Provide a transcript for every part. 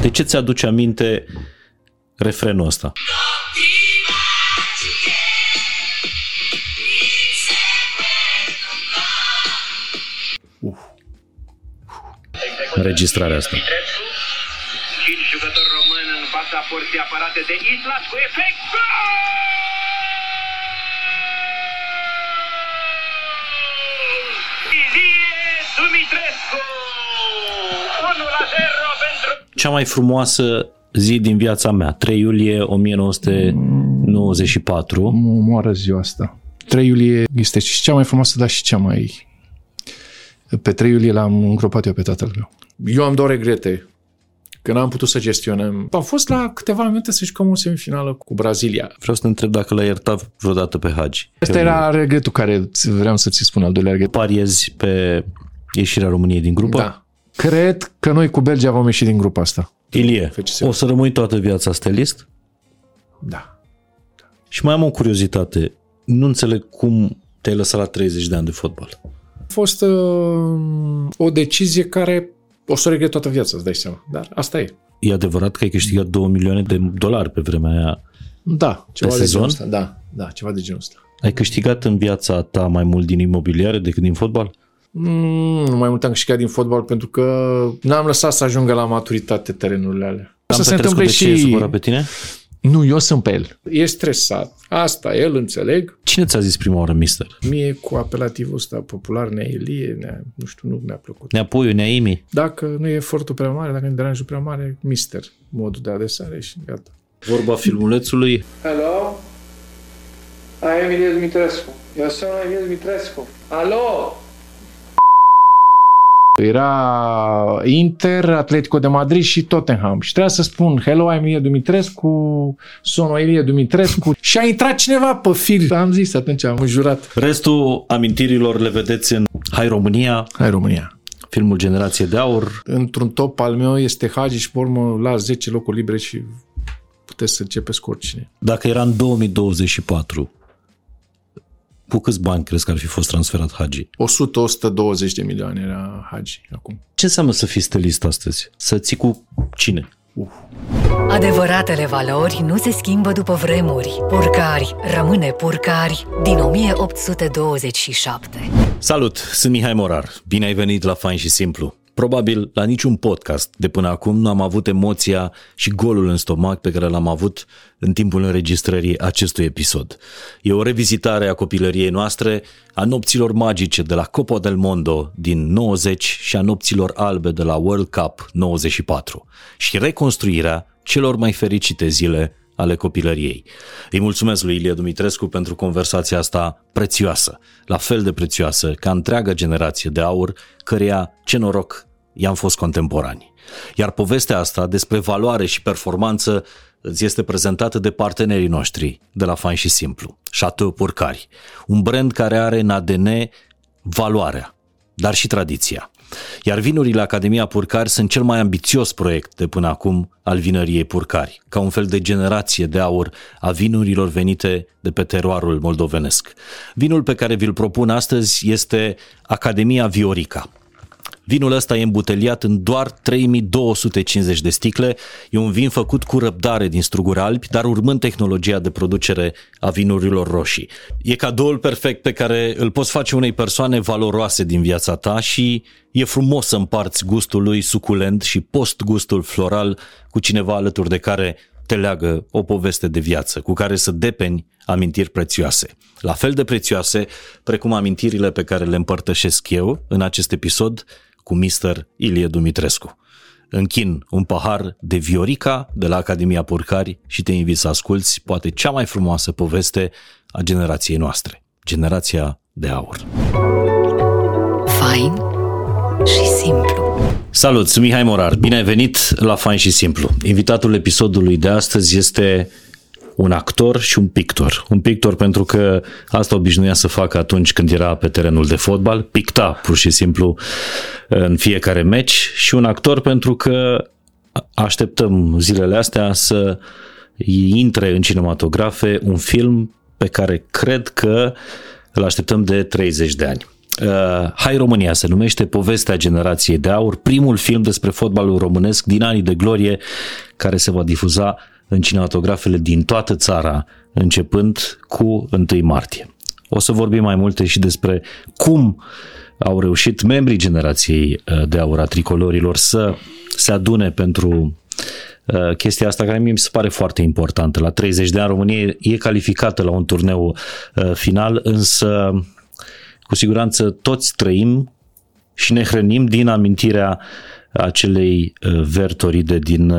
De ce ți-aduce aminte refrenul ăsta? Înregistrarea asta. Cinci jucători români în fața porții apărate de Islas cu efect. Ilie Dumitrescu! 1 la 0 pentru... Cea mai frumoasă zi din viața mea, 3 iulie 1994. Mă omoară ziua asta. 3 iulie este și cea mai frumoasă, dar și cea mai... Pe 3 iulie l-am îngropat eu pe tatăl meu. Eu am două regrete că n-am putut să gestionăm. Am fost la câteva minute să jucăm o semifinală cu Brazilia. Vreau să te întreb dacă l-ai iertat vreodată pe Hagi. Asta era regretul care vreau să ți spun, al doilea regret. Pariezi pe ieșirea României din grupă? Da. Cred că noi cu Belgia vom ieși din grupa asta. Ilie, FCS. o să rămâi toată viața stelist? Da. Și mai am o curiozitate. Nu înțeleg cum te-ai lăsat la 30 de ani de fotbal. A fost uh, o decizie care o să o regret toată viața, îți dai seama. Dar asta e. E adevărat că ai câștigat 2 milioane de dolari pe vremea aia. Da, ceva Pe de sezon? genul ăsta. Da, da, ceva de genul ăsta. Ai câștigat în viața ta mai mult din imobiliare decât din fotbal? Mm, mai mult am câștigat din fotbal pentru că n-am lăsat să ajungă la maturitate terenurile alea. Am Să se Petrescu, întâmple de ce e și... supărat pe tine? Nu, eu sunt pe el. E stresat. Asta el, înțeleg. Cine ți-a zis prima oară mister? Mie cu apelativul ăsta popular, Nea Ilie, nea, nu știu, nu mi-a plăcut. Neapoiu, Neaimi? Dacă nu e efortul prea mare, dacă nu e deranjul prea mare, mister, modul de adresare și gata. Vorba filmulețului. Hello? I am Ilias Dumitrescu. Eu sunt Ilias Dumitrescu. Alo? Era Inter, Atletico de Madrid și Tottenham. Și trebuia să spun, hello, I'm Ilie Dumitrescu, sono Ilie Dumitrescu. și a intrat cineva pe fir. Am zis atunci, am jurat. Restul amintirilor le vedeți în Hai România, Hai România. filmul Generație de Aur. Într-un top al meu este Hagi și pe urmă la 10 locuri libere și puteți să începeți cu oricine. Dacă era în 2024, cu câți bani crezi că ar fi fost transferat Hagi? 100-120 de milioane era Hagi acum. Ce înseamnă să fii stelist astăzi? Să ții cu cine? Adevăratele valori nu se schimbă după vremuri. Purcari rămâne purcari din 1827. Salut, sunt Mihai Morar. Bine ai venit la Fain și Simplu. Probabil la niciun podcast de până acum nu am avut emoția și golul în stomac pe care l-am avut în timpul înregistrării acestui episod. E o revizitare a copilăriei noastre, a nopților magice de la Copa del Mondo din 90 și a nopților albe de la World Cup 94 și reconstruirea celor mai fericite zile ale copilăriei. Îi mulțumesc lui Ilie Dumitrescu pentru conversația asta prețioasă, la fel de prețioasă ca întreaga generație de aur, căreia, ce noroc, i-am fost contemporani. Iar povestea asta despre valoare și performanță îți este prezentată de partenerii noștri de la Fain și Simplu, Chateau Purcari, un brand care are în ADN valoarea, dar și tradiția. Iar vinurile Academia Purcari sunt cel mai ambițios proiect de până acum al vinăriei Purcari, ca un fel de generație de aur a vinurilor venite de pe teroarul moldovenesc. Vinul pe care vi-l propun astăzi este Academia Viorica. Vinul ăsta e îmbuteliat în doar 3250 de sticle. E un vin făcut cu răbdare din struguri albi, dar urmând tehnologia de producere a vinurilor roșii. E cadoul perfect pe care îl poți face unei persoane valoroase din viața ta și e frumos să împarți gustul lui suculent și post-gustul floral cu cineva alături de care te leagă o poveste de viață cu care să depeni amintiri prețioase. La fel de prețioase precum amintirile pe care le împărtășesc eu în acest episod cu Mr. Ilie Dumitrescu. Închin un pahar de Viorica de la Academia Purcari și te invit să asculți poate cea mai frumoasă poveste a generației noastre, generația de aur. Fain și simplu. Salut, sunt Mihai Morar. Bine ai venit la Fain și Simplu. Invitatul episodului de astăzi este un actor și un pictor. Un pictor pentru că asta obișnuia să facă atunci când era pe terenul de fotbal, picta pur și simplu în fiecare meci și un actor pentru că așteptăm zilele astea să intre în cinematografe un film pe care cred că îl așteptăm de 30 de ani. Uh, Hai România se numește Povestea Generației de Aur, primul film despre fotbalul românesc din anii de glorie care se va difuza în cinematografele din toată țara, începând cu 1 martie. O să vorbim mai multe și despre cum au reușit membrii generației uh, de aur a tricolorilor să se adune pentru uh, chestia asta care mie mi se pare foarte importantă. La 30 de ani România e calificată la un turneu uh, final, însă cu siguranță toți trăim și ne hrănim din amintirea acelei vertoride din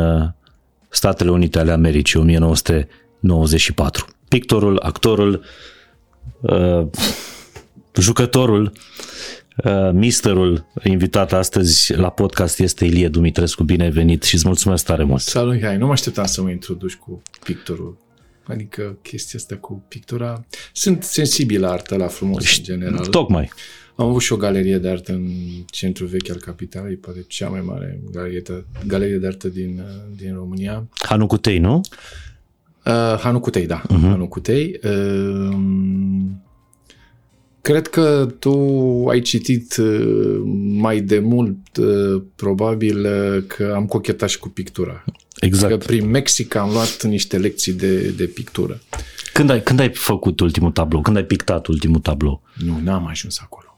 Statele Unite ale Americii 1994. Pictorul, actorul, jucătorul Uh, misterul invitat astăzi la podcast este Ilie Dumitrescu. Bine ai venit și îți mulțumesc tare mult. Salut, Mihai. Nu mă așteptam să mă introduci cu pictorul. Adică chestia asta cu pictura... Sunt sensibil la artă, la frumos și, în general. Tocmai. Am avut și o galerie de artă în centrul vechi al capitalei, poate cea mai mare galerie de, galerie de artă din, uh, din România. Hanu Cutei, nu? Uh, Hanu Cutei, da. Uh-huh. Hanu Cutei. Uh, Cred că tu ai citit uh, mai de mult, uh, probabil, uh, că am cochetat și cu pictura. Exact. Că prin Mexic am luat niște lecții de, de pictură. Când ai, când ai făcut ultimul tablou? Când ai pictat ultimul tablou? Nu, n-am ajuns acolo.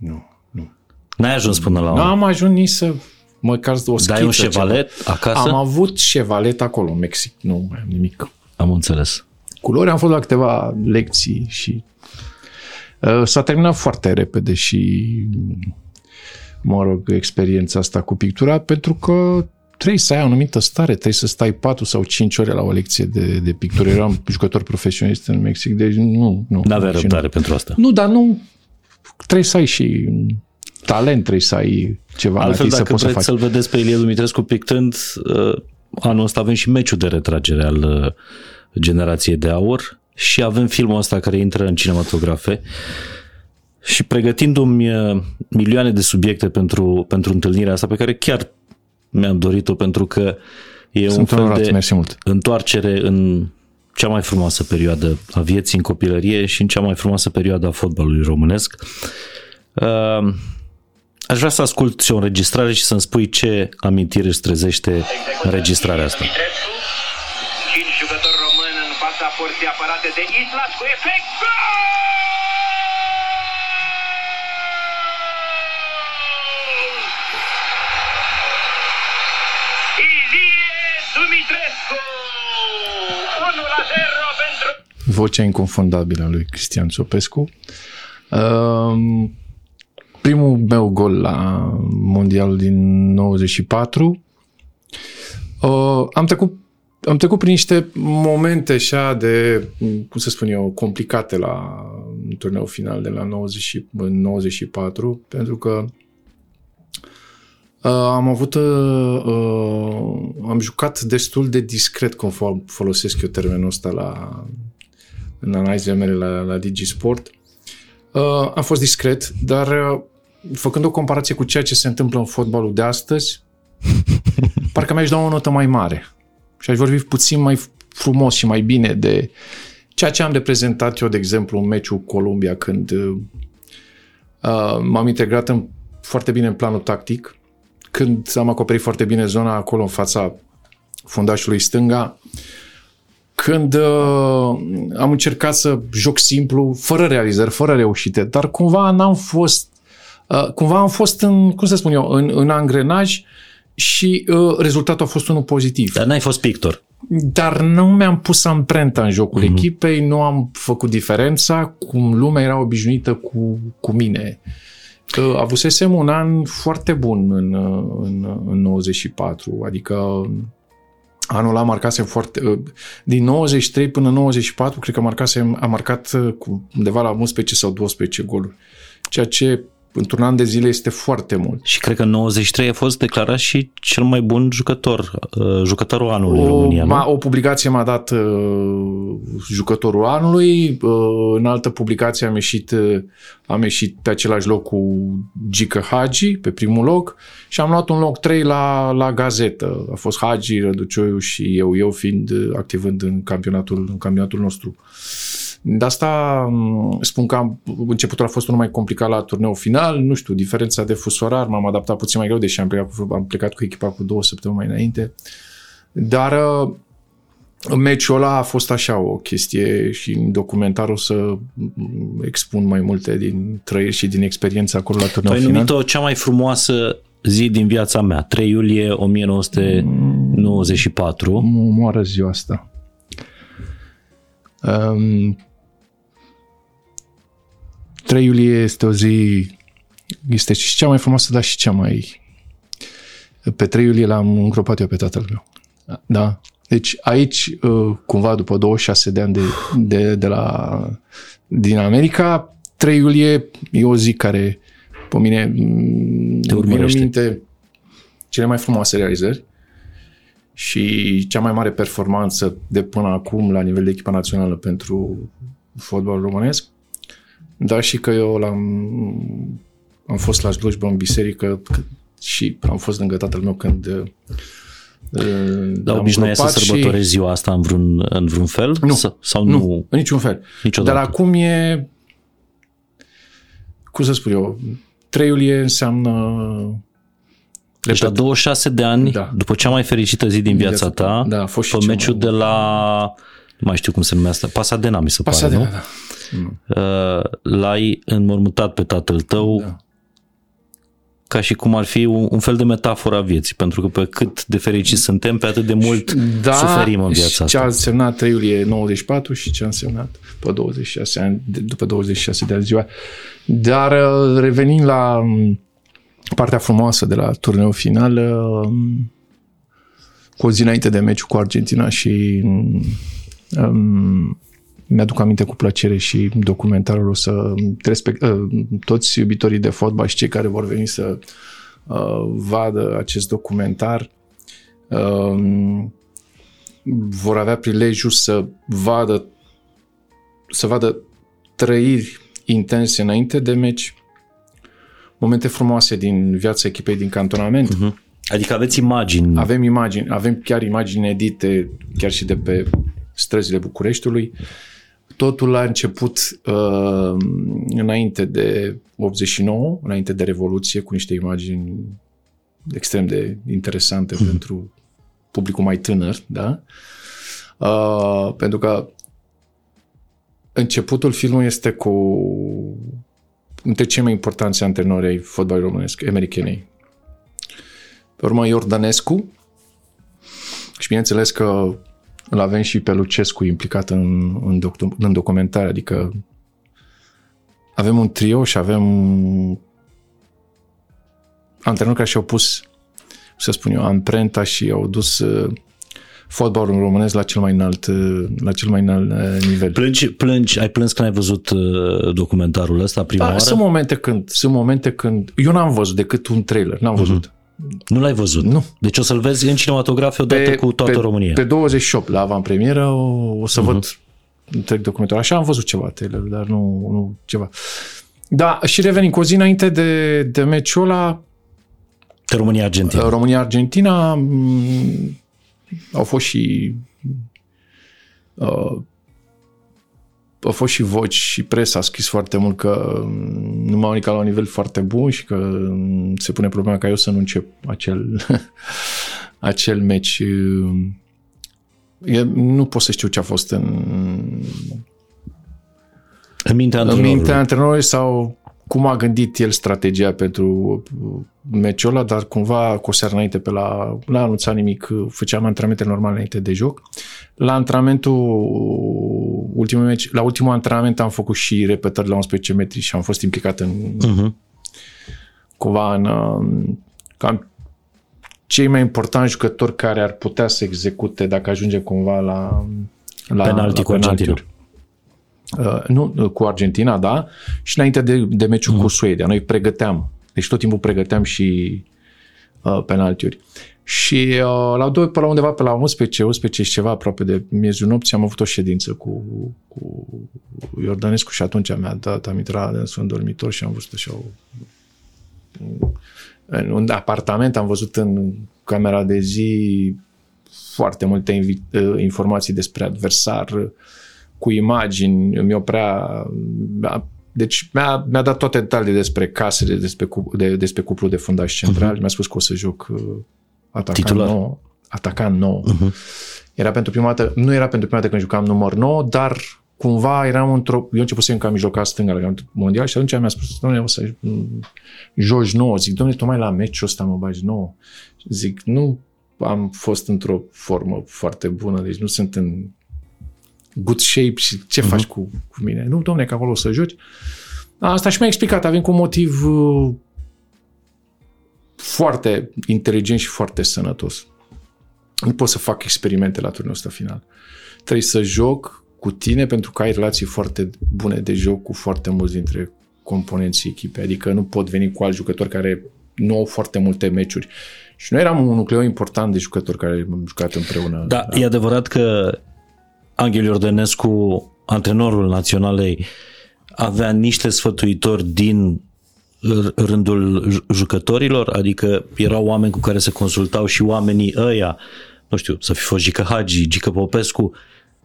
Nu, nu. N-ai ajuns până la... Nu am ajuns nici să măcar o schiță. Dai un șevalet ceva. acasă? Am avut șevalet acolo, în Mexic. Nu mai am nimic. Am înțeles. Culori am fost la câteva lecții și Uh, s-a terminat foarte repede și, mă rog, experiența asta cu pictura, pentru că trebuie să ai o anumită stare, trebuie să stai 4 sau 5 ore la o lecție de, de pictură. Eram jucător profesionist în Mexic, deci nu. nu N-avea răbdare nu. pentru asta. Nu, dar nu, trebuie să ai și talent, trebuie să ai ceva Altfel, dacă să poți vreți să să-l vedeți pe Ilie Dumitrescu pictând, uh, anul ăsta avem și meciul de retragere al uh, generației de aur și avem filmul ăsta care intră în cinematografe și pregătindu-mi uh, milioane de subiecte pentru, pentru întâlnirea asta pe care chiar mi-am dorit-o pentru că e Sunt un fel onorat, de mersi mult. întoarcere în cea mai frumoasă perioadă a vieții în copilărie și în cea mai frumoasă perioadă a fotbalului românesc. Uh, aș vrea să ascult și o înregistrare și să-mi spui ce amintire îți trezește înregistrarea asta. Cinci jucători români în fața porții apărate de Islas cu efect. Ilie Dumitrescu 1 la 0 pentru vocea inconfundabilă a lui Cristian Ciopescu. Um, primul meu gol la mondialul din 94 uh, am trecut am trecut prin niște momente așa de, cum să spun eu, complicate la turneul final de la 90, 94, pentru că uh, am avut, uh, uh, am jucat destul de discret, conform folosesc eu termenul ăsta la, în analizele mele la, la Digisport. Uh, am fost discret, dar uh, făcând o comparație cu ceea ce se întâmplă în fotbalul de astăzi, parcă mi-aș da o notă mai mare și aș vorbi puțin mai frumos și mai bine de ceea ce am reprezentat eu, de exemplu, în meciul Columbia, când uh, m-am integrat în, foarte bine în planul tactic, când am acoperit foarte bine zona acolo în fața fundașului stânga, când uh, am încercat să joc simplu, fără realizări, fără reușite, dar cumva n-am fost, uh, cumva am fost în, cum să spun eu, în, în angrenaj și uh, rezultatul a fost unul pozitiv. Dar n-ai fost pictor. Dar nu mi-am pus amprenta în jocul mm-hmm. echipei, nu am făcut diferența, cum lumea era obișnuită cu, cu mine. Uh, avusesem un an foarte bun în, în, în 94, adică anul ăla marcasem foarte... Uh, din 93 până 94, cred că marcasem, am marcat uh, cu undeva la 11 sau 12 goluri. Ceea ce într-un an de zile este foarte mult. Și cred că în 93 a fost declarat și cel mai bun jucător, uh, jucătorul anului o, în România. Ma, o publicație m-a dat uh, jucătorul anului, uh, în altă publicație am ieșit, uh, am ieșit pe același loc cu Gică Hagi, pe primul loc, și am luat un loc 3 la, la gazetă. A fost Hagi, Răducioiu și eu, eu fiind uh, activând în campionatul, în campionatul nostru De asta m, spun că am, începutul a fost unul mai complicat la turneul final, nu știu, diferența de fusorar, m-am adaptat puțin mai greu, deși am plecat cu, am plecat cu echipa cu două săptămâni mai înainte. Dar uh, meciul ăla a fost așa o chestie și în documentar o să m, expun mai multe din trăiri și din experiența acolo la Tu turneul ai final. numit-o cea mai frumoasă zi din viața mea, 3 iulie 1994. mă omoară ziua asta. Um, 3 iulie este o zi, este și cea mai frumoasă, dar și cea mai... Pe 3 iulie l-am îngropat eu pe tatăl meu. Da? Deci aici, uh, cumva după 26 de ani de, de, de la, din America, 3 iulie e o zi care pe mine Te vin în urmărește. minte cele mai frumoase realizări și cea mai mare performanță de până acum la nivel de echipa națională pentru fotbal românesc, dar și că eu l-am am fost la slujbă în biserică și am fost lângă tatăl meu când uh, Dar l-am obișnuiați să îngropat și- sărbătorezi ziua asta în vreun, în vreun fel? Nu. Sau, sau nu? Nu, în niciun fel. Niciodată. Dar acum e, cum să spun eu, 3 iulie înseamnă Deci la 26 de ani, Da. după cea mai fericită zi din viața Viața ta, ta. Da, a fost și pe cea meciul mai- de la, nu mai știu cum se numește asta, Pasadena, mi se Pasadena, pare, da. nu? Uh, L-ai înmormântat pe tatăl tău Da. ca și cum ar fi un, un fel de metaforă a vieții, pentru că pe cât de fericiți suntem, pe atât de mult da, suferim în și viața ce a asta. însemnat 3 iulie 94 și ce a însemnat pe 26 ani, de- după 26 de ani ziua. Dar uh, revenind la um, partea frumoasă de la turneul final, um, cu o zi înainte de meciul cu Argentina și um, mi-aduc aminte cu plăcere și documentarul o să respect, uh, toți iubitorii de fotbal și cei care vor veni să uh, vadă acest documentar um, vor avea prilejul să vadă să vadă trăiri intense înainte de meci, momente frumoase din viața echipei din cantonament. Mhm. Adică aveți imagini. Avem imagini, avem chiar imagini edite, chiar și de pe străzile Bucureștiului. Totul a început uh, înainte de 89, înainte de Revoluție, cu niște imagini extrem de interesante mm. pentru publicul mai tânăr, da? Uh, pentru că începutul filmului este cu între cei mai importanți antrenori ai fotbalului românesc, americanei. Pe urmă Iordănescu și bineînțeles că îl avem și pe Lucescu implicat în, în, docu- în documentare, adică avem un trio și avem antrenori care și-au pus, să spun eu, amprenta și au dus uh, fotbalul românesc la cel mai înalt, uh, la cel mai înalt uh, nivel. Plângi, plângi, ai plâns când ai văzut uh, documentarul ăsta prima Da, oară? sunt momente când, sunt momente când, eu n-am văzut decât un trailer, n-am văzut. Mm-hmm. Nu l-ai văzut? Nu. Deci o să-l vezi în cinematografie odată cu toată pe, România. Pe 28, la avantpremieră, o, o să uh-huh. văd întreg documentul. Așa am văzut ceva trailer, dar nu, nu ceva. Da, și revenim cu o zi înainte de, de meciul ăla, De România-Argentina. România-Argentina, m, au fost și uh, au fost și voci și presa a scris foarte mult că mm, nu m-au ridicat la un nivel foarte bun și că mm, se pune problema ca eu să nu încep acel, acel meci. E, nu pot să știu ce a fost în, în mintea în antrenorului. mintea antrenorului sau cum a gândit el strategia pentru meciul ăla, dar cumva cu o seară înainte pe la, la anunțat nimic, făceam antrenamente normale înainte de joc. La antrenamentul ultimul meci, la ultimul antrenament am făcut și repetări la 11 metri și am fost implicat în Uh-huh. cumva în um, cam cei mai importanti jucători care ar putea să execute dacă ajunge cumva la, la Penalti la cu Argentina. Uh, nu, cu Argentina, da, și înainte de, de meciul Mhm. mm. cu Suedia. Noi pregăteam, deci tot timpul pregăteam și uh, penaltiuri. Și uh, la, doi, pe la undeva pe la 11, 11 și ceva, aproape de miezul nopții, am avut o ședință cu, cu Iordănescu și atunci mi-a dat aminte la în dormitor și am văzut așa o, în un apartament, am văzut în camera de zi foarte multe invi- uh, informații despre adversar, cu imagini, mi oprea... Deci mi-a, mi-a dat toate detaliile despre casele, despre, cu, de, despre cuplu de fundași centrali. Uh-huh. Mi-a spus că o să joc uh, atacant Titular. nou. Atacant nou. Uh-huh. Era pentru prima dată, nu era pentru prima dată când jucam număr 9, dar cumva eram într-o... Eu începusem că am mijlocat stânga la mondial și atunci mi-a spus, domnule, o să mm, joci nouă. Zic, domnule, tocmai la meciul ăsta mă bagi nouă. Zic, nu am fost într-o formă foarte bună, deci nu sunt în good shape și ce uh-huh. faci cu, cu mine? Nu, domnule, că acolo o să joci. Asta și mi-a explicat, avem cu un motiv uh, foarte inteligent și foarte sănătos. Nu pot să fac experimente la turnul ăsta final. Trebuie să joc cu tine pentru că ai relații foarte bune de joc cu foarte mulți dintre componenții echipei. Adică nu pot veni cu alt jucător care nu au foarte multe meciuri. Și noi eram un nucleu important de jucători care am jucat împreună. Da, da, e adevărat că Angel Iordănescu, antrenorul naționalei, avea niște sfătuitori din rândul jucătorilor, adică erau oameni cu care se consultau și oamenii ăia, nu știu, să fi fost Gică Hagi, Gică Popescu,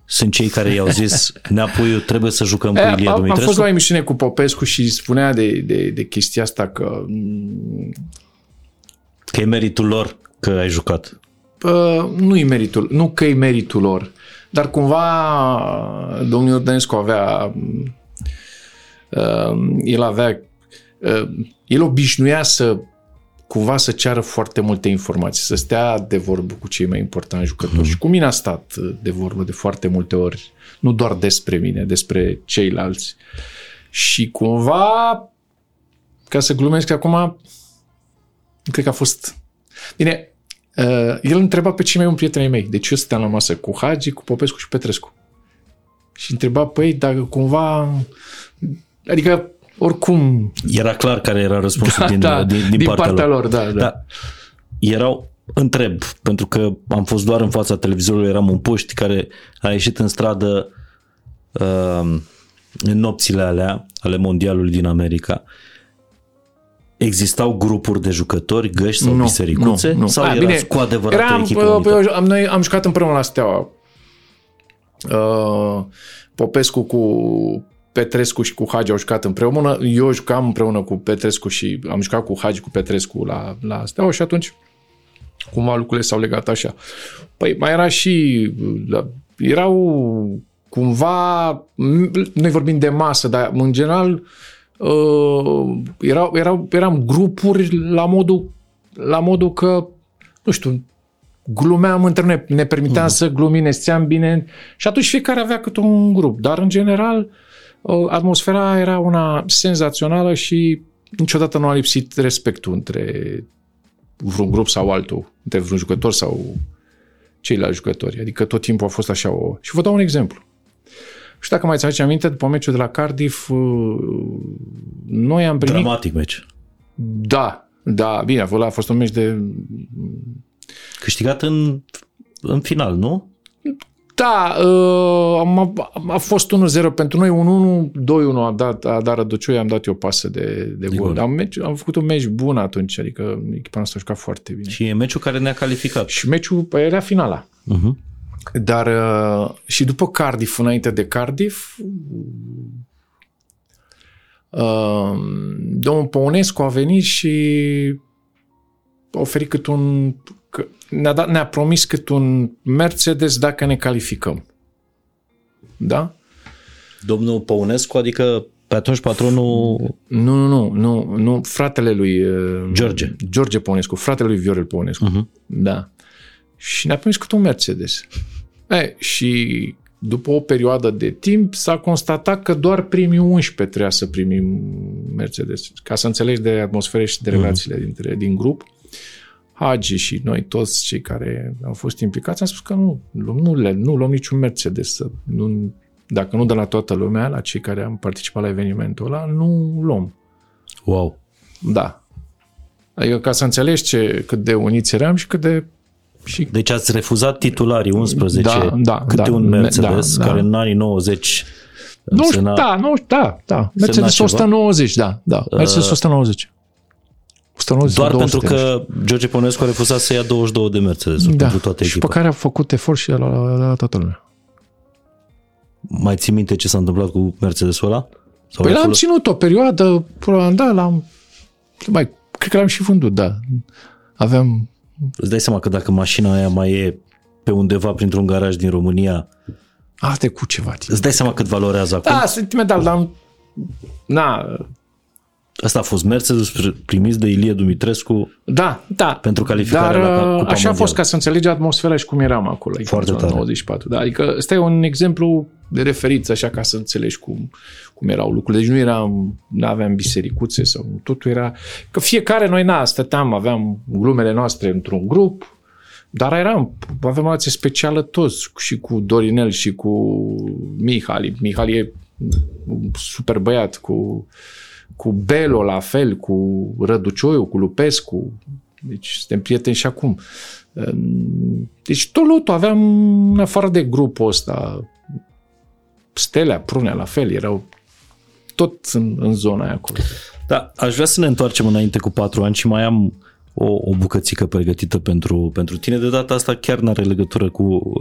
sunt cei care i-au zis Neapuiu, trebuie să jucăm cu Ilie am, Dumitrescu? am fost la emisiune cu Popescu și spunea de, de, de chestia asta că... Că e meritul lor că ai jucat. Uh, nu e meritul, nu că e meritul lor, dar cumva domnul Iordănescu avea uh, el avea uh, el obișnuia să cumva să ceară foarte multe informații, să stea de vorbă cu cei mai importanti jucători. Mm. Și cu mine a stat de vorbă de foarte multe ori, nu doar despre mine, despre ceilalți. Și cumva, ca să glumesc acum, cred că a fost... Bine, uh, el întreba pe cei mai buni prietenii mei. Deci eu stăteam la masă cu Hagi, cu Popescu și Petrescu. Și întreba pe ei dacă cumva... Adică oricum... Era clar care era răspunsul Da, din, da, din, din, din partea, partea lor. lor, da, da. da. Erau, întreb, pentru că am fost doar în fața televizorului, eram un puști care a ieșit în stradă uh, în nopțile alea ale mondialului din America. Existau grupuri de jucători, găști sau Nu, bisericuțe? nu, nu. Sau A, erați bine, cu adevărat eram, o echipă uh, unită? eu, am, noi am jucat împreună la Steaua. Uh, Popescu cu Petrescu și cu Hagi au jucat împreună. Eu jucam împreună cu Petrescu și am jucat cu Hagi cu Petrescu la, la Steaua și atunci cumva lucrurile s-au legat așa. Păi mai era și da, erau cumva noi vorbim de masă, dar în general uh, erau, erau, eram grupuri la modul la modul că nu știu, glumeam între noi, ne permiteam uh-huh. să glumim, ne știam bine și atunci fiecare avea câte un grup, dar în general uh, atmosfera era una senzațională și niciodată nu a lipsit respectul între vreun grup sau altul, între vreun jucător sau ceilalți jucători. Adică tot timpul a fost așa o... Și vă dau un exemplu. Și dacă mai ți-aduce aminte, după meciul de la Cardiff, uh, noi am primit... Dramatic meci. Da, da, bine, a fost un meci de... Câștigat în, în final, nu? Da, uh, am, a fost 1-0 pentru noi, 1-1, 2-1 a dat, a dat Răducioi, am dat eu o pasă de, de, de gol. Am, meci, am făcut un meci bun atunci, adică echipa noastră a jucat foarte bine. Și e meciul care ne-a calificat. Și meciul păi, era finala. Uh-huh. Dar uh, și după Cardiff, înainte de Cardiff, uh, domnul Păunescu a venit și a oferit cât un ne-a, dat, ne-a promis cât un Mercedes dacă ne calificăm. Da? Domnul Păunescu, adică pe atunci patronul... Nu, nu, nu, nu, nu fratele lui... George. George Păunescu, fratele lui Viorel Păunescu. Uh-huh. Da. Și ne-a promis cât un Mercedes. E, și după o perioadă de timp s-a constatat că doar primii 11 trebuia să primim Mercedes. Ca să înțelegi de atmosferă și de relațiile uh-huh. dintre, din grup. Hagi și noi toți cei care au fost implicați am spus că nu, nu, le, nu luăm niciun Mercedes. Să, nu, dacă nu de la toată lumea, la cei care am participat la evenimentul ăla, nu luăm. Wow. Da. Adică ca să înțelegi ce, cât de uniți eram și cât de... Și... Deci ați refuzat titularii 11, da, da, câte da, un Mercedes, da, care da. în anii 90 Nu știu, da, nu, da, da. Mercedes 190, da, da. Mercedes 190. 190 Doar 200, pentru că George Păunescu a refuzat să ia 22 de Mercedes da. pentru toată și echipa. pe care a făcut efort și la, la, la toată lumea. Mai ții minte ce s-a întâmplat cu Mercedesul ăla? Sau Păi l-ai l-am folos- ținut o perioadă, până da, l-am... Mai, cred că l-am și vândut, da. Aveam... Îți dai seama că dacă mașina aia mai e pe undeva printr-un garaj din România, A trecut ceva timp. îți dai seama cât valorează acum? Da, sentimental, dar am... Na, Asta a fost Mercedes primis de Ilie Dumitrescu. da, da. Pentru calificarea Dar la uh, Cupa așa a fost Mondială. ca să înțelegi atmosfera și cum eram acolo. Foarte în tare. 94. Da, adică ăsta e un exemplu de referință așa ca să înțelegi cum, cum erau lucrurile. Deci nu eram, nu aveam bisericuțe sau totul era... Că fiecare noi, na, stăteam, aveam glumele noastre într-un grup, dar eram, aveam o relație specială toți, și cu Dorinel și cu Mihali. Mihali e un super băiat, cu, cu Belo la fel, cu Răducioiu, cu Lupescu. Deci suntem prieteni și acum. Deci tot lotul aveam, în afară de grupul ăsta, Stelea, Prunea, la fel, erau tot în, în zona aia acolo. Da, aș vrea să ne întoarcem înainte cu patru ani și mai am o, o bucățică pregătită pentru, pentru tine. De data asta chiar n-are legătură cu,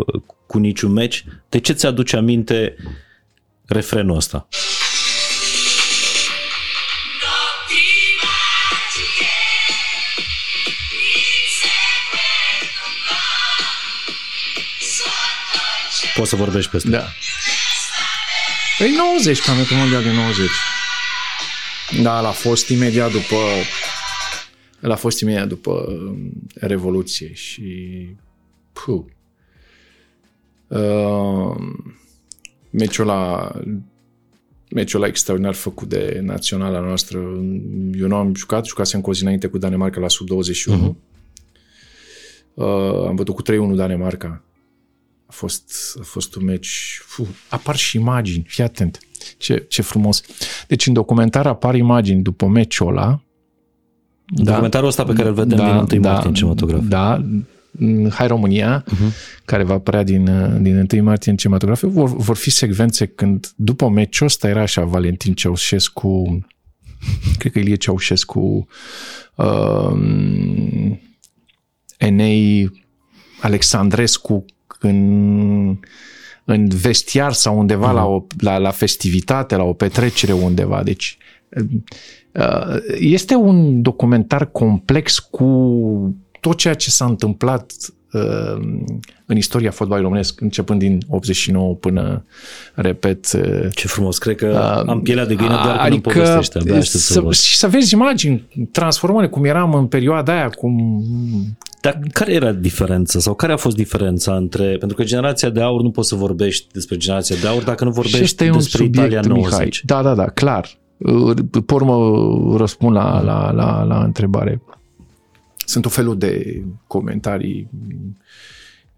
cu niciun meci. De ce ți-aduce aminte refrenul ăsta? Poți să vorbești peste. Da. Păi 90, campionatul mondial din 90. Da, l-a fost imediat după l-a fost imediat după um, Revoluție și puh, uh, meciul ăla meciul ăla extraordinar făcut de naționala noastră. Eu nu am jucat, jucasem cu o zi înainte cu Danemarca la sub-21. Uh-huh. Uh, am bătut cu 3-1 Danemarca. A fost, a fost un meci... Fuh, apar și imagini, fii atent. Ce, ce frumos. Deci în documentar apar imagini după meciul ăla. Da. Documentarul ăsta pe care îl vedem da, din 1 da, martie în cinematograf. Da, Hai România, uh-huh. care va apărea din, din 1 martie în cinematograf. Vor, vor fi secvențe când, după meciul ăsta, era așa Valentin Ceaușescu, cred că Ilie Ceaușescu, uh, Enei Alexandrescu în, în vestiar sau undeva mm. la, o, la, la festivitate, la o petrecere undeva. Deci este un documentar complex cu tot ceea ce s-a întâmplat în istoria fotbalului românesc, începând din 89 până, repet... Ce frumos, cred că uh, am pielea de găină doar adică când îmi povestește. Abia să, să și să vezi imagini, transformări, cum eram în perioada aia, cum... Dar care era diferența sau care a fost diferența între... Pentru că generația de aur nu poți să vorbești despre generația de aur dacă nu vorbești despre subiect, Italia 90. Mihai. Da, da, da, clar. Pe urmă răspund la, la, la, la întrebare. Sunt o felul de comentarii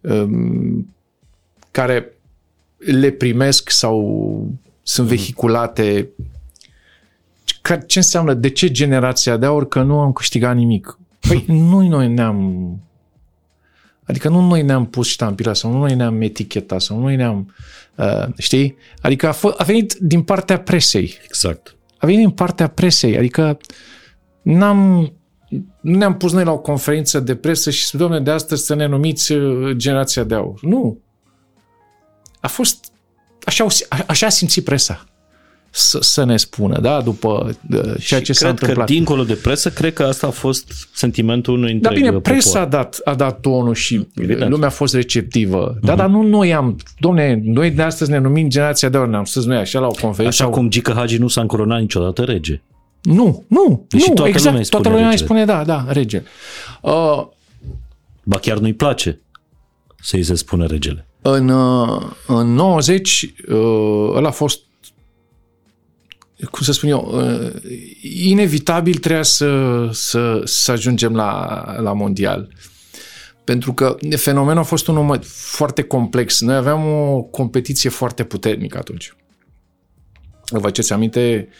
um, care le primesc sau sunt vehiculate. Ce înseamnă? De ce generația de aur? Că nu am câștigat nimic. Păi nu noi ne-am Adică nu noi ne-am pus ștampila sau nu noi ne-am etichetat sau nu noi ne-am... Uh, știi? Adică a, f- a venit din partea presei. Exact. A venit din partea presei. Adică n-am nu ne-am pus noi la o conferință de presă și spune, domnule, de astăzi să ne numiți generația de aur. Nu. A fost... Așa, așa a simțit presa să, să ne spună, da, după ceea ce și s-a cred întâmplat. că dincolo de presă, cred că asta a fost sentimentul unui Dar întreg bine, presa popor. a dat, a dat tonul și Evident. lumea a fost receptivă. Uh-huh. Da, dar nu noi am, domne, noi de astăzi ne numim generația de aur, ne-am spus noi așa la o conferință. Așa sau... cum Gică Hagi nu s-a încoronat niciodată rege. Nu, nu, Deși nu, toată exact, lumea îi spune toată lumea îi regele. spune, da, da, rege. Uh, Ba chiar nu-i place să-i se spune regele. În, uh, în 90, uh, ăla a fost, cum să spun eu, uh, inevitabil trebuia să, să, să ajungem la, la mondial. Pentru că fenomenul a fost unul foarte complex. Noi aveam o competiție foarte puternică atunci. Vă faceți aminte, uh,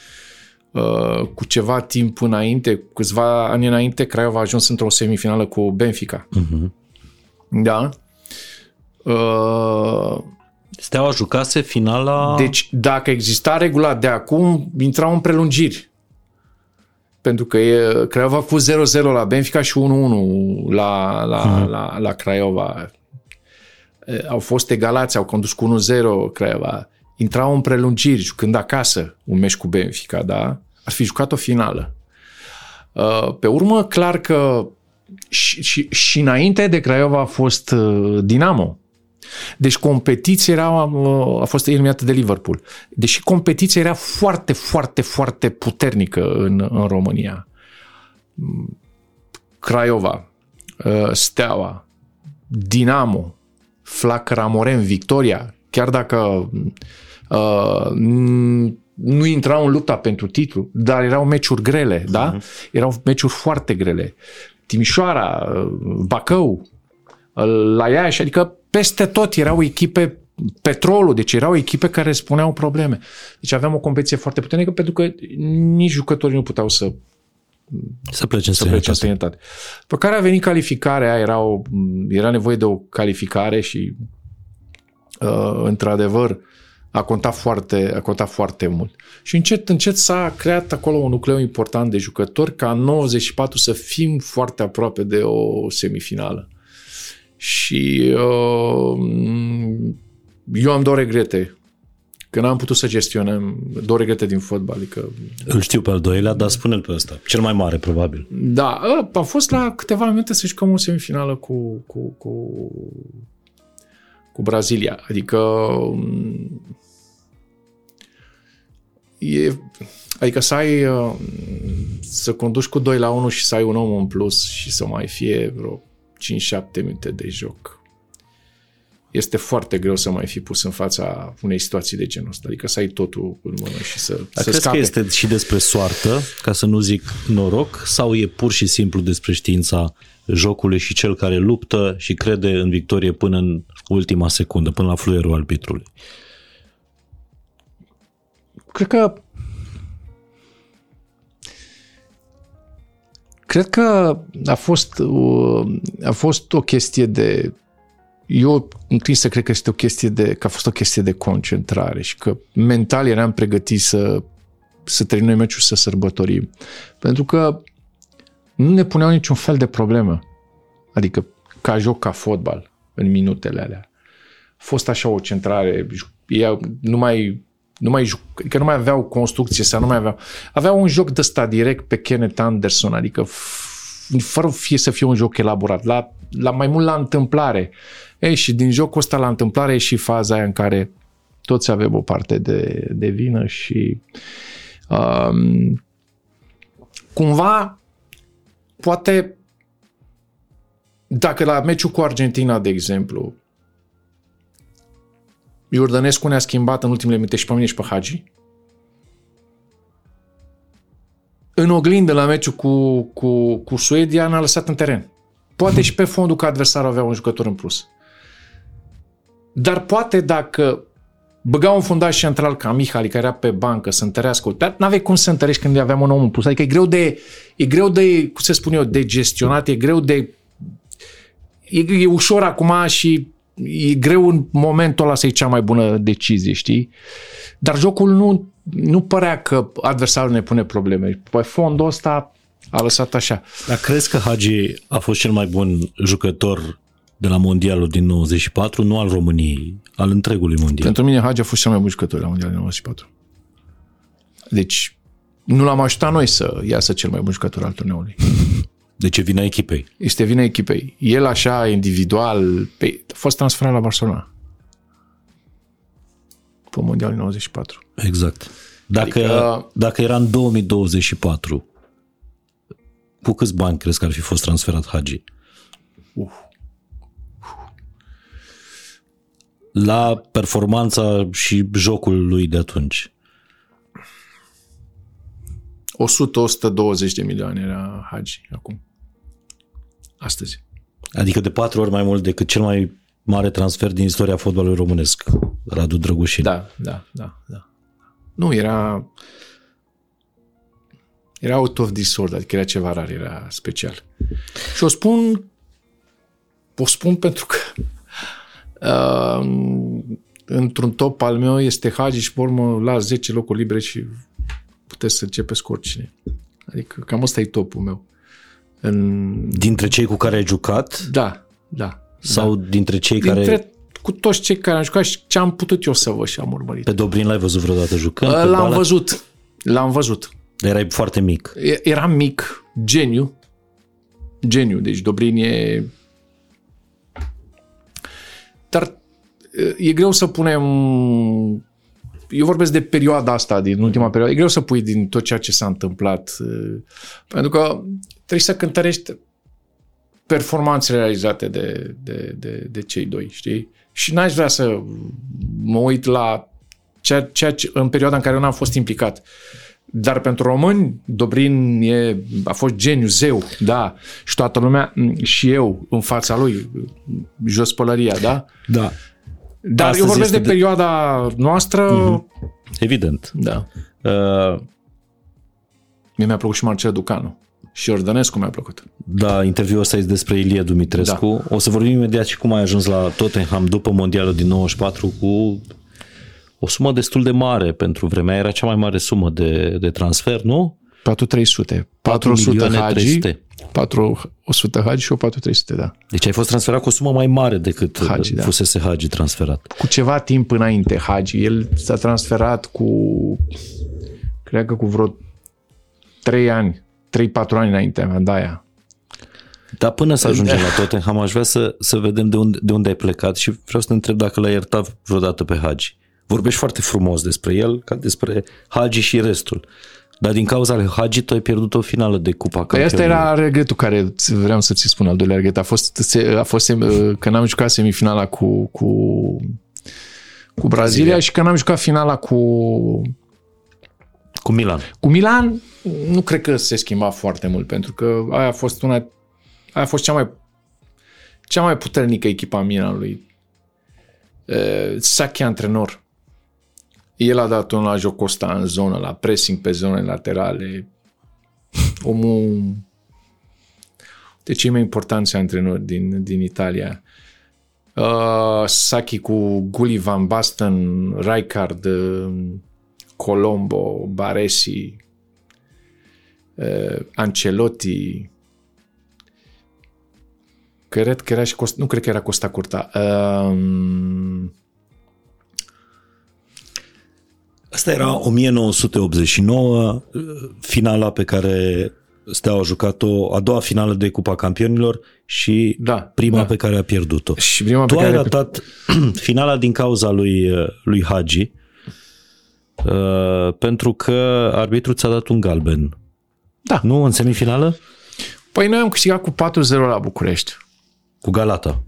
cu ceva timp înainte, câțiva ani înainte, Craiova a ajuns într-o semifinală cu Benfica. Uh-huh. Da? Uh, Steaua jucase finala... deci, dacă exista regula de acum, intrau în prelungiri. Pentru că e, Craiova cu 0-0 la Benfica și 1-1 la, la, hmm. la, la Craiova. E, Au fost egalați, au condus cu 1-0 Craiova. intrau în prelungiri, jucând acasă un meci cu Benfica, da? Ar fi jucat o finală. Uh, pe urmă, clar că și, și, și înainte de Craiova a fost uh, Dinamo. Deci competiția era, uh, a fost eliminată de Liverpool. Deși competiția era foarte, foarte, foarte puternică în, în România. Craiova, uh, Steaua, Dinamo, Flacăra Moren, Victoria, chiar dacă uh, nu intrau în lupta pentru titlu, dar erau meciuri grele, uh-huh. da? Mhm. Erau meciuri foarte grele. Timișoara, Bacău, la Iași, adică peste tot erau echipe petrolul, deci erau echipe care spuneau probleme. Deci aveam o competiție foarte puternică pentru că nici jucătorii nu puteau să să plece în să plece în străinătate. Pe care a venit calificarea, era, o, era nevoie de o calificare și uh, într-adevăr a contat foarte, a contat foarte mult. Și încet, încet s-a creat acolo un nucleu important de jucători ca în 94 să fim foarte aproape de o semifinală. Și uh, eu am două regrete că n-am putut să gestionăm două regrete din fotbal. Adică... Îl știu pe al doilea, dar spune-l pe ăsta. Cel mai mare, probabil. Da, a fost la câteva minute să jucăm o semifinală cu, cu, cu, cu Brazilia. Adică e, adică să ai să conduci cu 2 la 1 și să ai un om în plus și să mai fie vreo 5-7 minute de joc este foarte greu să mai fi pus în fața unei situații de genul ăsta. Adică să ai totul în mână și să, Dar să crezi scape. că este și despre soartă, ca să nu zic noroc, sau e pur și simplu despre știința jocului și cel care luptă și crede în victorie până în ultima secundă, până la fluierul arbitrului? Cred că Cred că a fost, a fost o chestie de eu înclin să cred că este o chestie de, că a fost o chestie de concentrare și că mental eram pregătit să, să terminăm meciul să sărbătorim. Pentru că nu ne puneau niciun fel de problemă. Adică ca joc, ca fotbal, în minutele alea. A fost așa o centrare, ea nu mai nu mai juc, adică nu mai aveau construcție sau nu mai aveau. Aveau un joc de ăsta direct pe Kenneth Anderson, adică fără fie să fie un joc elaborat, la, la mai mult la întâmplare. Ei, și din jocul ăsta la întâmplare e și faza aia în care toți avem o parte de, de vină și um, cumva poate dacă la meciul cu Argentina, de exemplu, Iordănescu ne-a schimbat în ultimele minute și pe mine și pe Hagi, în oglindă la meciul cu, cu, cu Suedia ne-a lăsat în teren. Poate și pe fondul că adversarul avea un jucător în plus. Dar poate dacă băga un fundaș central ca Mihali, care era pe bancă, să întărească, dar n-aveai cum să întărești când aveam un om în plus. Adică e greu de, e greu de, cum se spune eu, de gestionat, e greu de, e, e ușor acum și e greu în momentul ăla să iei cea mai bună decizie, știi? Dar jocul nu, nu părea că adversarul ne pune probleme. Pe fondul ăsta a lăsat așa. Dar crezi că Hagi a fost cel mai bun jucător de la Mondialul din 94, nu al României, al întregului Mondial. Pentru mine Hagi a fost cel mai bun jucător la Mondialul din 94. Deci nu l-am ajutat noi să iasă cel mai bun jucător al turneului. Deci e vina echipei. Este vina echipei. El așa, individual, pe, a fost transferat la Barcelona. Pe Mondialul 94. Exact. Dacă, adică... dacă era în 2024, cu câți bani crezi că ar fi fost transferat Hagi? Uh. la performanța și jocul lui de atunci? 100-120 de milioane era Hagi acum. Astăzi. Adică de patru ori mai mult decât cel mai mare transfer din istoria fotbalului românesc, Radu Drăgușin. Da, da, da, da. Nu, era era out of this world, adică era ceva rar, era special. Și o spun o spun pentru că uh, într-un top al meu este Hagi și pe urmă la 10 locuri libere și puteți să începeți cu oricine. Adică cam ăsta e topul meu. În... Dintre cei cu care ai jucat? Da, da. Sau da. dintre cei dintre care... cu toți cei care am jucat și ce am putut eu să văd și am urmărit. Pe Dobrin l-ai văzut vreodată jucând? pe L-am bală? văzut. L-am văzut. Erai foarte mic. E- Eram mic, geniu. Geniu, deci Dobrin e... Dar e greu să punem... Eu vorbesc de perioada asta, din ultima perioadă. E greu să pui din tot ceea ce s-a întâmplat. uh, Pentru că trebuie să cântărești performanțele realizate de, de, de, de cei doi, știi? Și n-aș vrea să mă uit la ceea, ceea ce, în perioada în care eu n-am fost implicat. Dar pentru români, Dobrin e, a fost geniu, zeu, da, și toată lumea, m, și eu, în fața lui, jos pălăria, da? Da. Dar Astăzi eu vorbesc de, este de- perioada noastră, Evident. da. Uh, Mie mi-a plăcut și Marcel Ducanu. Și Ordănescu mi-a plăcut. Da, interviul ăsta este despre Ilie Dumitrescu. Da. O să vorbim imediat și cum ai ajuns la Tottenham după Mondialul din 94 cu o sumă destul de mare pentru vremea. Era cea mai mare sumă de, de transfer, nu? 4300. 4 400 milioane Hagi, 300. 400 Hagi și o 4300, da. Deci ai fost transferat cu o sumă mai mare decât Hagi, Hagi, da. fusese Hagi transferat. Cu ceva timp înainte Hagi. El s-a transferat cu, cred că cu vreo 3 ani, 3-4 ani înainte mea, de aia. Dar până să ajungem la Tottenham, aș vrea să, să vedem de unde, de unde ai plecat și vreau să te întreb dacă l-ai iertat vreodată pe Hagi. Vorbești foarte frumos despre el, ca despre Hagi și restul. Dar din cauza lui Hagi, tu ai pierdut o finală de Cupa Păi asta Campionilor. era regretul care ți- vreau să ți spun, al doilea regret. A fost, se- a fost sem- că n-am jucat semifinala cu, cu, cu Brazilia, Brazilia. și că n-am jucat finala cu, Cu Milan. cu Milan. Nu cred că se schimba foarte mult, pentru că aia a fost una, aia a fost cea mai cea mai puternică echipă a Milanului. Uh, Sacchi antrenor. El a dat un la Jocosta în zonă, la pressing pe zone laterale. Omul de cei mai importanți antrenori din, din Italia. Uh, Sacchi cu Gulli Van Basten, Rijkaard, uh, Colombo, Baresi, uh, Ancelotti, cred că era și Costa, nu cred că era Costa Curta. Um, Asta era 1989, finala pe care Steaua a jucat-o, a doua finală de Cupa Campionilor și Da, prima da. pe care a pierdut-o. și prima Tu pe ai care... ratat finala din cauza lui, lui Hagi uh, pentru că arbitrul ți-a dat un galben. Da. Nu în semifinală? Păi noi am câștigat cu 4-0 la București, Cu Galata.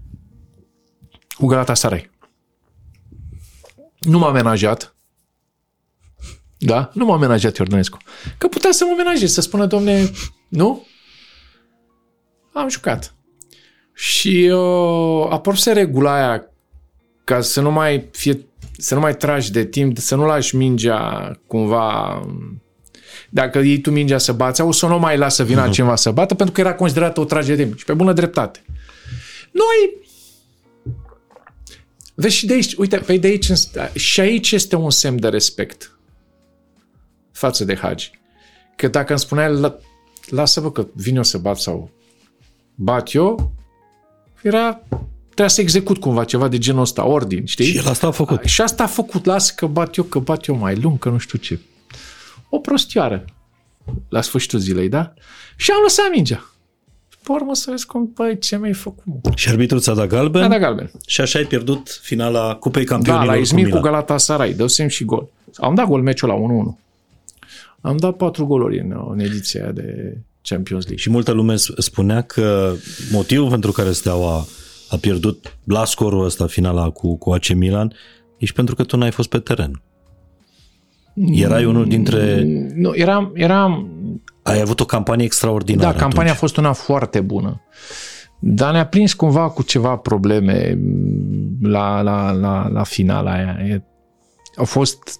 cu Galatasaray. Nu m-a amenajat. Da? Nu m-a amenajat Iordănescu. Că putea să mă amenajeze, să spună, domne, nu? Am jucat. Și uh, apăruse regula aia ca să nu mai fie să nu mai tragi de timp, să nu lași mingea cumva dacă iei tu mingea să bați, o să nu mai lasă vina Mhm. cineva să bată, pentru că era considerată o tragere de timp. Și pe bună dreptate. Noi Vezi și de aici, uite, pe de aici, și aici este un semn de respect față de Hagi. Că dacă îmi spunea, el, "La- lasă-vă că vin eu să bat sau bat eu, era, trebuia să execut cumva ceva de genul ăsta, ordin, știi? Și el asta a făcut. Și asta a făcut, lasă că bat eu, că bat eu mai lung, că nu știu ce. O prostioară la sfârșitul zilei, da? Și am lăsat mingea. Pe urmă să vezi cum, băi, ce mi-ai făcut, mă? Și arbitrul ți-a dat galben Mi-a dat galben. și așa ai pierdut finala Cupei Da, Campionilor la cu Izmir cu, Milan. Galatasaray, dă semn și gol. Am dat gol meciul la 1-1. Am dat patru goluri în, în ediția aia de Champions League. Și multă lume s- spunea că motivul pentru care Steaua a pierdut la scorul ăsta finala cu, cu AC Milan e și pentru că tu n-ai fost pe teren. Erai unul dintre... Nu, eram, eram Ai avut o campanie extraordinară Da, campania a atunci. fost una foarte bună. Dar ne-a prins cumva cu ceva probleme mm, la, la, la, la finala aia. E, au fost...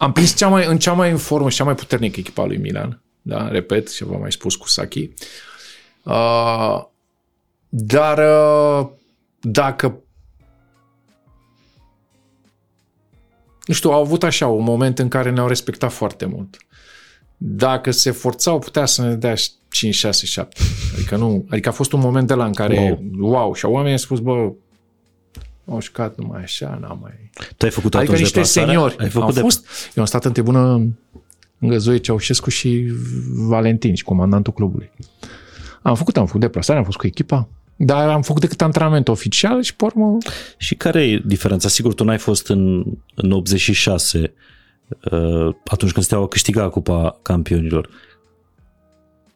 Am prins cea mai, în cea mai în formă și cea mai puternică echipa lui Milan. Da, repet, și v-am mai spus cu Saki. Uh, dar uh, dacă nu știu, au avut așa un moment în care ne-au respectat foarte mult. Dacă se forțau, putea să ne dea 5, 6, 7. Adică nu, adică a fost un moment de la în care, wow, wow și oamenii au spus, bă, Au jucat numai așa, n-am mai... Tu ai făcut Adică atunci niște deplasarea? seniori. Ai făcut am de... fost, eu am stat în tribună lângă Zoe Ceaușescu și Valentin și comandantul clubului. Am făcut, am făcut deplasare, am fost cu echipa, dar am făcut decât antrenament oficial și pe urmă Și care e diferența? Sigur, tu n-ai fost în, în 86, uh, atunci când Steaua câștiga Cupa Campionilor.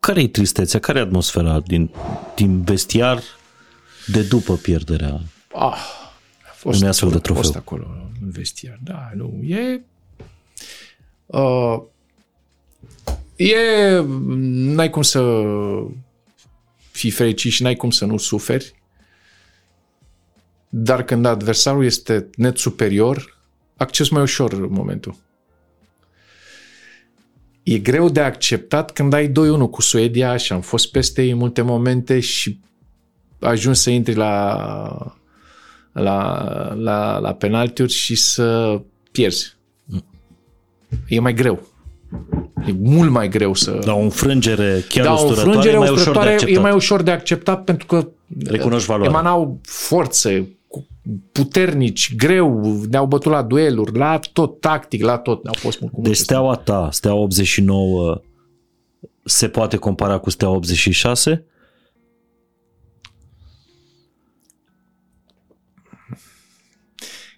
Care e tristețea? Care e atmosfera din, din vestiar de după pierderea? Ah, a fost, Unui astfel de a trofeu. fost acolo în vestiar. Da, nu, e... Uh, e... N-ai cum să fii fericit și n-ai cum să nu suferi. Dar când adversarul este net superior, acces mai ușor în momentul. E greu de acceptat când ai 2-1 cu Suedia și am fost peste ei în multe momente și ajungi să intri la la, la, la penaltiuri și să pierzi. E mai greu. E mult mai greu să... La o înfrângere chiar da, o usturătoare înfrângere e mai ușor de usturătoare acceptat. e mai ușor de acceptat pentru că Recunoști valoarea. emanau forțe, cu- puternici, greu, ne-au bătut la dueluri, la tot, tactic, la tot. Au fost mult cu Deci multe steaua ta, steaua 89, se poate compara cu steaua 86?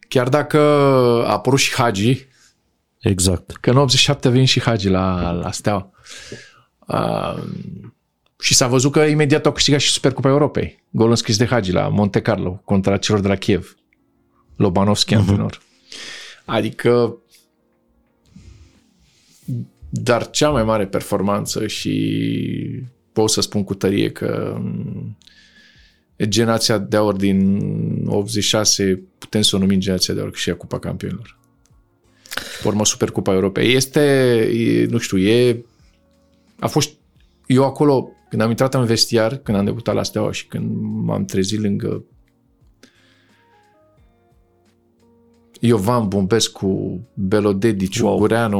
Chiar dacă a apărut și Hagi, Exact. că în 87 a venit și Hagi la, la Steaua. Uh, și s-a văzut că imediat au câștigat și Supercupa Europei. Gol înscris de Hagi la Monte Carlo contra celor de la Kiev. Lobanovski uh-huh. antrenor. Adică dar cea mai mare performanță și pot să spun cu tărie că m, generația de aur din 86 putem să o numim generația de aur că și ea Cupa Campionilor. Și pe urmă Supercupa Europei. Este, e, nu știu, e a fost eu acolo când am intrat în vestiar, când am debutat la Steaua și când m-am trezit lângă Iovan Bombescu, Belodedici, Wow. wow. Gureanu,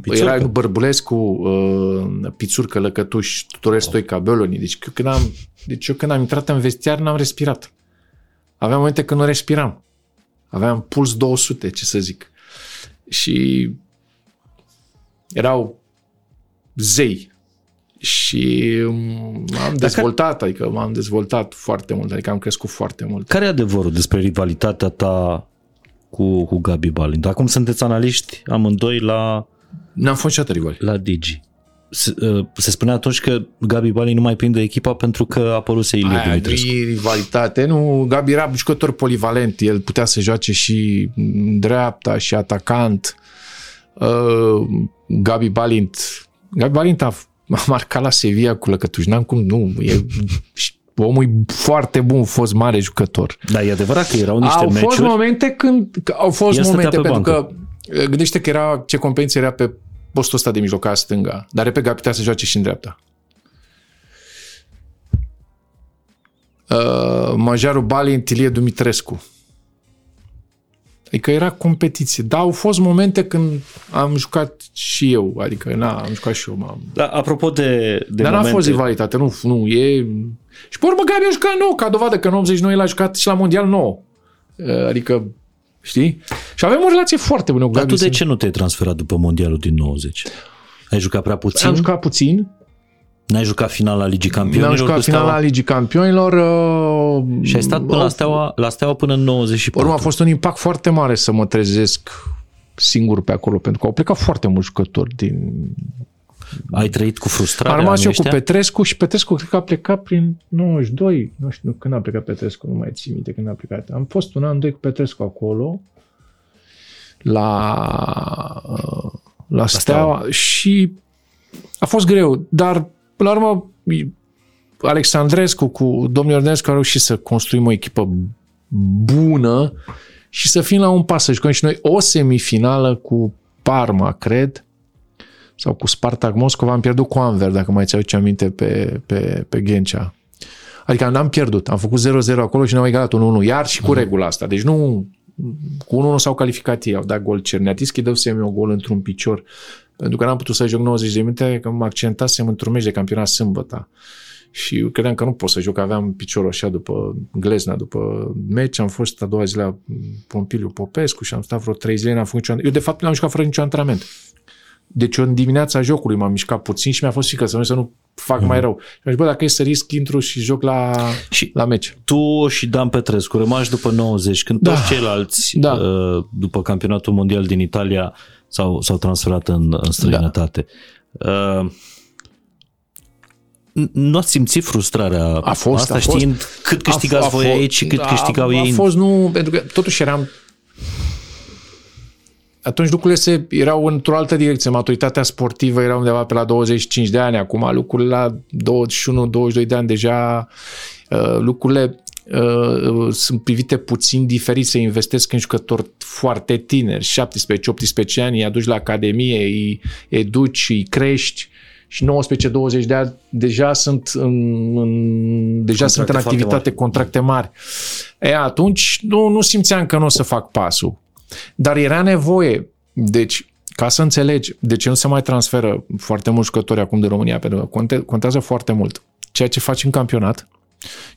Pițurcă. era Bărbulescu, uh, Pițurcă, Lăcătuș, Tudorel Stoica, Beloni. Deci eu, când am, deci eu când am intrat în vestiar n-am respirat. Aveam momente când nu respiram. Aveam puls 200, ce să zic. Și erau zei. Și m-am dezvoltat, adică m-am dezvoltat foarte mult, adică am crescut foarte mult. Care e adevărul despre rivalitatea ta cu, cu Gabi Balint? Acum sunteți analiști amândoi la, N-am fost niciodată rivali. la Digi. Se, uh, se spunea atunci că Gabi Balint nu mai prinde echipa pentru că a apărut Ilie Aia Dumitrescu. e rivalitate. Nu, Gabi era jucător polivalent. El putea să joace și în dreapta și atacant. Uh, Gabi Balint Gabi Balint a, a marcat la Sevilla cu Lăcătuș. N-am cum, nu. E, omul e foarte bun, fost mare jucător. Da, e adevărat că erau niște au meciuri. fost momente când că au fost El stătea momente pe pentru bancă. că gândește că era ce competiție era pe postul ăsta de mijlocaș stânga, dar repede Gabi putea să joace și în dreapta. Uh, Majarul Balin, Tilie Dumitrescu. Adică era competiție. Da, au fost momente când am jucat și eu, adică na, am jucat și eu, m-am... Da, apropo de, de Dar n-a momente, fost rivalitate, nu, nu, e... Și pe urmă Gabi a jucat nou, ca dovadă că în 89 el a jucat și la Mondial nou. Adică, știi? Și avem o relație foarte bună cu Dar Gabi. tu de ce nu te-ai transferat după Mondialul din 90? Ai jucat prea puțin? Am jucat puțin. N-ai jucat finala Ligii Campionilor? Am jucat cu Steaua? finala Ligii Campionilor. Uh, Și ai stat până la Steaua, la Steaua până în 94. Urmă a fost un impact foarte mare să mă trezesc singur pe acolo, pentru că au plecat foarte mulți jucători din... Ai trăit cu frustrare Am rămas anii eu cu ăștia? Petrescu și Petrescu cred că a plecat prin 92, nu știu când a plecat Petrescu, nu mai țin minte când a plecat. Am fost un an, doi cu Petrescu acolo, la, uh, la Steaua și a fost greu, dar până la urmă Alexandrescu cu domnul Iornescu a reușit să construim o echipă bună și să fim la un pas, să jucăm și noi o semifinală cu Parma, cred, sau cu Spartak Moscova, am pierdut cu Anver, dacă mai ți-aduce aminte, pe, pe, pe Ghencea. Adică n-am pierdut, am făcut 0-0 acolo și ne-am egalat 1-1, iar și cu regula asta. Deci nu, cu 1-1 s-au calificat ei, au dat gol Cerneatischi, dă semi o gol într-un picior, pentru că n-am putut să joc 90 de minute, că mă accentasem într-un meci de campionat sâmbătă. Și eu credeam că nu pot să joc, aveam piciorul așa după glezna, după meci. Am fost a doua zi la Pompiliu Popescu și am stat vreo trei zile, n-am făcut niciun Eu, de fapt, n-am jucat fără niciun antrenament. Deci eu în dimineața jocului m-am mișcat puțin și mi-a fost frică să nu, să nu fac mai rău. Și am zis, bă, dacă e să risc, intru și joc la, Și la meci. tu și Dan Petrescu rămași după 90, când Da. toți ceilalți, Da. uh, după campionatul mondial din Italia, s-au, s-au transferat în, în străinătate. Uh, n- nu ați simțit frustrarea A fost, asta a fost. știind cât câștigați A- a voi fost- aici și cât a- câștigau a, ei? A în- fost, nu, pentru că totuși eram... Atunci lucrurile se, erau într-o altă direcție. Maturitatea sportivă era undeva pe la 25 de ani. Acum lucrurile la 21-22 de ani deja uh, lucrurile uh, sunt privite puțin diferit. Se investesc în jucători foarte tineri, 17-18 ani, îi aduci la academie, îi educi, îi crești și 19-20 de ani deja sunt în, în, deja sunt în foarte activitate, mari. contracte mari. E, atunci nu, nu simțeam că nu o să fac pasul. Dar era nevoie. Deci, ca să înțelegi de ce nu se mai transferă foarte mulți jucători acum de România, pentru că conte, contează foarte mult ceea ce faci în campionat.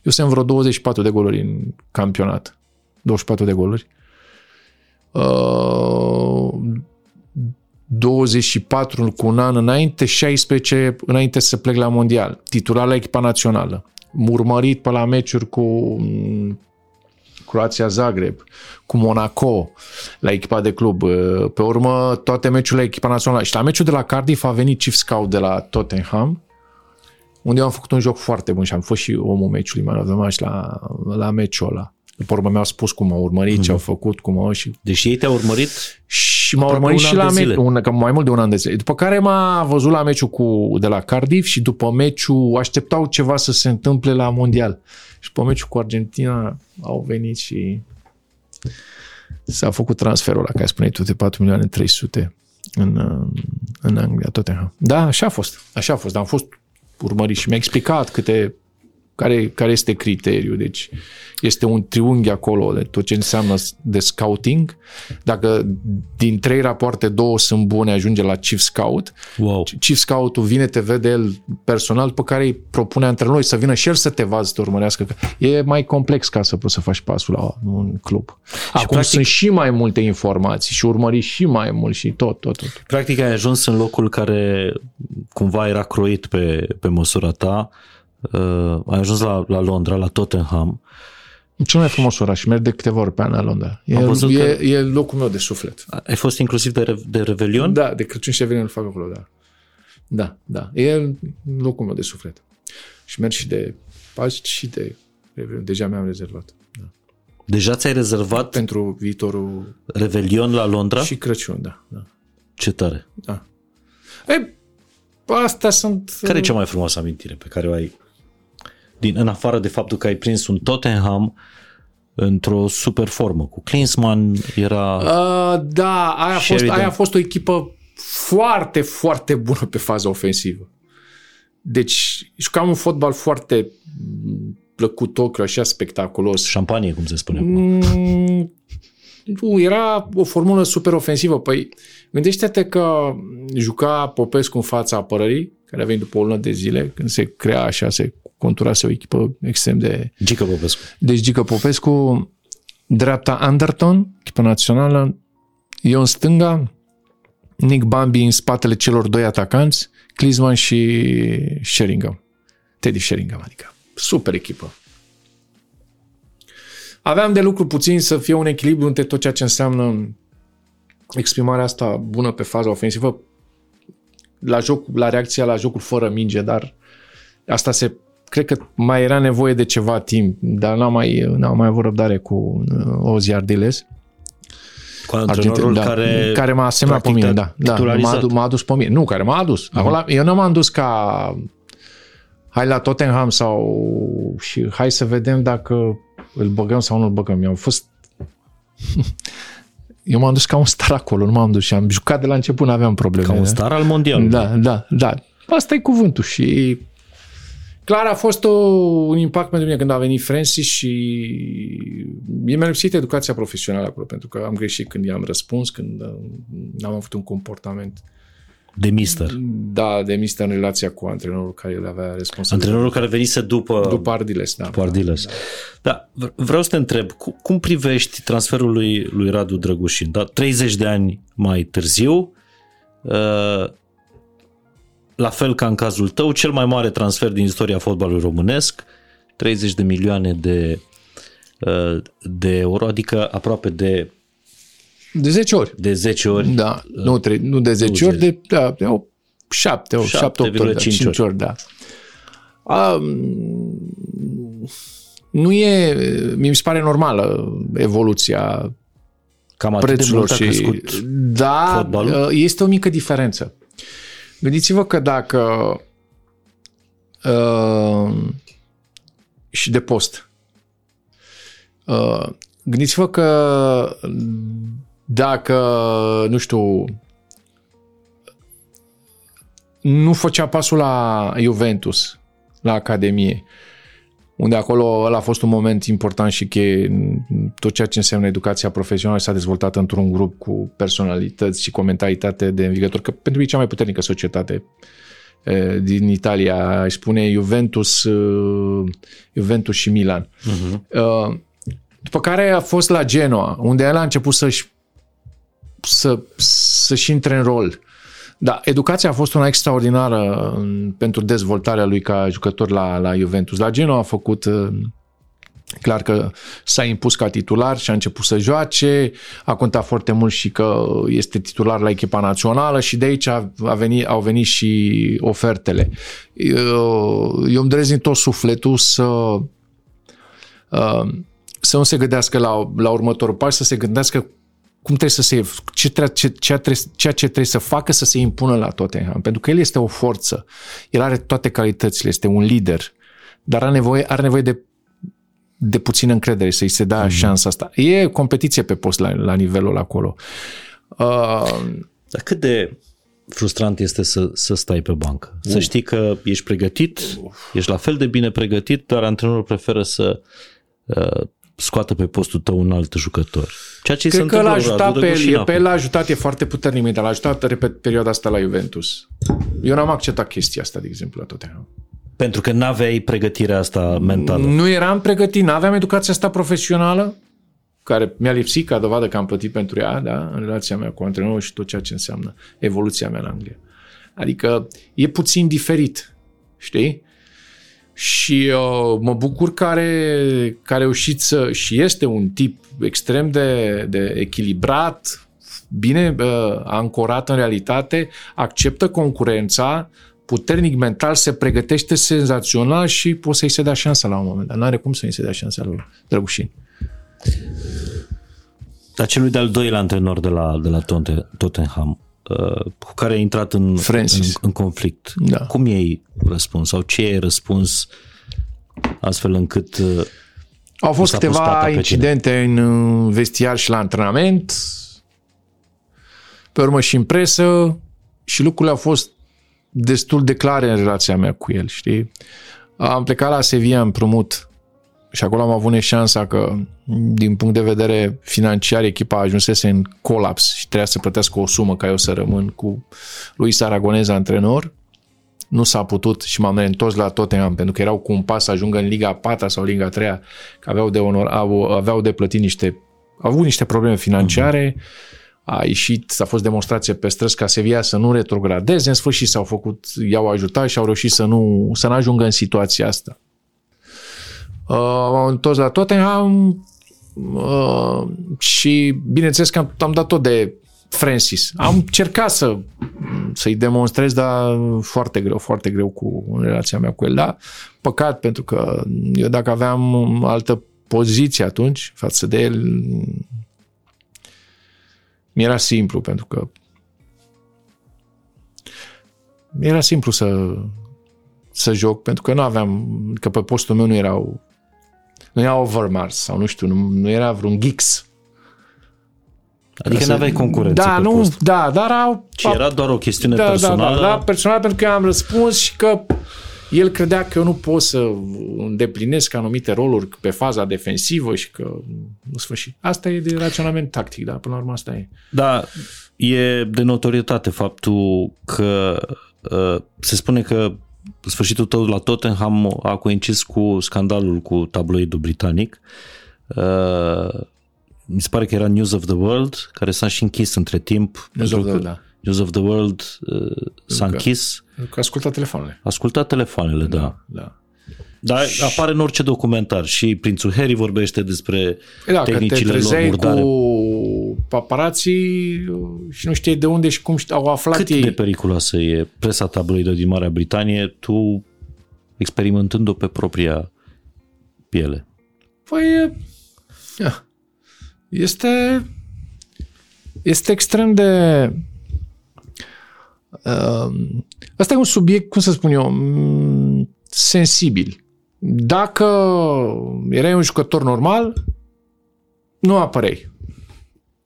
Eu sunt vreo 24 de goluri în campionat. 24 de goluri. Uh, 24 cu un an înainte, 16 înainte să plec la mondial. Titular la echipa națională. Urmărit pe la meciuri cu mm, Croația Zagreb, cu Monaco, la echipa de club. Uh, Pe urmă, toate meciurile la echipa națională. Și la meciul de la Cardiff a venit chief scout de la Tottenham, unde eu am făcut un joc foarte bun și am fost și omul meciului, man of the match la, la meciul ăla. După urmă mi-au spus cum au urmărit, ce au făcut, cum au și Deci ei te-au urmărit și m-a Aproape urmărit un și an la de meci, zile. un, cam mai mult de un an de zile. După care m-a văzut la meciul cu, de la Cardiff și după meciul așteptau ceva să se întâmple la mondial. Și după meciul cu Argentina au venit și s-a făcut transferul ăla, care spuneai tu, de 4 milioane 300 în, uh, în Anglia, Tottenham. Da, așa a fost. Așa a fost, dar am fost urmărit și mi-a explicat câte care, care este criteriul. Deci este un triunghi acolo de tot ce înseamnă de scouting. Dacă din trei rapoarte două sunt bune, ajunge la chief scout. Wow. Chief scout-ul vine, te vede el personal, pe care îi propune antrenorului să vină și el să te vadă, să te urmărească. Că E mai complex ca să poți să faci pasul la un club. Acum practic- sunt și mai multe informații și urmări și mai mult și tot, tot, tot. Practic ai ajuns în locul care cumva era croit pe, pe măsura ta. Uh, ai ajuns la, la Londra, la Tottenham. Cel mai frumos oraș. Merg de câteva ori pe an la Londra. E, Am văzut e, că- e locul meu de suflet. Ai fost inclusiv de, Re- de Revelion? Da, de Crăciun și de Revelien îl fac acolo, da. Da, da. E locul meu de suflet. Și merg și de Paști și de Revelion. Deja mi-am rezervat. Da. Deja ți-ai rezervat Pentru viitorul Revelion la Londra? și Crăciun, da. da. Ce tare. da. E, astea sunt... Care e cea mai frumoasă amintire pe care o ai? Din, în afară de faptul că ai prins un Tottenham într-o super formă. Cu Klinsmann era... Uh, da, aia a, fost, Sheridan. aia a fost o echipă foarte, foarte bună pe faza ofensivă. Deci, jucam un fotbal foarte mm, plăcut ochiul, așa spectaculos. Șampanie, cum se spune acum. Mm, nu, era o formulă super ofensivă. Păi, gândește-te că juca Popescu în fața apărării, care a venit după o lună de zile, când se crea așa, se conturase o echipă extrem de... Gică Popescu. Deci Gică Popescu, dreapta Anderton, echipă națională, eu în stânga, Nick Bambi în spatele celor doi atacanți, Klinsmann și Sheringham. Teddy Sheringham, adică super echipă. Aveam de lucru puțin să fie un echilibru între tot ceea ce înseamnă exprimarea asta bună pe faza ofensivă, la, joc, la reacția la jocul fără minge, dar asta se cred că mai era nevoie de ceva timp, dar n-am mai, n-am mai avut răbdare cu uh, Ozi Ardiles. Cu antrenorul da, care... care m-a semnat pe practic mine, te-a da. da m-a, titularizat. adu- m-a adus pe mine. Nu, care m-a adus. Uh-huh. Acolo, eu nu m-am dus ca hai la Tottenham sau și hai să vedem dacă îl băgăm sau nu îl băgăm. Eu am fost eu m-am dus ca un star acolo, nu m-am dus și am jucat de la început, nu aveam probleme. Ca un da. star al mondialului. Da, da, da. Asta e cuvântul și clar a fost o, un impact pentru mine când a venit Francis și mie mi-a lipsit educația profesională acolo pentru că am greșit când i-am răspuns, când uh, n-am avut un comportament De mister. Da, de mister în relația cu antrenorul care le avea responsabilitate. Antrenorul care venise după, După Ardiles, da. după Ardiles. Da. da, vreau să te întreb, cum, cum privești transferul lui, lui Radu Drăgușin? Da? 30 de ani mai târziu, uh, la fel ca în cazul tău, cel mai mare transfer din istoria fotbalului românesc, 30 de milioane de, uh, de euro, adică aproape de De 10 ori. de 10 ori. Da, nu, tre- nu de 10 nu ori, de, da, de o 7, o 7, 8 ori, da, 7,5 5 ori, da. A, nu e, mi se pare normală evoluția Cam atât de prețurilor mult a și crescut. da, fotbalul? este o mică diferență. Gândiți-vă că dacă uh, și de post. Uh, gândiți-vă că dacă, nu știu, nu făcea pasul la Juventus, la Academie, unde acolo ăla a fost un moment important și cheie în tot ceea ce înseamnă educația profesională și s-a dezvoltat într-un grup cu personalități și cu o mentalitate de învigător, că pentru ei e cea mai puternică societate eh, din Italia, aș spune Juventus, eh, Juventus și Milan. Uh-huh. După care a fost la Genoa, unde el a început să-și să, să-și intre în rol. Da, educația a fost una extraordinară în- pentru dezvoltarea lui ca jucător la, la Juventus. La Genoa a făcut uh, clar că s-a impus ca titular și a început să joace, a contat foarte mult și că este titular la echipa națională și de aici a, a venit, au venit și ofertele. Eu, eu îmi doresc din tot sufletul să uh, să nu se gândească la, la următorul pas, să se gândească cum trebuie să se, ce, tre- ce, ce, trebuie, ceea ce trebuie să facă să se impună la Tottenham. Pentru că el este o forță, el are toate calitățile, este un lider, dar are nevoie, are nevoie de, de puțină încredere să-i se dea mm-hmm. șansa asta. E competiție pe post la, la nivelul acolo. Uh, Dar cât de frustrant este să, să stai pe bancă? Să știi că ești pregătit, ești la fel de bine pregătit, dar antrenorul preferă să uh, scoată pe postul tău un alt jucător. Ceea ce se Cred că întâmplă l-a lui ajutat Radu pe el, Drăgușin e, pe el acum. l-a ajutat, e foarte puternic, dar l-a ajutat, repet, perioada asta la Juventus. Eu n-am acceptat chestia asta, de exemplu, la Tottenham. Pentru că n-aveai pregătirea asta mentală. Nu eram pregătit, n-aveam educația asta profesională, care mi-a lipsit ca dovadă că am plătit pentru ea, da, în relația mea cu antrenorul și tot ceea ce înseamnă evoluția mea în Anglia. Adică e puțin diferit, știi? Și uh, mă bucur că are, că a reușit să, și este un tip extrem de, de echilibrat, bine uh, ancorat în realitate, acceptă concurența, puternic mental, se pregătește senzațional și poate să-i se dea șansa la un moment dar. N-are cum să-i se dea șansa lui Drăgușin. Dar celui de-al doilea antrenor de la, de la Totte- Tottenham, uh, cu care ai intrat în, în, Francis. în conflict, Da. cum i-ai răspuns sau ce ai răspuns astfel încât uh, Au fost s-a pus pata câteva pe incidente în uh, vestiar și la antrenament, pe urmă și în presă și lucrurile au fost destul de clare în relația mea cu el, știi? Am plecat la Sevilla împrumut și acolo am avut neșansa că, din punct de vedere financiar, echipa ajunsese în colaps și trebuia să plătească o sumă ca eu să rămân cu lui Aragonez antrenor. Nu s-a putut și m-am reîntors la Tottenham pentru că erau cu un pas să ajungă în Liga 4 sau Liga 3 că aveau de, onor, au, aveau de plătit niște au avut niște probleme financiare a ieșit, a fost demonstrație pe străzi ca Sevilla să nu retrogradeze, în sfârșit s-au făcut, i-au ajutat și au reușit să nu, să nu ajungă în situația asta. Uh, am întors la Tottenham uh, și bineînțeles că am, am dat tot de Francis. Am încercat să, să-i demonstrez, dar foarte greu, foarte greu cu în relația mea cu el. Da, păcat pentru că eu dacă aveam altă poziție atunci față de el, mi-era simplu pentru că era simplu să să joc, pentru că nu aveam, că pe postul meu nu erau nu era Overmars sau nu știu, nu, nu era vreun Gix. Adică nu aveai concurență Da, pe nu, post. da, dar au... Și era doar o chestiune da, personală. Da, da, da, personal pentru că eu am răspuns și că El credea că eu nu pot să îndeplinesc anumite roluri pe faza defensivă și că, în sfârșit, asta e de raționament tactic, dar până la urmă asta e. Da, e de notorietate faptul că uh, se spune că sfârșitul tău la Tottenham a coincis cu scandalul cu tabloidul britanic. Uh, mi se pare că era News of the World, care s-a și închis între timp. News pentru of the- că da. News of the World uh, s-a că- închis. Că asculta telefoanele. Asculta telefoanele, da. Da. Dar apare în orice documentar și prințul Harry vorbește despre Da, că te tehnicile lor trezeai murdare. cu paparații și nu știai de unde și cum au aflat Cât ei. de periculoasă e presa tabloidă din Marea Britanie, tu experimentând-o pe propria piele? Păi, e- ia, este, este extrem de... Um, asta e un subiect, cum să spun eu, mm, sensibil. Dacă erai un jucător normal, nu apărei.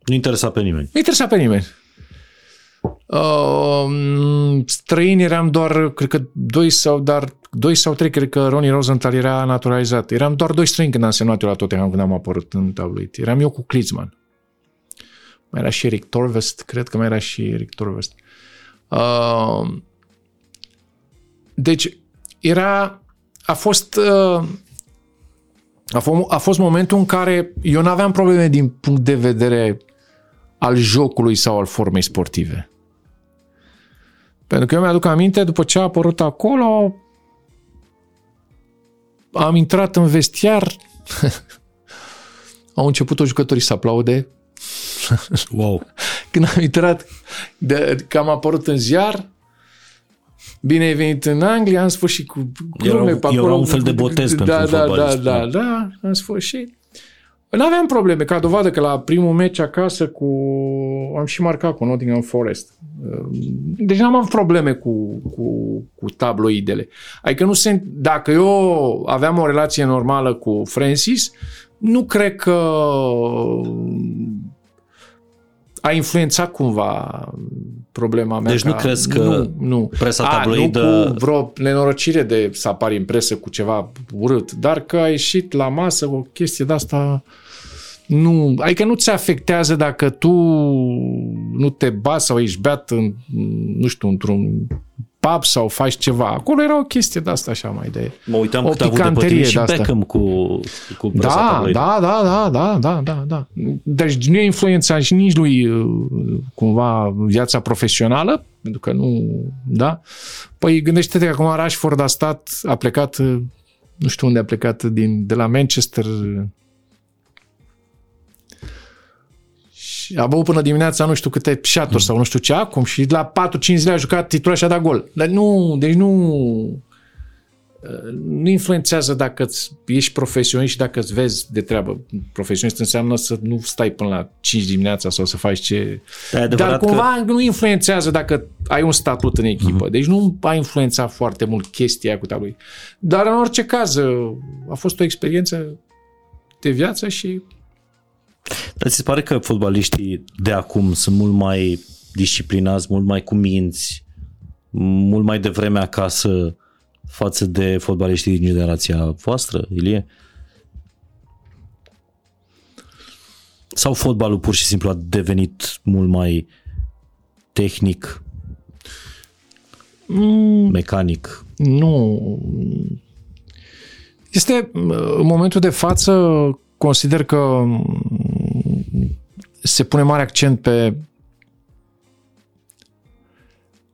Nu interesa pe nimeni. Nu interesa pe nimeni. Uh, străini eram doar, cred că doi sau, dar doi sau trei, cred că Ronnie Rosenthal era naturalizat. Eram doar doi străini când am semnat eu la Tottenham, când am apărut în tabloid. Eram eu cu Klinsmann. Mai era și Eric Torvest, cred că mai era și Eric Torvest. Uh, deci, era, a fost, uh, a fost, a fost momentul în care eu nu aveam probleme din punct de vedere al jocului sau al formei sportive. Pentru că eu mi-aduc aminte, după ce a apărut acolo, am intrat în vestiar, au început o jucătorii să aplaude. Wow. Când am intrat, de, că am apărut în ziar, bine ai venit în Anglia, am sfârșit cu glume Era- pe era acolo. un fel de botez da, pentru da, da, fotbalist, da, da. da, am sfârșit. Nu aveam probleme, ca dovadă că la primul meci acasă cu... am și marcat cu Nottingham Forest. Deci n-am avut probleme cu, cu, cu tabloidele. Adică nu se, dacă eu aveam o relație normală cu Francis, nu cred că a influențat cumva problema mea. Deci nu ca- crezi că nu, nu. presa A, tabloidă- Nu cu vreo nenorocire de să apari în presă cu ceva urât, dar că a ieșit la masă o chestie de asta nu, adică nu ți afectează dacă tu nu te bați sau ești beat în, nu știu, într-un pub sau faci ceva. Acolo era o chestie de asta așa mai de... Mă uitam O cât a avut de picanterie pătrit și de asta. Beckham cu, cu presa Da, tabloidă. da, da, da, da, da, da, da. Deci nu e influența și nici lui uh, cumva viața profesională, pentru că nu, da. Păi gândește-te că acum Rashford a stat, a plecat, uh, nu știu unde a plecat, din, de la Manchester și a băut până dimineața nu știu câte șaturi sau nu știu ce acum și la 4-5 zile a jucat titular și a dat gol. Dar nu, deci nu nu influențează dacă îți ești profesionist și dacă îți vezi de treabă. Profesionist înseamnă să nu stai până la 5 dimineața sau să faci ce... Da, e adevărat Dar cumva că... nu influențează dacă ai un statut în echipă. Uh-huh. Deci nu a influențat foarte mult chestia aia cu tabloid. Dar în orice caz a fost o experiență de viață și Dar ți se pare că fotbaliștii de acum sunt mult mai disciplinați, mult mai cuminți, mult mai devreme acasă față de fotbaliștii din generația voastră, Ilie? Sau fotbalul pur și simplu a devenit mult mai tehnic, mm, mecanic? Nu. Este, în momentul de față, consider că se pune mare accent pe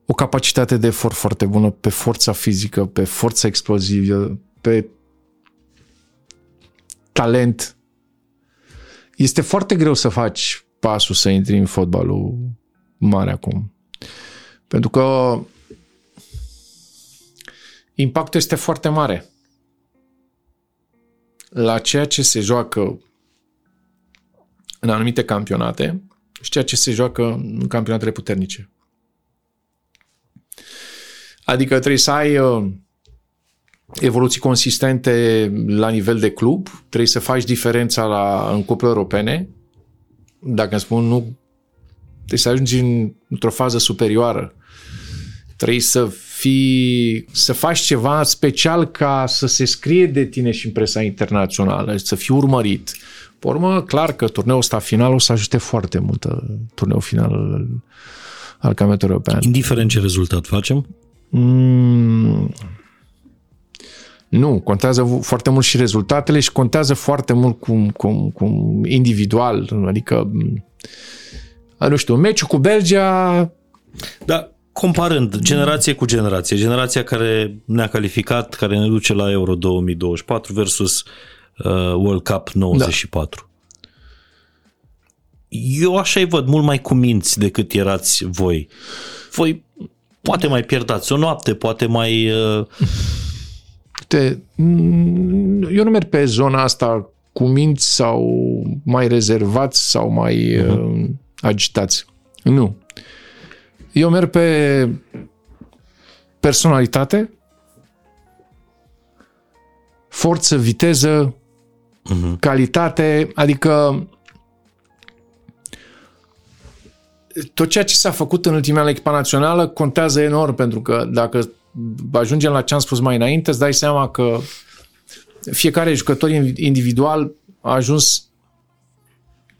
o capacitate de efort foarte bună, pe forța fizică, pe forța explozivă, pe talent. Este foarte greu să faci pasul să intri în fotbalul mare acum. Pentru că impactul este foarte mare la ceea ce se joacă în anumite campionate și ceea ce se joacă în campionatele puternice. Adică trebuie să ai uh, evoluții consistente la nivel de club, trebuie să faci diferența la, în cuple europene. Dacă îmi spun nu, trebuie să ajungi în, într-o fază superioară. Trebuie să fi, să faci ceva special ca să se scrie de tine și în presa internațională, să fii urmărit. Pe urmă, clar că turneul ăsta final o să ajute foarte mult uh, turneul final al, al campionatului european. Indiferent ce rezultat facem? Mm, nu, contează foarte mult și rezultatele și contează foarte mult cum, cum, cum individual, adică nu știu, meciul cu Belgia da, comparând generație cu generație, generația care ne-a calificat, care ne duce la Euro 2024 versus uh, World Cup 94. Da. Eu așa-i văd, mult mai cuminți decât erați voi. Voi poate mai pierdați o noapte, poate mai... Uh... Te, eu nu merg pe zona asta cu minți sau mai rezervați sau mai uh-huh. uh, agitați. Nu. Eu merg pe personalitate, forță, viteză, uh-huh. calitate, adică tot ceea ce s-a făcut în ultimele echipa națională contează enorm, pentru că dacă ajungem la ce am spus mai înainte, îți dai seama că fiecare jucător individual a ajuns,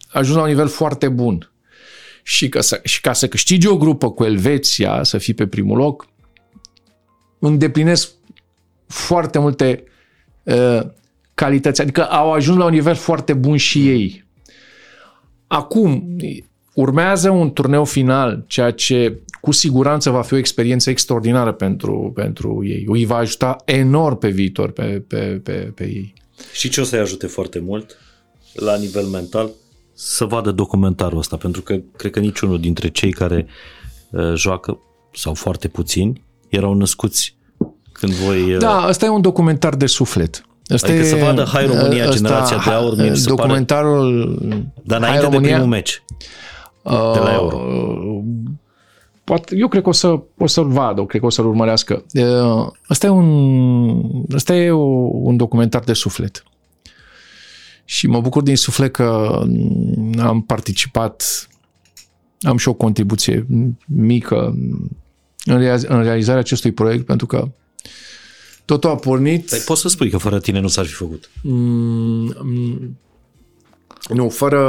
a ajuns la un nivel foarte bun și, ca să, și ca să câștigi o grupă cu Elveția, să fii pe primul loc, îndeplinesc foarte multe uh, calități, adică au ajuns la un nivel foarte bun și ei. Acum, urmează un turneu final, ceea ce cu siguranță va fi o experiență extraordinară pentru, pentru ei. Îi va ajuta enorm pe viitor pe, pe, pe, pe ei. Și ce o să-i ajute foarte mult la nivel mental? Să vadă documentarul ăsta, pentru că cred că niciunul dintre cei care uh, joacă, sau foarte puțini, erau născuți când voi... Uh... Da, ăsta e un documentar de suflet. Asta adică e, să vadă Hai România, ăsta, generația de aur, mi se documentarul pare... Dar înainte Hai România, de primul meci uh, de la Euro. Uh, poate, eu cred că o, să, o să-l vadă, cred că o să-l urmărească. Uh, ăsta e un, ăsta e o, un documentar de suflet. Și mă bucur din suflet că am participat, am și o contribuție mică în realizarea acestui proiect, pentru că totul a pornit... Păi poți să spui că fără tine nu s-ar fi făcut. Mm, mm, nu, fără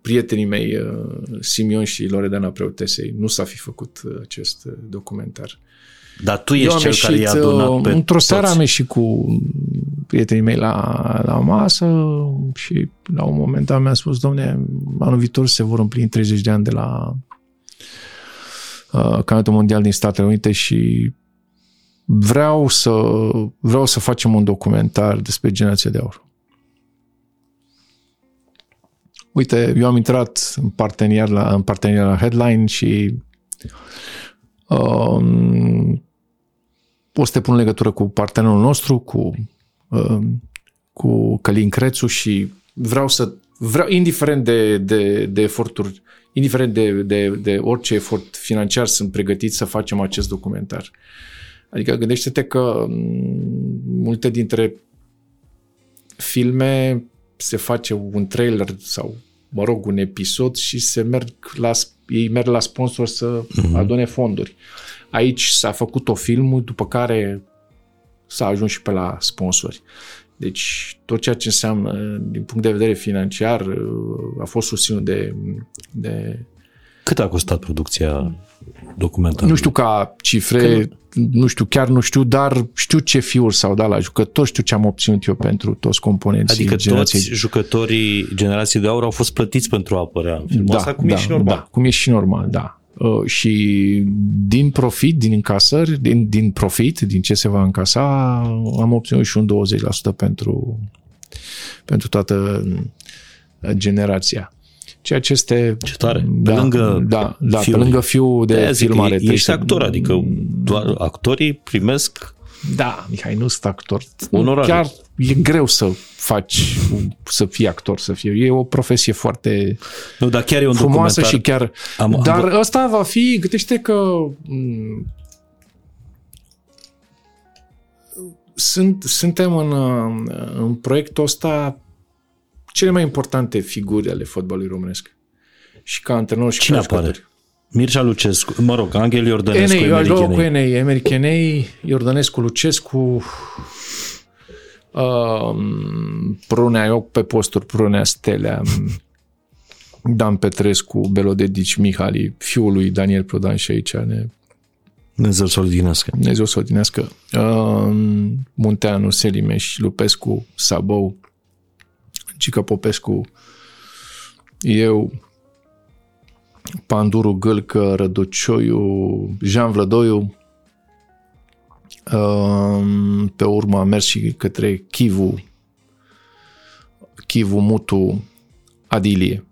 prietenii mei, uh, Simion și Loredana Preotesei, nu s-a fi făcut uh, acest uh, documentar. Dar tu ești cel care i-a adunat pe Într-o seară am ieșit cu prietenii mei la, la masă și la un moment dat mi-a spus, domne, anul viitor se vor împlini 30 de ani de la uh, Campionatul Mondial din Statele Unite și vreau să, vreau să facem un documentar despre generația de aur. Uite, eu am intrat în parteneriat la, în parteneriat la Headline și um, o să te pun în legătură cu partenerul nostru, cu, uh, cu Călin Crețu și vreau să, vreau, indiferent de, de, de eforturi, indiferent de, de, de orice efort financiar, sunt pregătit să facem acest documentar. Adică gândește-te că mm, multe dintre filme se face un trailer sau, mă rog, un episod și se merg la, ei merg la sponsor să uh-huh. adune fonduri. Aici s-a făcut o film, după care s-a ajuns și pe la sponsori. Deci tot ceea ce înseamnă din punct de vedere financiar a fost susținut de, de cât a costat producția documentarului? Nu știu ca cifre, că... nu știu, chiar nu știu, dar știu ce fiuri s-au dat la jucători, știu ce am obținut eu pentru toți componenții. Adică generației... toți jucătorii generației de aur au fost plătiți pentru a apărea în filmul da, asta, cum da, e și normal. Da, cum e și normal, da. Uh, și din profit, din încasări, din, din profit, din ce se va încasa, am obținut și un 20% pentru, pentru toată generația. Ceea ce este... Ce tare. Da, pe lângă da, da, pe lângă fiul de, de filmare. Ești actor, adică doar actorii primesc da, Mihai, nu sunt actor. Onorare. Chiar e greu să faci, să fii actor, să fie. E o profesie foarte nu, dar chiar e un frumoasă și chiar... Am, dar am... ăsta va fi, gândește că mm, sunt, suntem în, în proiectul ăsta cele mai importante figuri ale fotbalului românesc. Și ca antrenor și Cine ca apare? Mircea Lucescu, mă rog, Angel Iordănescu, Enei, eu aș Emeric lua cu Enei. Enei, Emeric Enei, Iordănescu, Lucescu, um, Prunea, eu pe posturi, Prunea, Stelea, Dan Petrescu, Belodedici, Mihali, fiul lui Daniel Prodan și aici ne Dumnezeu să-l odinească. Dumnezeu să o odinească. Um, Munteanu, Selimeș, Lupescu, Sabou, Gică Popescu, eu, Panduru Gâlcă, Răducioiu, Jean Vlădoiu. Um, pe urmă am mers și către Chivu, Chivu, Mutu, Adilie.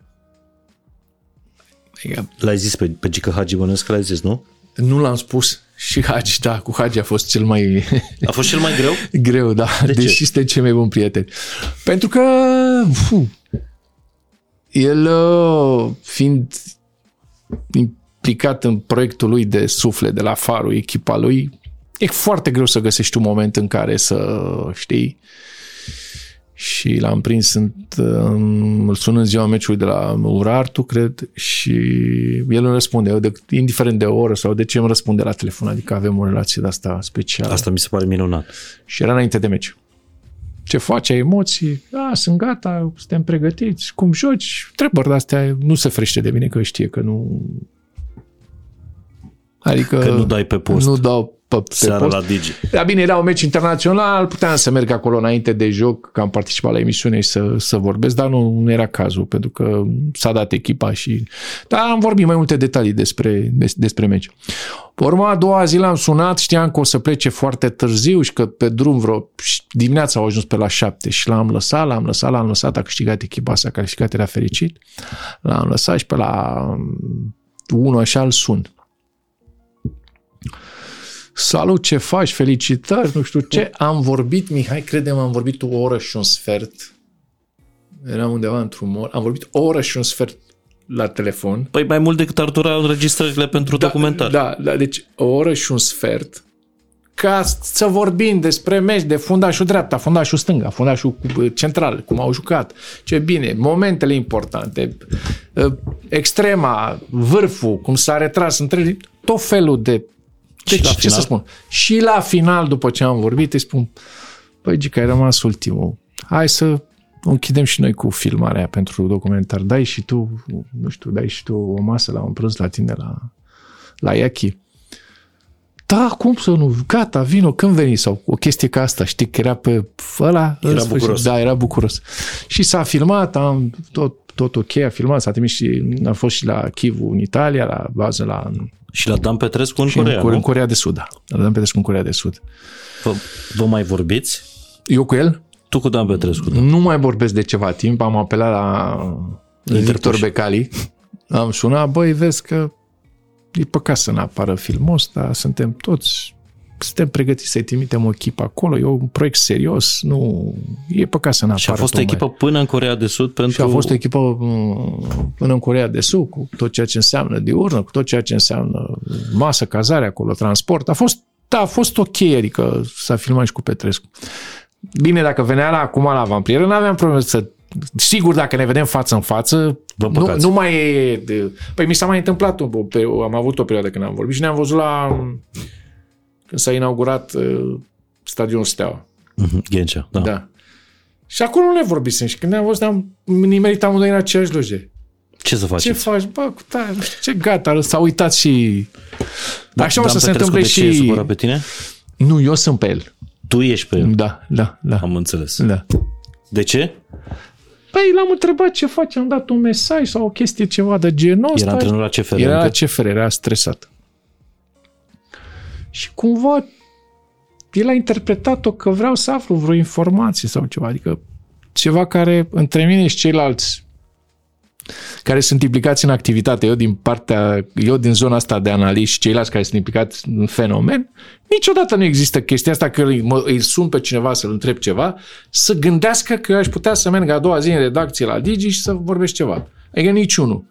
Adică L-ai zis pe, pe Gică Hagi Bănesc, l-ai zis, nu? Nu l-am spus și Hagi, da, cu Hagi a fost cel mai A fost cel mai greu? greu, da, De ce? deși suntem cei mai buni prieteni. Pentru că fu, el uh, fiind implicat în proiectul lui de suflet de la Farul, echipa lui, e foarte greu să găsești un moment în care să știi și l-am prins sunt, um, îl sun în ziua meciului de la Urartu, cred, și el îmi răspunde, eu de, indiferent de o oră sau de ce îmi răspunde la telefon, adică avem o relație de asta specială. Asta mi se pare minunat. Și era înainte de meci. Ce faci, ai emoții? A, sunt gata, suntem pregătiți. Cum joci? Întrebări de astea nu se frește de mine, că știe că nu... Adică... Că nu dai pe post. Nu dau pe, pe Seara post. la Digi. Da, bine, era un meci internațional, puteam să merg acolo înainte de joc, că am participat la emisiune și să, să vorbesc, dar nu, nu era cazul, pentru că s-a dat echipa și... Dar am vorbit mai multe detalii despre, des, despre meci. Pe urma a doua zi l-am sunat, știam că o să plece foarte târziu și că pe drum vreo dimineața au ajuns pe la șapte și l-am lăsat, l-am lăsat, l-am lăsat, a câștigat echipa sa, a câștigat, era fericit. L-am lăsat și pe la unul așa îl sun. Salut, ce faci? Felicitări, nu știu ce. Am vorbit, Mihai, credem, am vorbit o oră și un sfert. Eram undeva într-un mor. Am vorbit o oră și un sfert la telefon. Păi mai mult decât ar dura înregistrările pentru Da, documentar. Da, da, deci o oră și un sfert ca să vorbim despre meci de fundașul dreapta, fundașul stânga, fundașul central, cum au jucat, ce bine, momentele importante, extrema, vârful, cum s-a retras între tot felul de deci, la ce final? să spun? Și la final, după ce am vorbit, îi spun, păi, Gica, ai rămas ultimul. Hai să închidem și noi cu filmarea aia pentru documentar. Dai și tu, nu știu, dai și tu o masă la un prânz la tine la, la Iachi. Da, cum să nu? Gata, vino, când veni? Sau o chestie ca asta, știi, că era pe ăla. în Era sfârșit. bucuros. Da, era bucuros. Și s-a filmat, am tot, tot ok, a filmat, s-a trimis și a fost și la Chivu în Italia, la bază la Și la Dan Petrescu în și Corea, în, în nu? Corea de Sud, da. La Dan Petrescu în Corea de Sud. Vă, vă mai vorbiți? Eu cu el Tu cu Dan Petrescu, da. nu mai vorbesc de ceva timp, am apelat la Victor Becali, am sunat, băi, vezi că e păcat să ne apară filmul ăsta, suntem toți, suntem pregătiți să-i trimitem o echipă acolo, e un proiect serios, nu, e păcat să ne apară Și a fost o tocmai. echipă până în Corea de Sud pentru... Și a fost o echipă m, până în Corea de Sud, cu tot ceea ce înseamnă diurnă, cu tot ceea ce înseamnă masă, cazare acolo, transport. A fost, da, a fost ok, adică s-a filmat și cu Petrescu. Bine, dacă venea la, acum la vampiră, nu aveam probleme să... Sigur, dacă ne vedem față în față, Vă nu, împăcați. nu mai e... De, păi mi s-a mai întâmplat, o, pe, am avut o perioadă când am vorbit și ne-am văzut la... Când s-a inaugurat uh, stadionul Steaua. Mhm, Ghencea, da. Da. Și acolo nu ne vorbisem și când ne-am văzut, am nimerit amândoi în aceeași loge. Ce să Ce faceți? faci? Bă, cu tare, nu știu ce gata, s-a uitat și... Da, Așa o Dan să se Petrescu, întâmple de ce e și... supărat pe tine? Nu, eu sunt pe el. Tu ești pe el. Da, da, da. Am înțeles. da. De ce? Păi l-am întrebat ce face, am dat un mesaj sau o chestie ceva de genul ăsta. Era antrenor la CFR. Era la încă? CFR, era stresat. Și cumva el a interpretat-o că vreau să aflu vreo informație sau ceva, adică ceva care între mine și ceilalți care sunt implicați în activitate, eu din partea, eu din zona asta de analiști și ceilalți care sunt implicați în fenomen, niciodată nu există chestia asta că îi, mă, îi sun pe cineva să-l întreb ceva, să gândească că eu aș putea să merg a doua zi în redacție la Digi și să vorbesc ceva. Adică niciunul.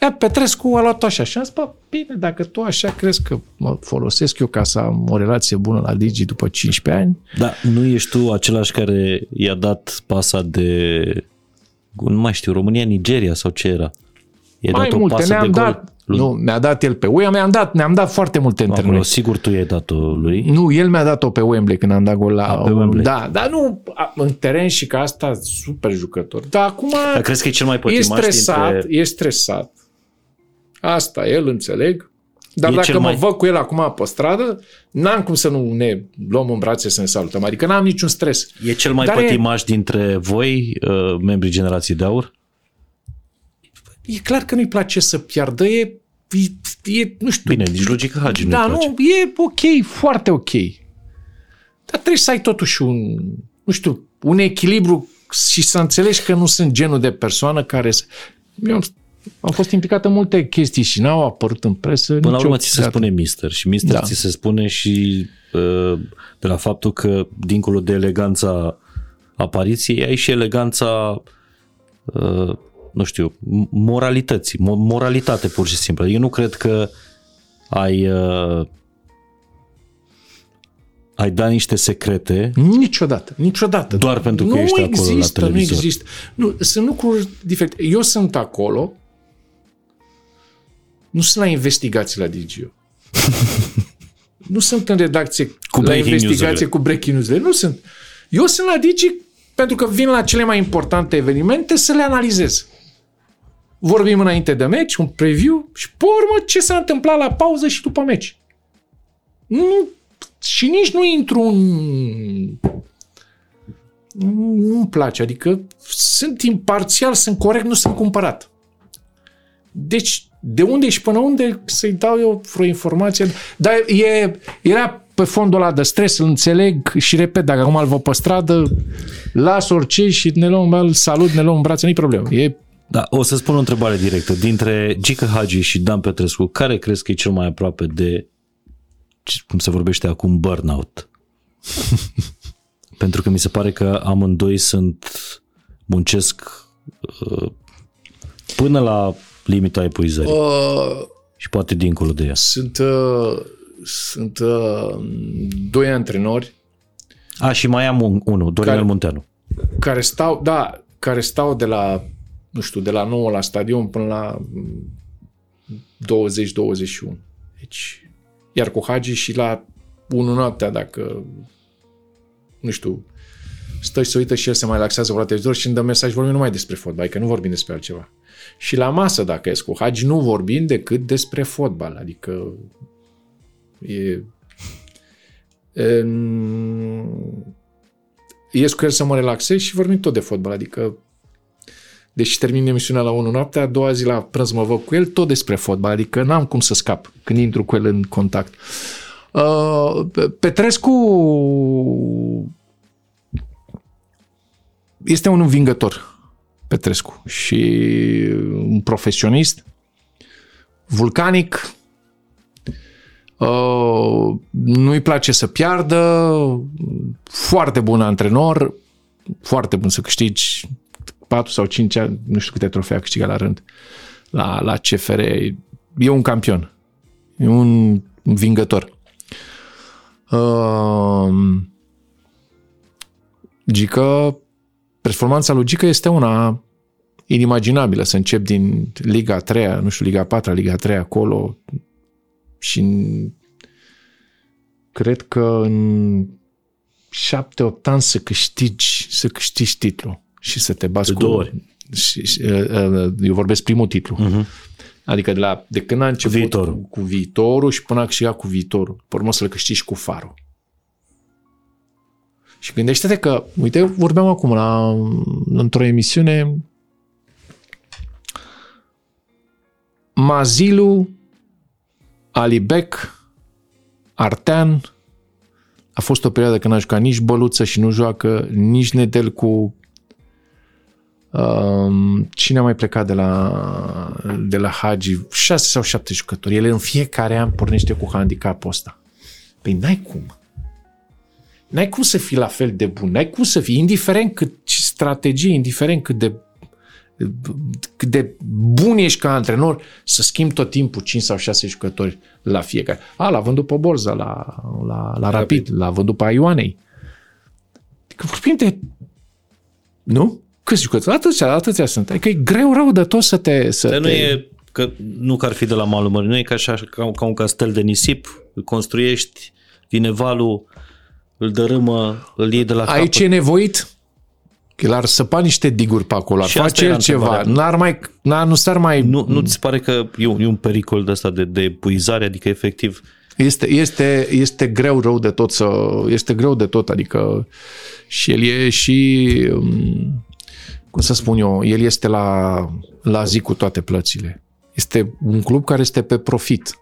Ea, Petrescu a luat așa și am zis, bă, bine, dacă tu așa crezi că mă folosesc eu ca să am o relație bună la Digi după 15 ani, Da, nu ești tu același care i-a dat pasa de... Nu mai știu, România, Nigeria sau ce era? I-ai mai dat o multe, pasă ne-am de gol dat, lui- nu, ne-a dat el pe Wembley, ne-am dat, ne-am dat foarte multe între Acolo, noi. sigur tu i-ai dat-o lui. Nu, el mi-a dat-o pe Wembley când am dat gol la... A, pe Wembley. Da, dar nu a, în teren și ca asta super jucător. Dar acum Dar crezi că e cel mai e pătimaș stresat, dintre... e stresat. Asta el înțeleg. Dar E dacă cel mă mai- văd cu el acum pe stradă, n-am cum să nu ne luăm în brațe să ne salutăm. Adică n-am niciun stres. E cel mai Dar e- pătimaș dintre voi, uh, membrii generației de aur? E clar că nu-i place să piardă, e, e, e nu știu, Bine, nici logică Hagi nu da, place. nu, e ok, foarte ok. Dar trebuie să ai totuși un, nu știu, un echilibru și să înțelegi că nu sunt genul de persoană care să... Eu am, am fost implicat în multe chestii și n-au apărut în presă. Până la nicio urmă ți se dată. spune mister și mister Da. ți se spune și uh, de la faptul că dincolo de eleganța apariției ai și eleganța uh, nu știu, m- moralității, mo- moralitate pur și simplu. Eu nu cred că ai uh, ai da niște secrete Niciodată, niciodată. Doar pentru că nu ești acolo la există, televizor. Nu există, nu Sunt lucruri diferite. Eu sunt acolo, nu sunt la investigații la DGO. nu sunt în redacție Cu la breaking investigație news-urile. cu breaking news Nu sunt. Eu sunt la Digi pentru că vin la cele mai importante evenimente să le analizez. Vorbim înainte de meci, un preview și pe urmă ce s-a întâmplat la pauză și după meci. Nu, și nici nu intru în... Nu- Nu-mi place, adică sunt imparțial, sunt corect, nu sunt cumpărat. Deci, de unde și până unde să-i dau eu vreo informație? Dar e, era pe fondul ăla de stres, îl înțeleg și repet, dacă acum îl văd pe stradă, las orice și ne luăm, îl salut, ne luăm în brațe, nu-i problemă. E Da, o să spun o întrebare directă. Dintre Gică Hagi și Dan Petrescu, care crezi că e cel mai aproape de, cum se vorbește acum, burnout? Pentru că mi se pare că amândoi sunt, muncesc uh, până la limita epuizării uh, și poate dincolo de ea. sunt, uh, sunt uh, doi antrenori A, și mai am un, unul, Dorinel Care- Munteanu. care stau, da, care stau de la, nu știu, de la 9 la stadion până la mm, 20-21. Deci, iar cu Hagi și la 1 noaptea, dacă, nu știu, stă și se uită și el se mai laxează la televizor și îmi dă mesaj, vorbim numai despre fotbal, adică nu vorbim despre altceva. Și la masă, dacă ești cu Hagi, nu vorbim decât despre fotbal, adică e... e ies cu el să mă relaxez și vorbim tot de fotbal, adică deși termin emisiunea la 1 noaptea, a doua zi la prânz mă văd cu el tot despre fotbal, adică n-am cum să scap când intru cu el în contact. Uh, Petrescu este un învingător, Petrescu, și un profesionist, vulcanic, Uh, nu-i place să piardă, foarte bun antrenor, foarte bun să câștigi 4 sau 5 ani, nu știu câte trofee a câștigat la rând la, la CFR. E un campion. E un învingător. Uh, Gică, performanța lui Gică este una inimaginabilă să încep din Liga 3, nu știu, Liga 4, Liga 3 acolo și în, cred că în 7-8 ani să câștigi, să câștigi titlul și să te bați De cu... două ori. Și, și, uh, uh, eu vorbesc primul titlu. Uh-huh. Adică de, la, de când a început Viitorul. Cu, cu viitorul și până a câștigat cu viitorul. Pe urmă să-l câștigi cu farul. Și gândește-te că, uite, vorbeam acum la, într-o emisiune Mazilu, Alibec, Artean, a fost o perioadă când n-a jucat nici Băluță și nu joacă nici Nedel cu um, cine a mai plecat de la, de la Hagi? Șase sau șapte jucători. El în fiecare an pornește cu handicapul ăsta. Păi n-ai cum. N-ai cum să fii la fel de bun. N-ai cum să fii, indiferent cât strategie, indiferent cât de cât de bun ești ca antrenor să schimbi tot timpul 5 sau 6 jucători la fiecare. A, l-a vândut pe Borza, la, la, la Rapid, l-a vândut pe Ioanei. Adică vorbim de... Nu? Câți jucători? Atâția, atâția sunt. Adică e greu rău de tot să te... Să Dar te... nu e că nu că ar fi de la malul mării, nu e ca, așa, ca, ca un castel de nisip, îl construiești, vine valul, îl dărâmă, îl iei de la Aici capăt. e nevoit că l-ar săpa niște diguri pe acolo, ar Și asta face era el ceva, întrebarea. n-ar mai, n-ar, nu s-ar mai... Nu, nu ți se pare că e un, e un pericol de asta de, de epuizare, adică efectiv Este, este, este greu rău de tot să... Este greu de tot, adică și el e și... um, Cum să spun eu, el este la, la zi cu toate plățile. Este un club care este pe profit,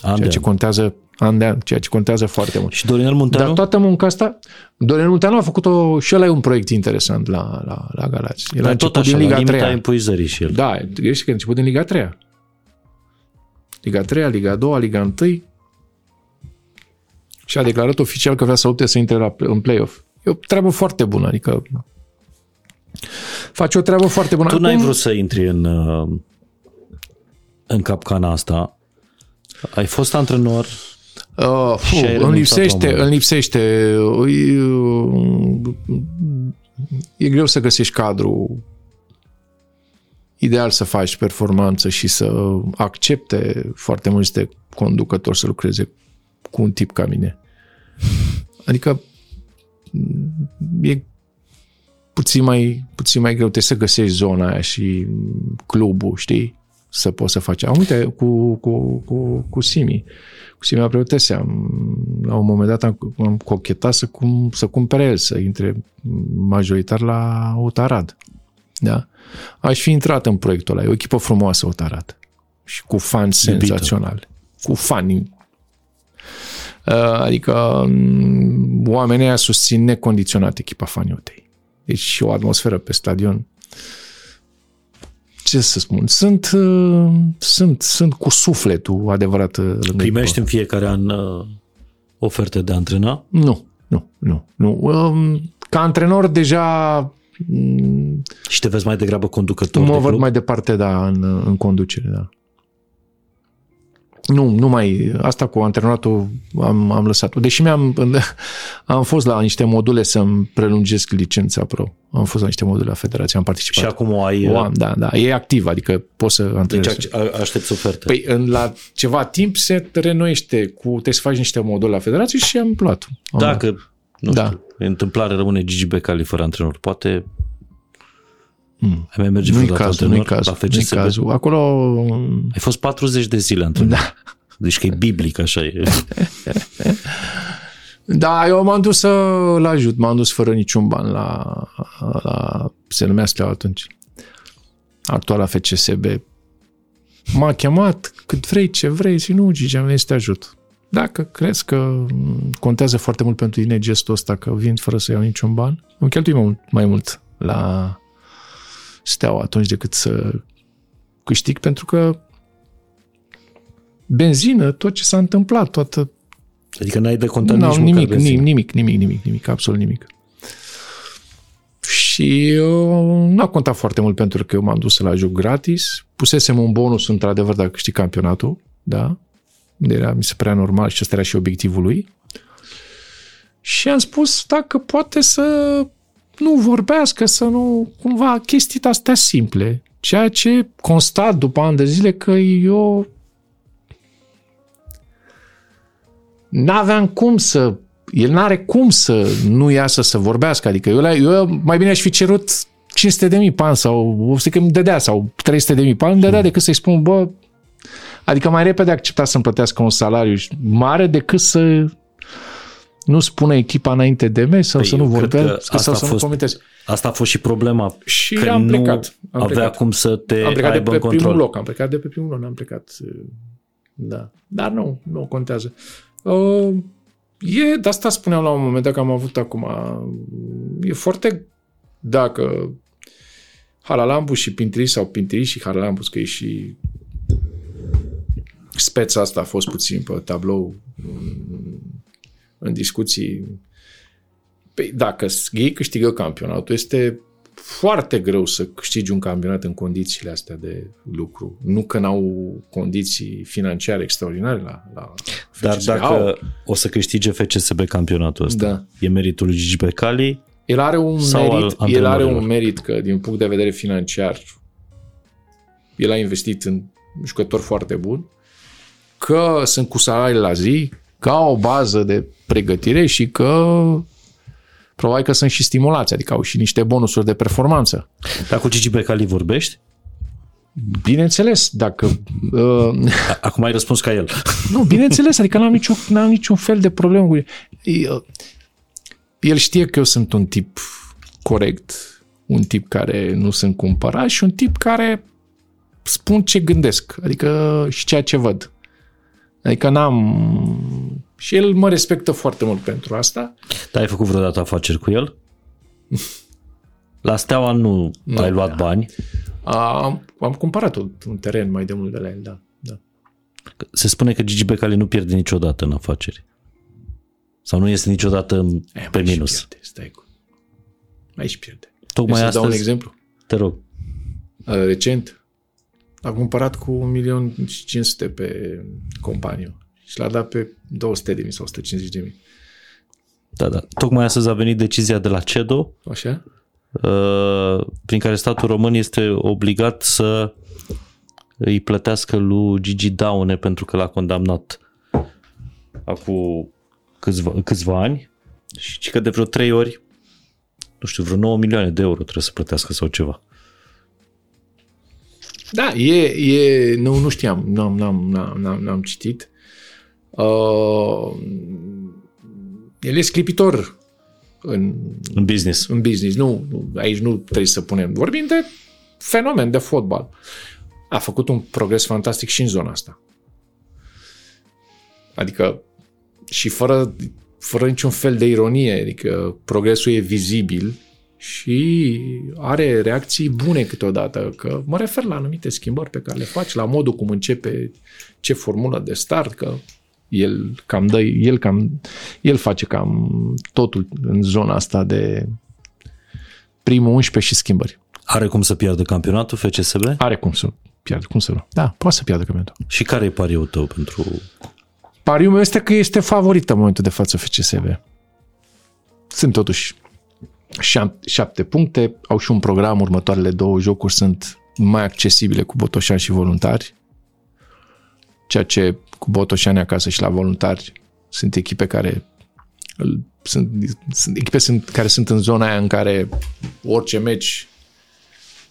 an de ceea ce an. contează an de an, ceea ce contează foarte mult. Și Dorinel Munteanu? Dar toată munca asta, Dorin Munteanu a făcut-o și ăla e un proiect interesant la, la, la Galați. El a Dar tot început așa, din la Liga limita 3 epuizării și el. Da, gândește că a început din Liga 3 Liga 3 Liga 2 Liga 1 și a declarat oficial că vrea să lupte să intre la, în play-off. E o treabă foarte bună, adică face o treabă foarte bună. Tu n-ai Acum- vrut să intri în, uh, în capcana asta. Ai fost antrenor, Uh, fu, Și ai îmi renunțat lipsește, la un îmi lipsește. E, e greu să găsești cadru ideal să faci performanță și să accepte foarte mulți de conducători să lucreze cu un tip ca mine. Adică e puțin mai, puțin mai greu, trebuie să găsești zona aia și clubul, știi? Să poți să faci. Am uite, cu, cu, cu, cu Simi. Cu Simi Apreotese am, la un moment dat am, am cochetat să, cum, să cumpere el, să intre majoritar la Otarad. Da? Aș fi intrat în proiectul ăla. E o echipă frumoasă, Otarad. Și cu fani senzaționali. Cu fani Uh, Adică mm, oamenii aia susțin necondiționat echipa faniotei. Deci o atmosferă pe stadion. Ce să spun? Sunt, uh, sunt, sunt cu sufletul adevărat uh, lângă primești echipă. în fiecare an uh, oferte de a antrena? Nu, nu, nu. nu. Um, Ca antrenor deja mm, Și te vezi mai degrabă conducător mă de văd club? mai departe, da, în, în conducere, da. Nu, nu mai, asta cu antrenoratul am, am lăsat. Deși mi-am, am fost la niște module să-mi prelungesc licența pro. Am fost la niște module la federație, am Și participat. acum o ai... uh, o am, da, da. E activ, adică poți să antrenezi. Deci a- aștepți oferte. Păi în, la ceva timp se renoiește cu, trebuie să faci niște module la federație și am luat. Am luat. Dacă, nu Da. știu, întâmplare rămâne Gigi Becali fără antrenor, poate ai mai merge Nu-i vreodată cazul, nu-i antrenor cazul, la nu-i FCSB? cazul. Acolo Ai fost 40 de zile antrenor. Da. Deci că e biblic, așa e. Da, eu m-am dus să-l ajut, m-am dus fără niciun ban la, la se numea Steaua atunci, actuala FCSB. M-a chemat, cât vrei, ce vrei, și nu, Gigi, am venit să te ajut. Dacă crezi că contează foarte mult pentru tine gestul ăsta, că vin fără să iau niciun ban, îmi cheltui mai mult, mai mult la Steaua atunci decât să câștig, pentru că benzină, tot ce s-a întâmplat, toată Adică n-ai de contat nu, nici nimic, măcar de nimic, nimic, nimic, nimic, nimic, absolut nimic. Și uh, nu a contat foarte mult pentru că eu m-am dus la joc gratis. Pusesem un bonus, într-adevăr, dacă câștig campionatul, da? Era, mi se părea normal și ăsta era și obiectivul lui. Și am spus dacă poate să nu vorbească, să nu, cumva, chestii astea simple. Ceea ce constat după ani de zile că eu n-aveam cum să el n-are cum să nu iasă să vorbească. Adică eu, la- eu mai bine aș fi cerut 500 de mii pan sau o să că îmi dădea sau 300 de mii pan, îmi dădea decât să-i spun, bă, adică mai repede accepta să-mi plătească un salariu mare decât să nu spună echipa înainte de meci sau Păi, să nu eu cred că vorbească asta sau a să nu fost- comenteze. Asta a fost și problema. Și că am nu plecat. Am avea plecat. cum să te Am plecat de aibă pe în control. primul loc, am plecat de pe primul loc, n-am plecat. uh, Da. Dar nu, nu contează. Uh, e, de asta spuneam la un moment dat că am avut acum. E foarte, dacă Haralambu și Pintri sau Pintri și Haralambu, că e și speța asta a fost puțin pe tablou mm, în discuții. Păi dacă ei câștigă campionatul, este foarte greu să câștigi un campionat în condițiile astea de lucru. Nu că n-au condiții financiare extraordinare la, la Dar FCSB. dacă Au. o să câștige FCSB campionatul ăsta, Da. e meritul lui Gigi Becali El are un Sau al merit, el are antrenorilor. un merit că din punct de vedere financiar el a investit în jucători foarte buni, că sunt cu salarii la zi, că au o bază de pregătire și că probabil că sunt și stimulați, adică au și niște bonusuri de performanță. Dar cu Gigi Becali vorbești? Bineînțeles, dacă... Uh, A- Acum ai răspuns ca el. nu, bineînțeles, adică n-am niciun, n-am niciun fel de problemă cu el. El- El știe că eu sunt un tip corect, un tip care nu sunt cumpărat și un tip care spun ce gândesc, adică și ceea ce văd. Adică n-am... Și el mă respectă foarte mult pentru asta. Dar ai făcut vreodată afaceri cu el? La Steaua nu, Nu, ai luat da. bani. Am, am cumpărat un, un teren mai de mult de la el, da. da. Se spune că Gigi Becali nu pierde niciodată în afaceri. Sau nu este niciodată în- Eh, pe mai și minus. Pierde, stai cu... Mai și pierde. Tocmai Vrei să dau un astăzi, exemplu? te rog. Uh, recent, a cumpărat cu 1.500.000 pe companie și l-a dat pe 200 de mii sau 150 de mii. Da, da. Tocmai astăzi a venit decizia de la CEDO Așa? uh, prin care statul român este obligat să îi plătească lui Gigi Daune pentru că l-a condamnat acum câțiva, câțiva ani și că de vreo trei ori, nu știu, vreo 9 milioane de euro trebuie să plătească sau ceva. Da, e, e nu, nu știam, n-am, n-am, n-am, n-am, n-am citit. Uh, el e sclipitor în, În business. în business. Nu, nu, aici nu trebuie să punem. Vorbim de fenomen de fotbal. A făcut un progres fantastic și în zona asta. Adică și fără, fără niciun fel de ironie, adică progresul e vizibil și are reacții bune câteodată, că mă refer la anumite schimbări pe care le faci, la modul cum începe, ce formulă de start, că el cam dă, el cam, el face cam totul în zona asta de primul 11 și schimbări. Are cum să piardă campionatul FCSB? Are cum să piardă, cum să nu. Da, poate să piardă campionatul. Și care e pariul tău pentru... Pariul meu este că este favorită în momentul de față FCSB. Sunt totuși șap- șapte puncte, au și un program, următoarele două jocuri sunt mai accesibile cu Botoșani și voluntari, ceea ce cu Botoșani acasă și la voluntari sunt echipe care îl- sunt, sunt echipe sunt, care sunt în zona aia în care orice meci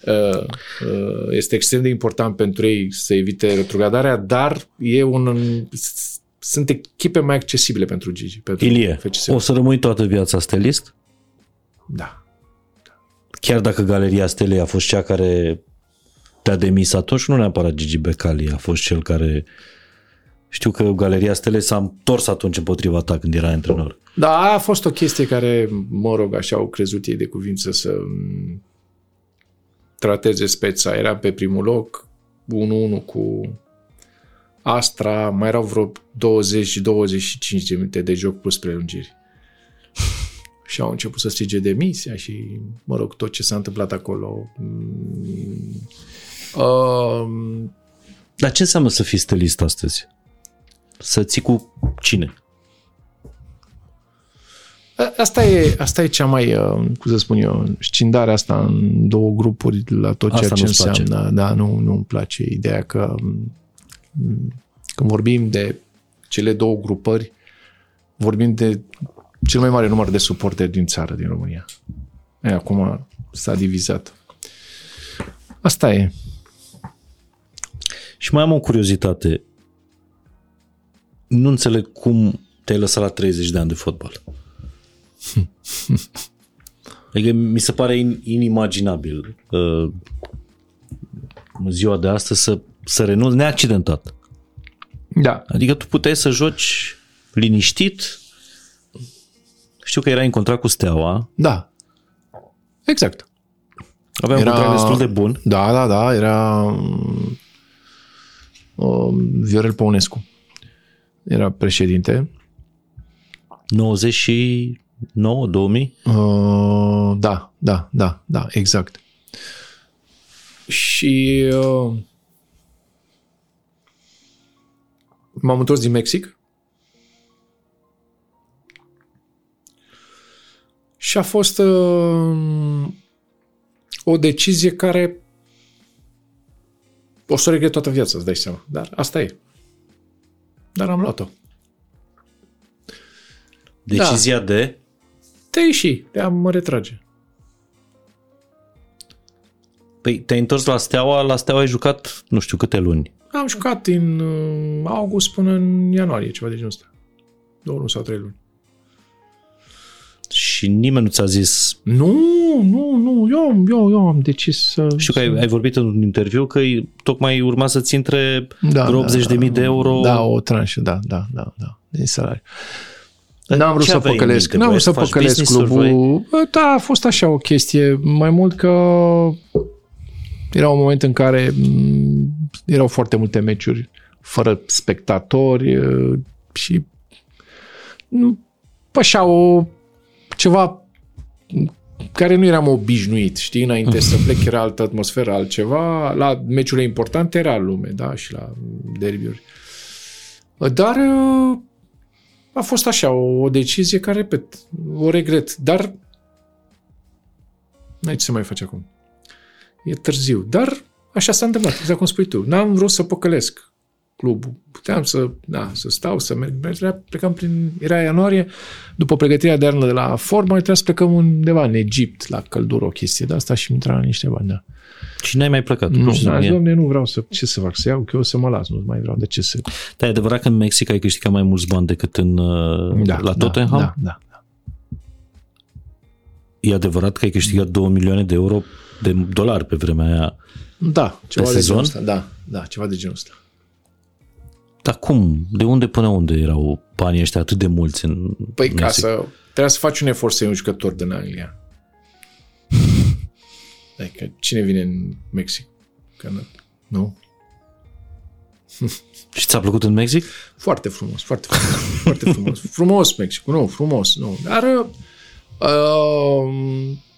uh, uh, este extrem de important pentru ei să evite retrogradarea, dar e un, sunt echipe mai accesibile pentru Gigi, pentru Ilie, FCSB. o să rămâi toată viața stelist? Da. Chiar dacă Galeria Stelei a fost cea care te-a demis atunci, nu neapărat Gigi Becali a fost cel care... Știu că Galeria Stelei s-a întors atunci împotriva ta când era antrenor. Da, a fost o chestie care, mă rog, așa au crezut ei de cuvință să m, trateze speța. Era pe primul loc, 1-1 cu Astra, mai erau vreo 20-25 de minute de joc plus prelungiri. Și au început să strige demisia și, mă rog, tot ce s-a întâmplat acolo. Mm, um, Dar ce înseamnă să fii stelist astăzi? Să ții cu cine? A- Asta e, asta e cea mai, uh, cum să spun eu, scindarea asta în două grupuri la tot ceea Asta ce nu-ți place. înseamnă. Da, nu, nu îmi place ideea că m, când vorbim de cele două grupări, vorbim de cel mai mare număr de suporteri din țară, din România. E, acum s-a divizat. Asta e. Și mai am o curiozitate. Nu înțeleg cum te-ai lăsat la 30 de ani de fotbal. Adică mi se pare in, inimaginabil uh, în ziua de astăzi să, să renunți neaccidentat. Da. Adică tu puteai să joci liniștit. Știu că erai în contract cu Steaua. Da. Exact. Aveam era... un contract destul de bun. Da, da, da, era um, Viorel Păunescu. Era președinte. 99, 2000. Uh, da, da, da, da, exact. Și uh, m-am întors din Mexic. Și a fost uh, o decizie care o să o regret toată viața, îți dai seama. Dar asta e. Dar am luat-o. Decizia de... Te ieși, de a mă retrage. Păi te-ai întors la Steaua, la Steaua ai jucat nu știu câte luni. Am jucat din uh, august până în ianuarie, ceva de genul ăsta. Două luni sau trei luni. Și nimeni nu ți-a zis... Nu, nu, nu, eu, eu, eu am decis să... Știu că ai, ai vorbit în un interviu că îi- tocmai urma să-ți intre Da, vreo da, 80.000 da, de euro. Da, o tranșă, da, da, da, da, din salariu. N-am vrut Ce să aveai în păcălesc, minte? n-am vrut să Voiai să faci păcălesc business-uri, clubul. Bă, Da, a fost așa o chestie, mai mult că era un moment în care m, erau foarte multe meciuri fără spectatori uh, și nu, așa o ceva care nu eram obișnuit, știi, înainte să plec era altă atmosferă, altceva, la meciurile importante era lume, da, și la derbiuri. Dar uh, a fost așa, o, o decizie care, repet, o regret, dar n-ai ce să mai faci acum. E târziu, dar așa s-a întâmplat, exact cum spui tu. N-am vrut să păcălesc clubul. Puteam să, da, să stau, să merg. Era, plecam prin, era ianuarie, după pregătirea de iarnă de la Forma, trebuia să plecăm undeva în Egipt, la căldură, o chestie de asta și mi intra niște bani, da. Și n-ai mai plecat. Nu, pur și da, simplu. domne, nu vreau să, ce să fac, să iau, că eu să mă las, nu mai vreau, de ce să... Da, e adevărat că în Mexic ai câștigat mai mulți bani decât în, uh, la Tottenham? Da, da, da. E adevărat că ai câștigat 2 milioane de euro de dolari pe vremea aia. Da, ceva de sezon? genul ăsta, da, da, ceva de genul ăsta. Dar cum? De unde până unde erau banii ăștia atât de mulți în Păi ca Mexic? să... Trebuia să faci un efort să iei un jucător din Anglia. Adică cine vine în Mexic? Că nu. nu? Și ți-a plăcut în Mexic? Foarte frumos, foarte frumos. foarte frumos. Frumos Mexicul, nu, frumos, nu. Dar uh,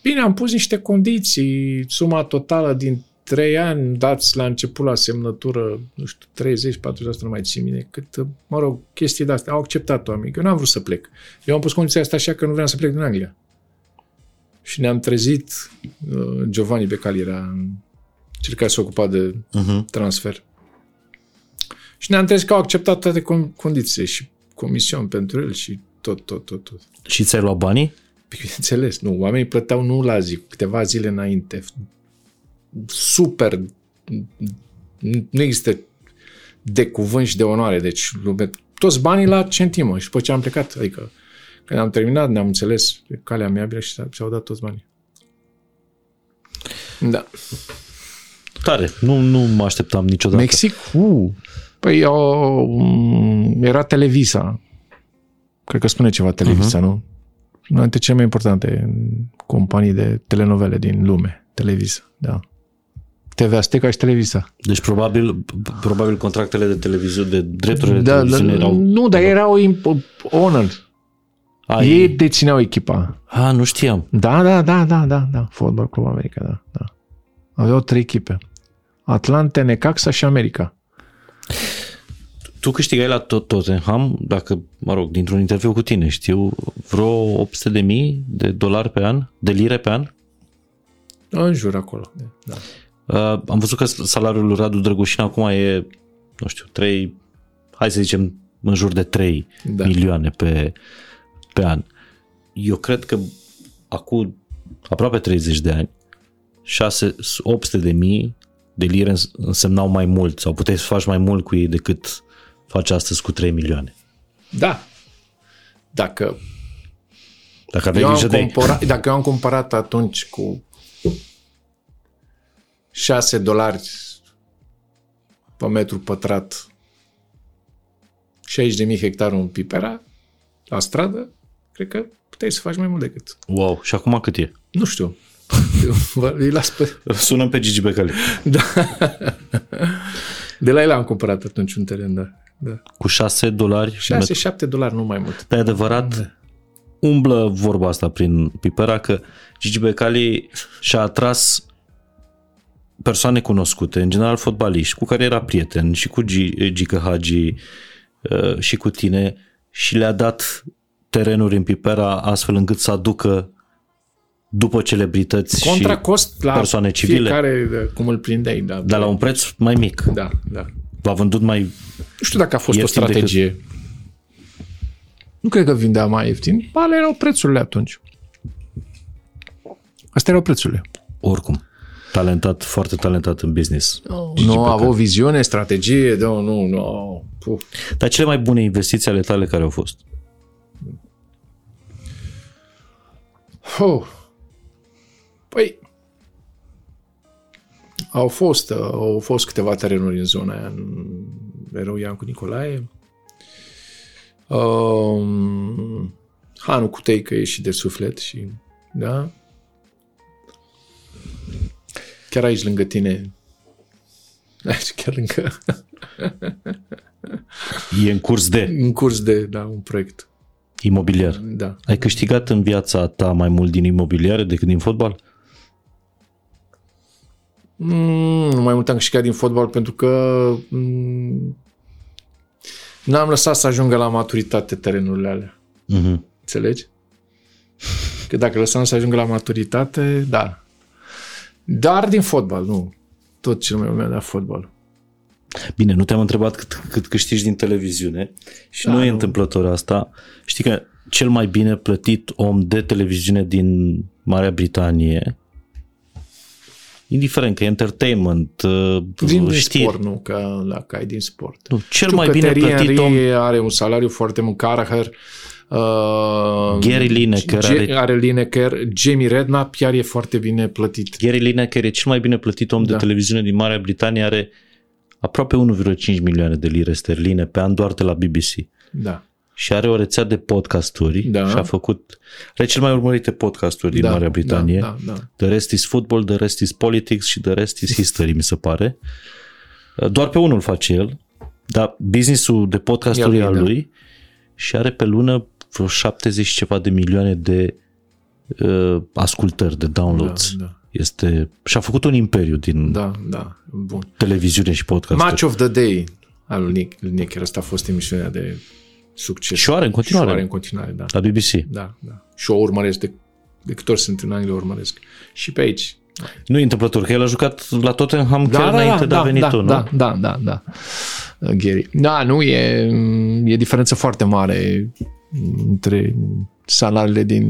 bine, am pus niște condiții, suma totală din trei ani, dați la început la semnătură, nu știu, 30, 40, nu mai țin mine, cât, uh, mă rog, chestii de astea, au acceptat oamenii, că eu n-am vrut să plec. Eu am pus condiția asta așa că nu vreau să plec din Anglia. Și ne-am trezit, uh, Giovanni Becali era cel care s-a ocupat de Uh-huh. transfer. Și ne-am trezit că au acceptat toate con- condițiile și comision pentru el și tot, tot, tot, tot. Și ți-ai luat banii? Păi, Bineînțeles, nu. Oamenii plăteau nu la zi, cu câteva zile înainte. Super. Nu există de cuvânt și de onoare. Deci, lume, toți banii la centimă. Și după ce am plecat, adică când am terminat, ne-am înțeles pe calea mea și s- și-au dat toți banii. Da. Tare. Nu, nu mă așteptam niciodată. Mexic? Uh. Păi o, m, era Televisa. Cred că spune ceva Televisa, uh-huh. nu? Una dintre cele mai importante companii de telenovele din lume. Televisa, da. TV Azteca și Televisa. Deci probabil, probabil contractele de televiziune, de drepturile de Da, da, televiziune erau... nu, dar erau imp- honor. A, Ei dețineau echipa. a, nu știam. Da, da, da, da, da, da. Fotbal Club America, da, da. Aveau trei echipe. Atlante, Necaxa și America. Tu câștigai la tot Tottenham, dacă, mă rog, dintr-un interviu cu tine, știu, vreo 800 de mii de dolari pe an, de lire pe an? În jur acolo. Da. Uh, am văzut că salariul lui Radu Drăgușin acum e, nu știu, 3, hai să zicem, în jur de 3 Da. da. milioane pe, pe an. Eu cred că acum aproape 30 de ani, 6, 800 de mii de lire îns- însemnau mai mult sau puteai să faci mai mult cu ei decât faci astăzi cu 3 milioane. Da. Dacă Dacă aveai eu am grijă de ei. comparat, dacă eu am comparat atunci cu 6 dolari pe metru pătrat 60.000 hectare în Pipera, la stradă, cred că puteai să faci mai mult decât. Wow, și acum cât e? Nu știu. Eu vă- îi las pe... Sunăm pe Gigi Becali. Da. De la el am cumpărat atunci un teren, da. da. Cu 6 dolari. 6-7 dolari, nu mai mult. Pe adevărat, umblă vorba asta prin Pipera că Gigi Becali și-a atras persoane cunoscute, în general fotbaliști, cu care era prieten, și cu G- Gică Hagi, uh, și cu tine, și le-a dat terenuri în Pipera astfel încât să aducă după celebrități Contra și cost la persoane civile, fiecare cum îl prindeai. Da, dar la un preț mai mic. da, da. V-a vândut mai... Nu știu dacă a fost Ieftin o strategie. Nu cred că vindea mai ieftin. Alea erau prețurile atunci. Astea erau prețurile. Oricum, talentat, foarte talentat în business. Nu a avut viziune, strategie, nu, nu, nu. Puf. Dar cele mai bune investiții ale tale care au fost? Oh. Păi, au fost, uh, au fost câteva terenuri în zona aia, în erau Iancu Nicolae. Um, Hanu Cuteică e și de suflet și, da? Chiar aici lângă tine, aici chiar lângă, E în curs de în curs de, da, un proiect, imobiliar. da. Ai câștigat în viața ta mai mult din imobiliare decât din fotbal? Mm, nu mai mult am câștigat din fotbal pentru că mm, n-am lăsat să ajungă la maturitate terenurile alea. Mhm. Înțelegi? Că dacă lăsam să ajungă la maturitate, da. Dar din fotbal, nu. Tot cel mai mult mi-a dat fotbal. Bine, nu te-am întrebat cât, cât câștigi din televiziune și Da, nu e nu. întâmplător asta. Știi că cel mai bine plătit om de televiziune din Marea Britanie, indiferent că e entertainment, uh, Din, din știri, sport, nu, că la ai din sport. nu, cel Știu mai că bine Thierry plătit om, Henry are un salariu foarte mult, Carragher, uh, Gary Lineker Ge- are- are Lineker, Jamie Redknapp chiar e foarte bine plătit. Gary Lineker e cel mai bine plătit om de Da. televiziune din Marea Britanie, are aproape 1,5 milioane de lire sterline pe an doar de la BBC. Da. și are o rețea de podcasturi Da. și a făcut, are cel mai urmărite podcasturi din da, Marea Britanie. Da, da, da. The rest is football, the rest is politics și the rest is history, mi se pare. Doar pe unul face el, dar businessul de podcasturi E e al al lui, da. lui și are pe lună vreo 70 și ceva de milioane de uh, ascultări, de downloads. Da, da. Este, și a făcut un imperiu din Da, da, bun. televiziune și podcasturi. Match of the Day al lui Nick, lui Nick, asta a fost emisiunea de succes. Și o are în continuare. Și o are în continuare, da. La BBC. Da, da. Și o urmăresc de, de câte ori sunt în Anglia, o urmăresc. Și pe aici. Nu e întâmplător că el a jucat la Tottenham chiar înainte de a veni da, tu, nu? da, da, da, da. Uh, Gary. Da, nu, e, e diferență foarte mare între salariile din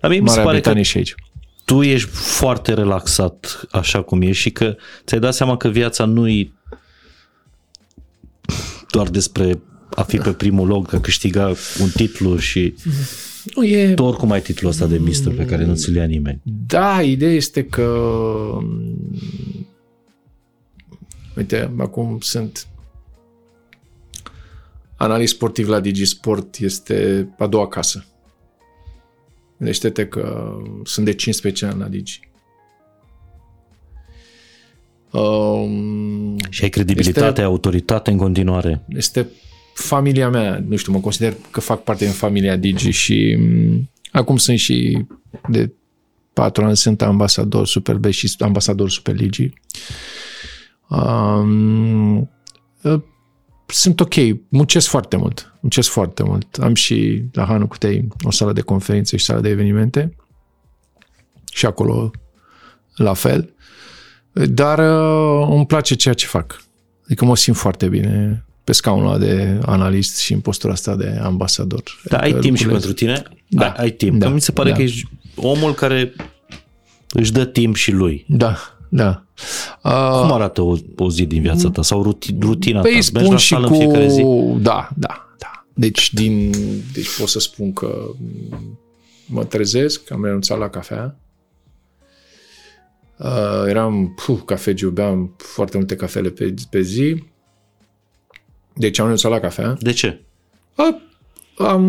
Dar mie mi se Marea pare că Britanie și aici. tu ești foarte relaxat așa cum ești și că ți-ai dat seama că viața nu e doar despre a fi pe primul loc, a câștiga un titlu și Nu, e, tu oricum ai titlul ăsta de mister pe care nu ți-l ia nimeni. Da, ideea este că mm, uite, acum sunt analist sportiv la Digisport, este a doua casă. Gândește-te că sunt de 15 ani la Digi. Um, Și ai credibilitate, Este- ai autoritate în continuare. este familia mea, nu știu, mă consider că fac parte din familia Digi și m, acum sunt și de patru ani sunt ambasador Super și ambasador Super Ligi. Um, uh, sunt ok, muncesc foarte mult, muncesc foarte mult. Am și la Hanu Cutei o sală de conferințe și sală de evenimente și acolo la fel. Dar uh, îmi place ceea ce fac. Adică mă simt foarte bine pe scaunul ăla de analist și în postura asta de ambasador. Dar ai Adică timp și lucrurile- pentru tine? Da. Ai, ai timp. Da. Că mi se pare Da. că ești omul care își dă timp și lui. Da, da. Uh, Cum arată o, o zi din viața ta sau ruti, rutina Păi ta? Mergi spun la și sală cu... în fiecare zi? Da, da, da. Deci, din... deci pot să spun că m, mă trezesc, am renunțat la cafea. Uh, eram puh, cafegiu, beam foarte multe cafele pe, pe zi. Deci am renunțat la cafea. De ce? A, am,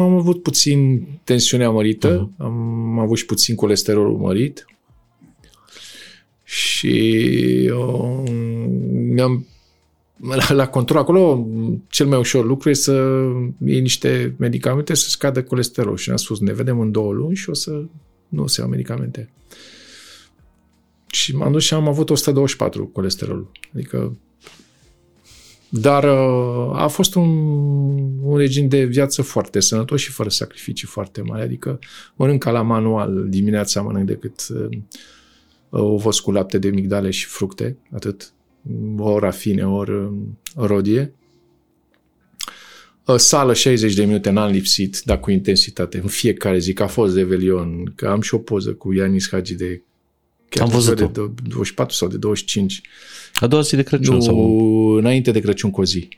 am avut puțin tensiunea mărită, uh-huh. am avut și puțin colesterolul mărit și um, mi-am la, la control acolo cel mai ușor lucru e să iei niște medicamente să scadă colesterol și am spus ne vedem în două luni și o să nu se iau medicamente. Și m-am dus și am avut 124 colesterol. Adică Dar uh, a fost un, un regim de viață foarte sănătos și fără sacrificii foarte mari. Adică mănânc ca la manual, dimineața mănânc decât uh, ovos cu lapte de migdale și fructe, atât, ori rafine, ori uh, rodie. Uh, Sală 60 de minute, n-am lipsit, dar cu intensitate, în fiecare zi, că a fost Revelion, că am și o poză cu Ianis Hagi de chiar Am văzut-o. de 24 sau de 25 A doua zi de Crăciun nu, sau... înainte de Crăciun cu o zi.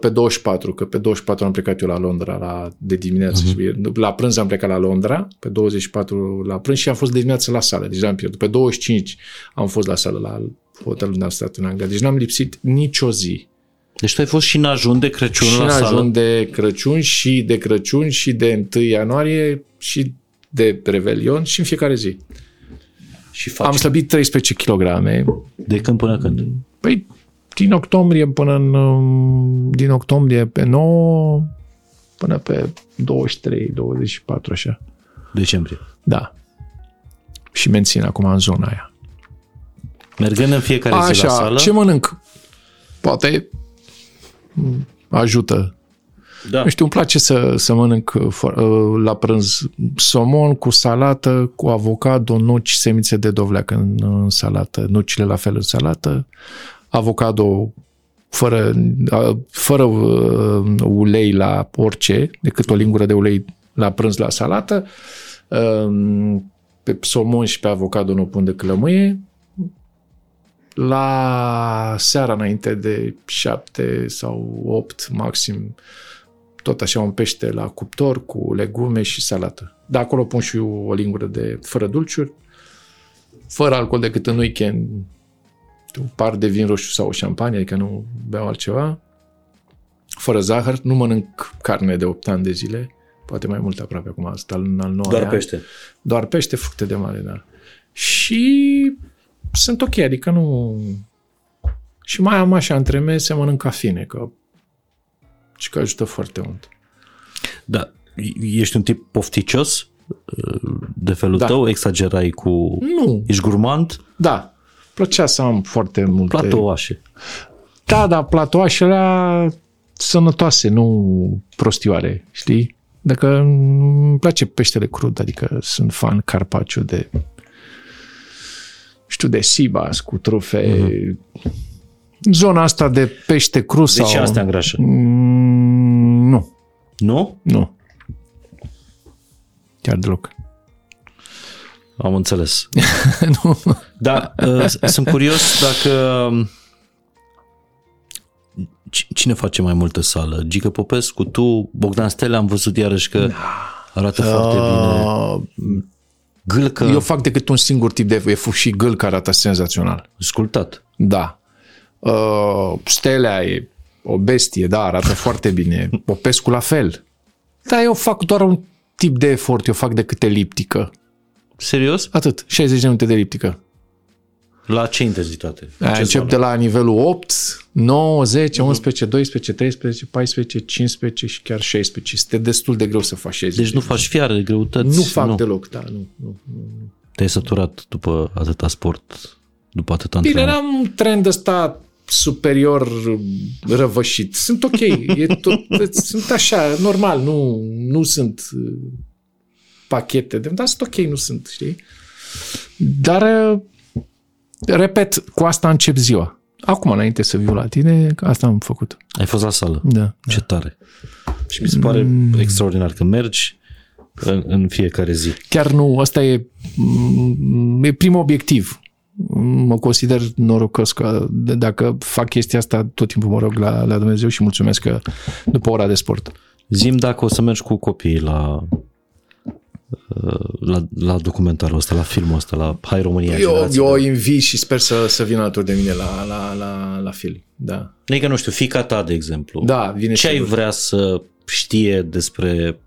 Pe 24, că pe 24 am plecat eu la Londra la, de dimineață. Uh-huh. La prânz am plecat la Londra, pe 24 la prânz și am fost de dimineață la sală. Deci am pierdut. Pe 25 am fost la sală la hotelul unde am stat în Anglia. Deci n-am lipsit nicio zi. Deci tu ai fost și în ajun de Crăciun și la în sală? ajun de Crăciun și de Crăciun și de 1 ianuarie și de Revelion și în fiecare zi. Și faci Am slăbit 13 kg. de când până când? Păi, din octombrie până în... um, Din octombrie pe 9 până pe 23, 24, așa. Decembrie. Da. Și mențin acum în zona aia. Mergând în fiecare zi la Așa, sală? ce mănânc? Poate m, ajută. Da. Nu știu, îmi place să, să mănânc uh, fo- uh, la prânz somon cu salată, cu avocado, nuci, semințe de dovleac în, în salată, nucile la fel în salată, avocado fără, uh, fără uh, ulei la orice, decât o lingură de ulei la prânz la salată, Um, pe somon și pe avocado nu pun decât lămâie, la seara înainte de șapte sau opt maxim, tot așa un pește la cuptor cu legume și salată. De acolo pun și o lingură de fără dulciuri, fără alcool decât în weekend, un par de vin roșu sau o șampanie, adică nu beau altceva, fără zahăr, nu mănânc carne de 8 ani de zile, poate mai mult aproape acum, asta în al 9 Doar an. pește. Doar pește, fructe de mare, da. Și sunt ok, adică nu... Și mai am așa între mese, mănânc cafine, că și că ajută foarte mult. Da. Ești un tip pofticios uh, de felul Da. tău? Exagerai cu... Nu, Ești gurmand? da. Plăcea să am foarte multe... Platouașe. Da, da, platoașele sănătoase, nu prostioare, știi? Dacă îmi place peștele crud, adică sunt fan carpaciu de știu, de sibas cu trufe. Mm-hmm. Zona asta de pește crud De sau... ce astea îngrașă? Mm, nu, Nu? nu. Chiar deloc. Am înțeles. nu. Da, uh, sunt curios dacă ci- cine face mai multă sală? Gică Popescu, tu, Bogdan Stele, am văzut iarăși că arată foarte bine. Uh, Gâlcă, eu fac decât un singur tip de e și gâl care arată senzațional. ascultat. Da. Uh, Stelea e o bestie, da, arată foarte bine. Popescu la fel. Da, eu fac doar un tip de efort, eu fac decât eliptică. Serios? Atât, 60 de minute de eliptică. La ce intensitate? Aia Ce încep zonă? de la nivelul 8, 9, 10, 11, 12, 13, 14, 15 și chiar 16. Este destul de greu să faci 60. Deci nu faci fiare de greutăți? nu fac deloc, da, nu. nu. Te-ai săturat după atâta sport, după atâta Bine, antrenament? n-am un trend ăsta superior răvășit. Sunt ok. E tot, sunt așa, normal. Nu, nu sunt uh, pachete de... Dar sunt ok, nu sunt, știi? Dar, uh, repet, cu asta încep ziua. Acum, înainte să viu la tine, asta am făcut. Ai fost la sală. Da. Ce tare. Și mi se pare Mm. extraordinar că mergi în, în fiecare zi. Chiar nu, asta e, mm, e primul obiectiv. Mă consider norocos că d- dacă fac chestia asta, tot timpul mă rog la, la Dumnezeu și mulțumesc că după ora de sport. Zim dacă o să mergi cu copiii la, la, la documentarul ăsta, la filmul ăsta, la Hai România. Eu, Generațiile. eu invit și sper să, să vină alături de mine la, la, la, la film. Da. Adică, nu știu, fica ta, de exemplu. Da, vine Ce ai sigur. vrea să știe despre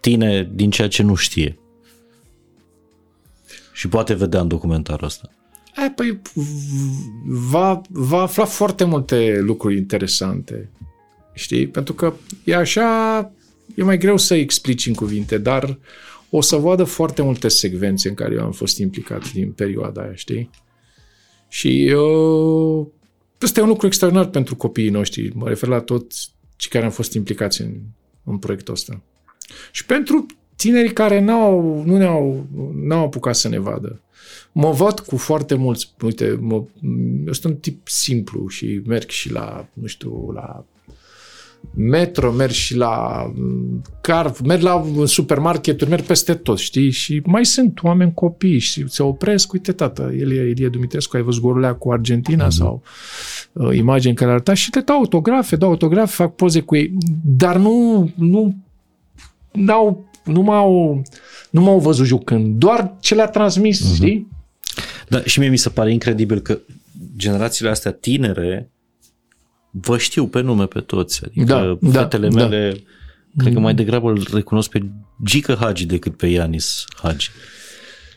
tine din ceea ce nu știe? Și poate vedea în documentarul ăsta. Hai, păi, va, va afla foarte multe lucruri interesante. Știi? Pentru că e așa, e mai greu să explici în cuvinte, dar o să vadă foarte multe secvențe în care eu am fost implicat din perioada aia, știi? Și eu Ăsta e un lucru extraordinar pentru copiii noștri. Mă refer la toți cei care au fost implicați în, în proiectul ăsta. Și pentru tinerii care n-au, nu ne-au, n-au apucat să ne vadă. Mă văd cu foarte mulți, uite, mă, eu sunt un tip simplu și merg și la, nu știu, la metro, merg și la mm, car, merg la supermarketuri, merg peste tot, știi? Și mai sunt oameni copii și se opresc, uite tata, el e Ilie Dumitrescu, ai văzut golul cu Argentina mm-hmm. sau uh, imagini care arăta și le dau autografe, dau autografe, fac poze cu ei, dar nu, nu, n-au, nu m-au, nu m-au văzut jucând, doar ce le-a transmis, mm-hmm. știi? Da, și mie mi se pare incredibil că generațiile astea tinere vă știu pe nume pe toți. Adică da, fetele da, mele, da. cred că mai degrabă îl recunosc pe Gică Hagi decât pe Ianis Hagi.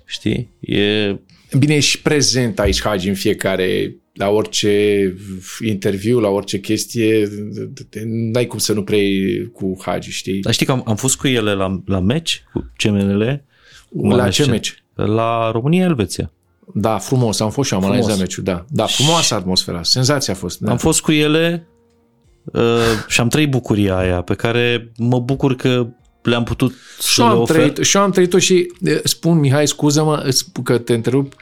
Știi? E... Bine, ești prezent aici, Hagi, în fiecare la orice interviu, la orice chestie, n-ai cum să nu prei cu Hagi, știi? Dar știi că am, am fost cu ele la, la meci, cu CMNL. La ce meci? La România-Elveția. Da, frumos, am fost și am analizat meciul, da. Da, frumoasă atmosfera, senzația a fost. Da. Am fost cu ele uh, și am trăit bucuria aia pe care mă bucur că le-am putut și să am le ofer. Trăit, și am trăit-o și spun, Mihai, scuză-mă că te întrerup,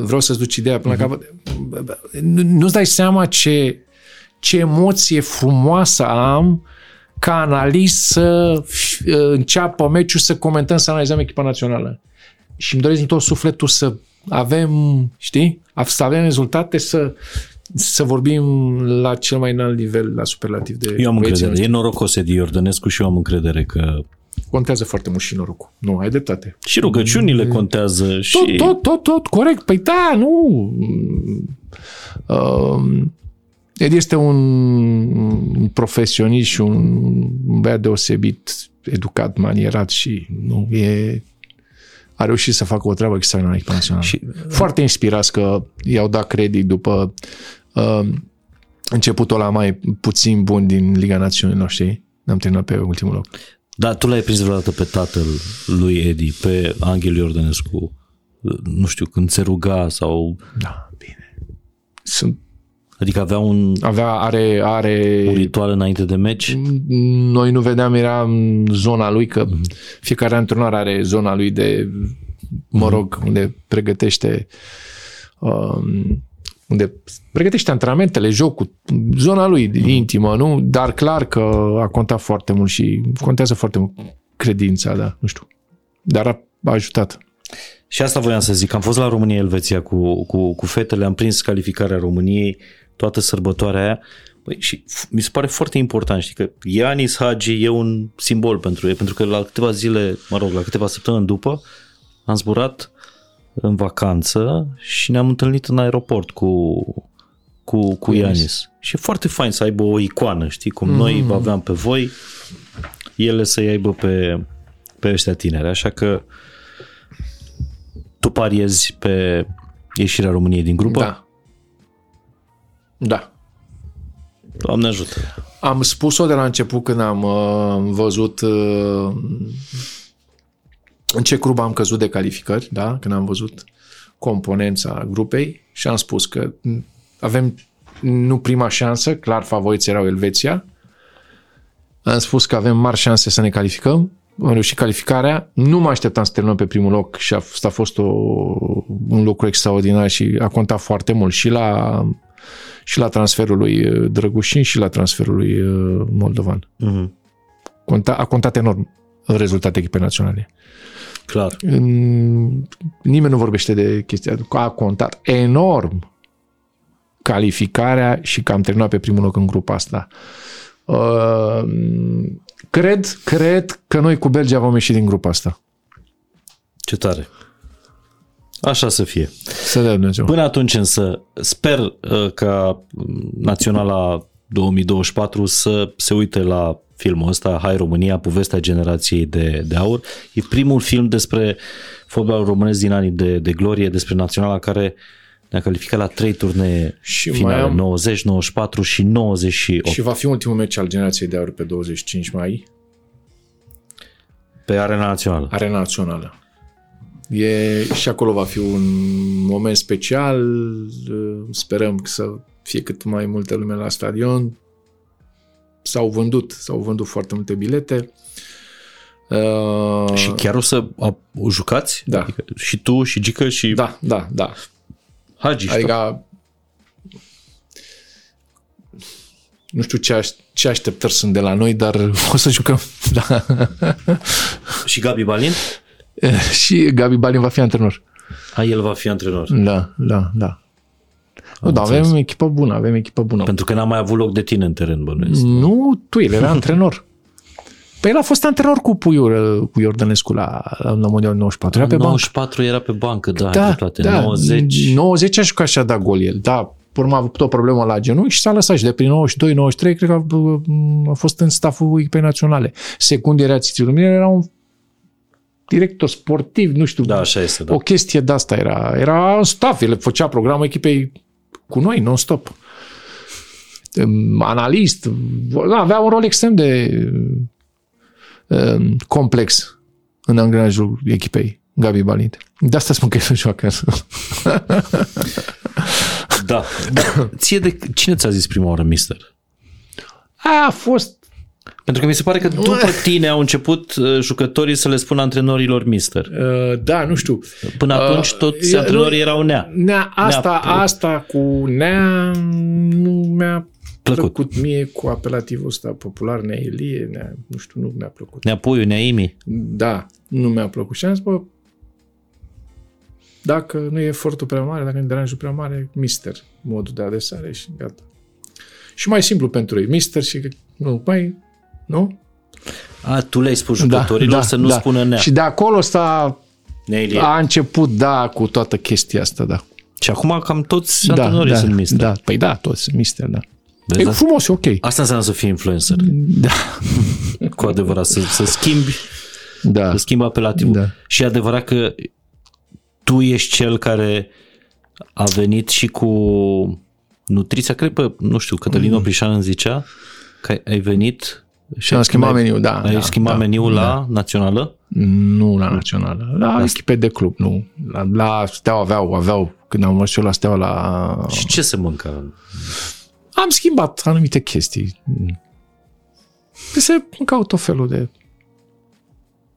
vreau să-ți duci ideea până mm-hmm. la mhm. capăt. Nu-ți dai seama ce, ce emoție frumoasă am ca analist să înceapă meciul, să comentăm, să analizăm echipa națională. Și îmi doresc din tot sufletul să avem, știi, să avem rezultate, să, să vorbim la cel mai înalt nivel, la superlativ de Eu am încredere. E norocos Edi Iordănescu și eu am încredere că Contează foarte mult și norocul. Nu, ai dreptate. Și rugăciunile contează și... Tot, tot, tot, tot, corect. Păi da, nu... Uh, Ed este un, un profesionist și un băiat deosebit, educat, manierat și nu e a reușit să facă o treabă extraordinară echipa națională. Și, Foarte inspirați că i-au dat credit după uh, începutul la mai puțin bun din Liga Națiunilor, știi? Ne-am terminat pe ultimul loc. Da, tu l-ai prins vreodată pe tatăl lui Edi, pe Angel Iordănescu, nu știu, când se ruga sau... Da, bine. Sunt Adică avea un avea, are, are un ritual înainte de meci? Noi nu vedeam, era zona lui, că mm-hmm. fiecare antrenor are zona lui de, mă mhm. rog, mm-hmm. unde pregătește um, unde pregătește antrenamentele, jocul, zona lui mm-hmm. intimă, nu? Dar clar că a contat foarte mult și contează foarte mult credința, da, nu știu. Dar a, a ajutat. Și asta voiam să zic, am fost la România-Elveția cu, cu, cu fetele, am prins calificarea României, toată sărbătoarea aia. Băi, și mi se pare foarte important, știi, că Ianis Hagi e un simbol pentru ei, pentru că la câteva zile, mă rog, la câteva săptămâni după, am zburat în vacanță și ne-am întâlnit în aeroport cu, cu, cu Ianis. Și e foarte fain să aibă o icoană, știi, cum mm. noi aveam pe voi, ele să-i aibă pe, pe ăștia tineri. Așa că tu pariezi pe ieșirea României din grupă? Da. Da. Doamne ajută. Am spus-o de la început când am uh, văzut uh, în ce grup am căzut de calificări, da? când am văzut componența grupei și am spus că avem nu prima șansă, clar favoriți erau Elveția, am spus că avem mari șanse să ne calificăm, am reușit calificarea, nu mă așteptam să terminăm pe primul loc și a, a fost o, un lucru extraordinar și a contat foarte mult și la și la transferul lui uh, Drăgușin și la transferul lui uh, Moldovan. Uh-huh. Conta, a contat enorm în rezultate echipei naționale. Clar. Nimeni nu vorbește de chestia. A contat enorm calificarea și că am terminat pe primul loc în grupa asta. Uh, cred, cred că noi cu Belgia vom ieși din grupa asta. Ce tare. Așa să fie. Să dea Dumnezeu. Până atunci însă sper uh, ca Naționala 2024 să se uite la filmul ăsta, Hai România, povestea generației de, de aur. E primul film despre fotbalul românesc din anii de, de glorie, despre Naționala care ne-a calificat la trei turnee și finale, am... 90, 94 și 98. Și va fi ultimul meci al generației de aur pe 25 mai? Pe Arena Națională. Arena Națională. E, și acolo va fi un moment special. Sperăm să fie cât mai multe lume la stadion. S-au vândut, s-au vândut foarte multe bilete. Uh, Și chiar o să a, o jucați? Da. Adică și tu, și Gică, și Da, da, da. Hagi. și Adică nu știu ce, aș, ce așteptări sunt de la noi, dar o să jucăm. Da. tot. Și Gabi Balin? și Gabi Balin va fi antrenor. A, el va fi antrenor. Da, da, da. Nu, da, înțeles. avem echipă bună, avem echipă bună. Pentru că n-a mai avut loc de tine în teren, bănuiesc. Nu, tu, el era antrenor. Păi el a fost antrenor cu Puiur, cu Iordănescu la, la Mondial 94. Era pe bancă. 94 era pe bancă, da, Da, da toate. da. 90. 90 a jucat și a dat gol el. Da, pe urmă a avut o problemă la genunchi și s-a lăsat și de prin 92-93 cred că a, a fost în staful echipei naționale. Secund era Țițu Lumine, era un director sportiv, nu știu, Da, așa este, da. o chestie de asta era. Era în staff, el făcea programul echipei cu noi, non-stop. Um, Analist, da, avea un rol extrem de um, complex în angrenajul echipei, Gabi Balint. De asta spun că el nu joacă. Da. da. Ție de... Cine ți-a zis prima oară, mister? Aia a fost Pentru că mi se pare că după tine au început uh, jucătorii să le spună antrenorilor mister. Uh, da, nu știu. Până atunci toți Uh, antrenorii nu- erau nea. Nea, asta, Nea. asta cu Nea nu mi-a Plăcut. plăcut. plăcut mie cu apelativul ăsta popular, Nea Ilie, Nea, nu știu, nu mi-a plăcut. Nea Puiu, Nea Imi. Da, nu mi-a plăcut. Și am zis, bă, dacă nu e efortul prea mare, dacă nu e deranjul prea mare, mister, modul de adresare și gata. Și mai simplu pentru ei, mister și nu, mai, nu? A, tu le-ai spus jucătorilor să nu spună nea. Și de acolo s-a, Nea Ilie. a început, da, cu toată chestia asta, da. Și acum cam toți Da, antrenorii da, sunt mister. da, păi da, toți sunt mister, da. Vezi, E da? frumos, e ok. Asta înseamnă să fii influencer. Da, Cu adevărat, să, să schimbi da. să schimbi apelativul. Da. Și e adevărat că tu ești cel care a venit și cu nutriția, cred că, nu știu, Cătălin Oprișan îmi zicea că ai venit și am ai- schimbat ai- meniul, da, Ai da, schimbat da, meniul da. la națională? Nu la națională, la echipe de club, nu. La, la Steaua aveau, aveau, când am mers eu la Steaua la... Și ce se mâncă? Am schimbat anumite chestii. Se mâncau tot felul de...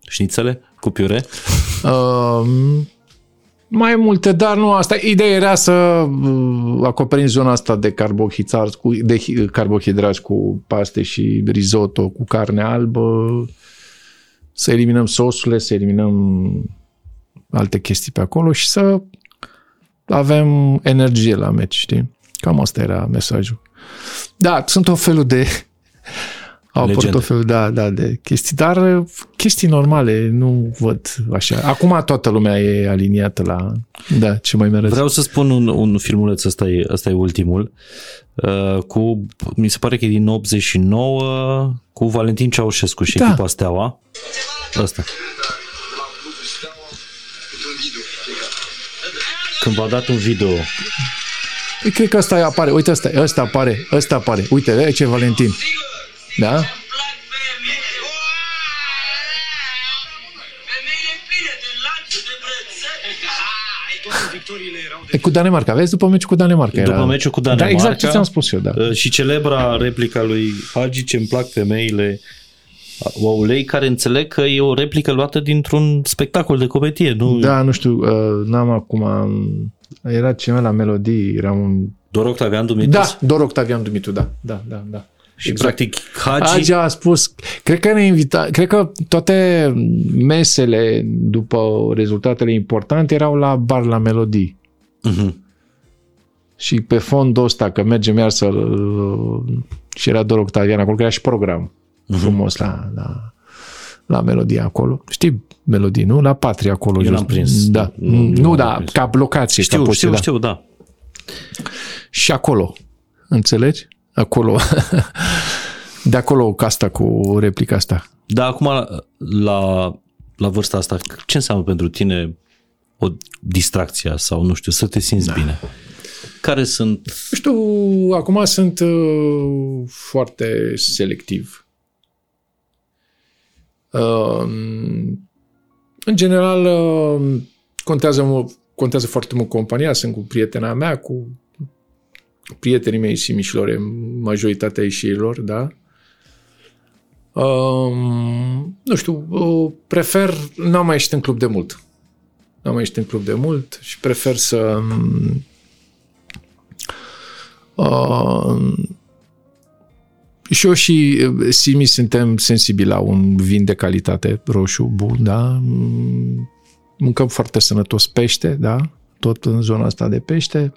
Șnițele cu piure? Uh, mai multe, dar nu asta. Ideea era să uh, acoperim zona asta de carbohidrați cu, de hi- carbohidrați cu paste și risotto cu carne albă, să eliminăm sosurile, să eliminăm alte chestii pe acolo și să avem energie la meci, știi? Cam asta era mesajul. Da, sunt o felul de au apărut Legende. o felul, da, da, de chestii, dar uh, chestii normale, nu văd așa. Acum toată lumea e aliniată la, da, ce mai mereu. Vreau să spun un, un filmuleț, ăsta e, ăsta e ultimul, uh, cu, mi se pare că e din 89, cu Valentin Ceaușescu și Da. echipa Steaua. Ăsta. Când v-a dat un video, Păi, cred că ăsta apare, uite ăsta, ăsta apare, ăsta apare. Uite, aici e Valentin. Da? plac femeile. Femeile pline de lanț de brățări. E cu Danemarca, vezi? După meciul cu Danemarca. După era. meciul cu Da, Danemarca. exact ce ți-am spus eu, da. uh, și celebra replica lui Hagi, ce îmi plac femeile, Oulei, care înțeleg că e o replică luată dintr-un spectacol de comedie, nu? Da, nu știu, uh, n-am acum... um, Era ceva la melodii, era un... Doar Octavian Dumitru? Da, Dor Octavian Dumitru, da, da, da, da. Și practic Hagi, Hagi a spus, cred că ne invita, cred că toate mesele după rezultatele importante erau la bar la melodii. Mhm. Și pe fondul ăsta, că mergem iar să și era Dor Octavian acolo, că era și program Mhm. frumos la, la, la melodie acolo. Știi melodii, nu? La Patria acolo. Eu jos. l-am prins. Da. Nu, Nu, nu nu l-am da, prins. ca locație. știu, ca poziție, știu, da. știu, da. Și acolo. Înțelegi? Acolo. De acolo ca asta cu replica asta. Dar acum, la, la vârsta asta, ce înseamnă pentru tine o distracție sau, nu știu, să te simți da. bine? Care sunt... Nu știu, acum sunt uh, foarte selectiv. Uh, în general, uh, contează, mu- contează foarte mult compania. Sunt cu prietena mea, cu prietenii mei Simișlore, majoritatea ieșirilor, da? Um, nu știu, uh, prefer, n-am mai ieșit în club de mult. N-am mai ieșit în club de mult și prefer să um, uh, și eu și uh, Simi suntem sensibili la un vin de calitate roșu bun, da? Mm, Mâncăm foarte sănătos pește, da? Tot în zona asta de pește.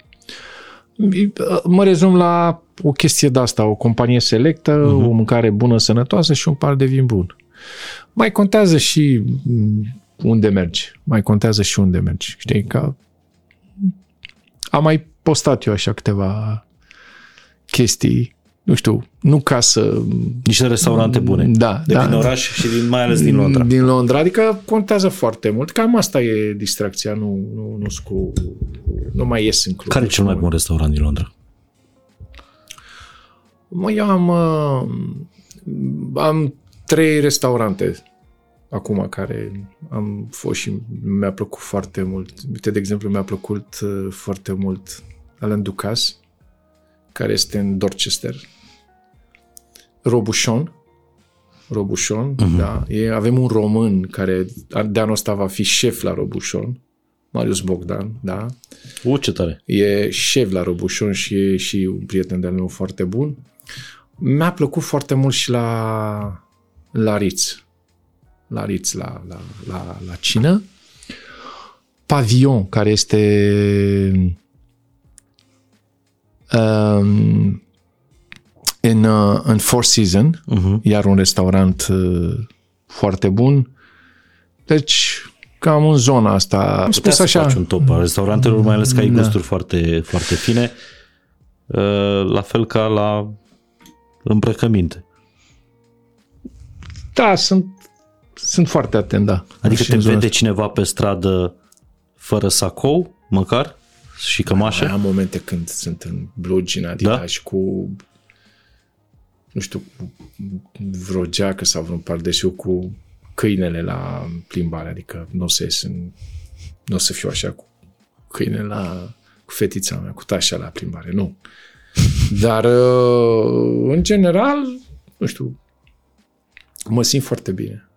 Mă rezum la o chestie de asta, o companie selectă, uh-huh. o mâncare bună, sănătoasă și un par de vin bun. Mai contează și mm, unde mergi. Mai contează și unde mergi. Știi, că am mai postat eu așa câteva chestii, nu știu, nu ca să... Niște restaurante bune. Da, de da. din oraș și din, mai ales din Londra. Din Londra, adică contează foarte mult. Cam asta e distracția, nu, nu, nu, cu, nu mai ies în club. Care e cel mai bun restaurant din Londra? Mă, eu am, uh, am trei restaurante acum care am fost și mi-a plăcut foarte mult. Uite, de exemplu, mi-a plăcut uh, foarte mult Alain Ducasse, care este în Dorchester. Robuchon. Robuchon, uh-huh. da. E, avem un român care de anul ăsta va fi șef la Robuchon, Marius Bogdan, da. U, ce tare. E șef la Robuchon și e și un prieten de-al meu foarte bun. Mi-a plăcut foarte mult și la, la Ritz. La Ritz, la, la, la, la cină. Pavillon, care este um, în, uh, în Four Season, uh-huh. iar un restaurant uh, foarte bun. Deci, cam în zona asta. Am spus spus așa. Faci un top al restaurantelor, mai ales că ai da. gusturi foarte, foarte fine. Uh, la fel ca la îmbrăcăminte. Da, sunt, sunt foarte atent, da. Adică te vede cineva pe stradă fără sacou, măcar? Și cămașă? Mai am momente când sunt în blugi, în Adidas da? și cu nu știu, vreo geacă sau vreun pardesiu cu câinele la plimbare, adică nu o să ies în, nu o să fiu așa cu câine la, cu fetița mea, cu tașa la plimbare, nu. Dar, în general, nu știu, mă simt foarte bine.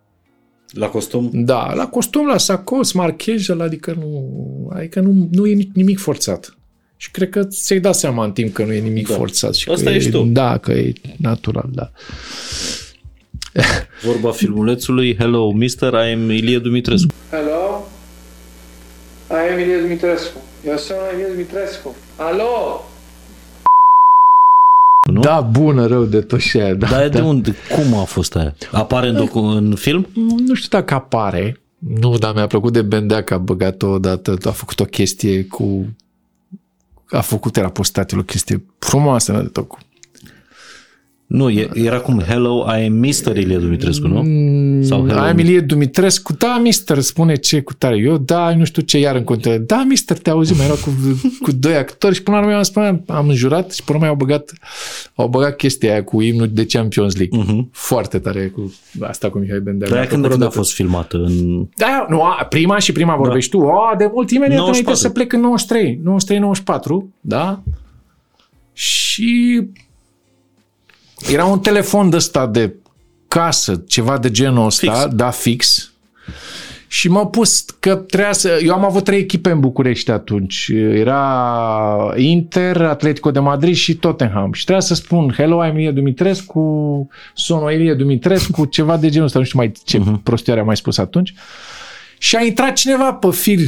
La costum? Da, la costum, la sacos, marchejă, adică nu, adică nu, nu e nimic forțat. Și cred că ți-ai dat seama în timp că nu e nimic da. forțat. Și Asta că ești e, tu. Da, că e natural, da. Vorba filmulețului Hello, Mister, I am Ilie Dumitrescu. Hello? I am Ilie Dumitrescu. Eu sunt Ilie Dumitrescu. Alo? Nu? Da, bună, rău de tot și aia. Da, Dar da. de unde? Cum a fost aia? Apare în, docu- în film? Nu știu dacă apare. Nu, dar mi-a plăcut de Bendea că a băgat-o odată, a făcut o chestie cu... A făcut, era postat el o chestie frumoasă, de tot cu Nu, e, era cum Hello, I am Mr. Ilie Dumitrescu, nu? Sau Hello, Ai Emilie Dumitrescu, da, mister, spune ce cu tare. Eu, da, nu știu ce, iar în continuare. Da, mister, te auzim, mai erau cu, cu doi actori și până la urmă am spus, am înjurat și până la urmă au băgat, au băgat chestia aia cu imnul de Champions League. Uh-huh. Foarte tare cu asta cu Mihai Bendea. Dar aia Mi-a când, plăcut când a odată. fost filmată? În... Da, nu, a, prima și prima vorbești tu. A, de mult imediat 94. înainte să plec în 93, 93-94, da? Și era un telefon de ăsta de casă, ceva de genul ăsta, Fix. da, fix. Și m-am pus că trebuia să... Eu am avut trei echipe în București atunci. Era Inter, Atletico de Madrid și Tottenham. Și trebuia să spun Hello, I'm Ilie Dumitrescu, sono Ilie Dumitrescu, ceva de genul ăsta. Nu știu mai ce Mhm. uh-huh. prostioare am mai spus atunci. Și a intrat cineva pe fir.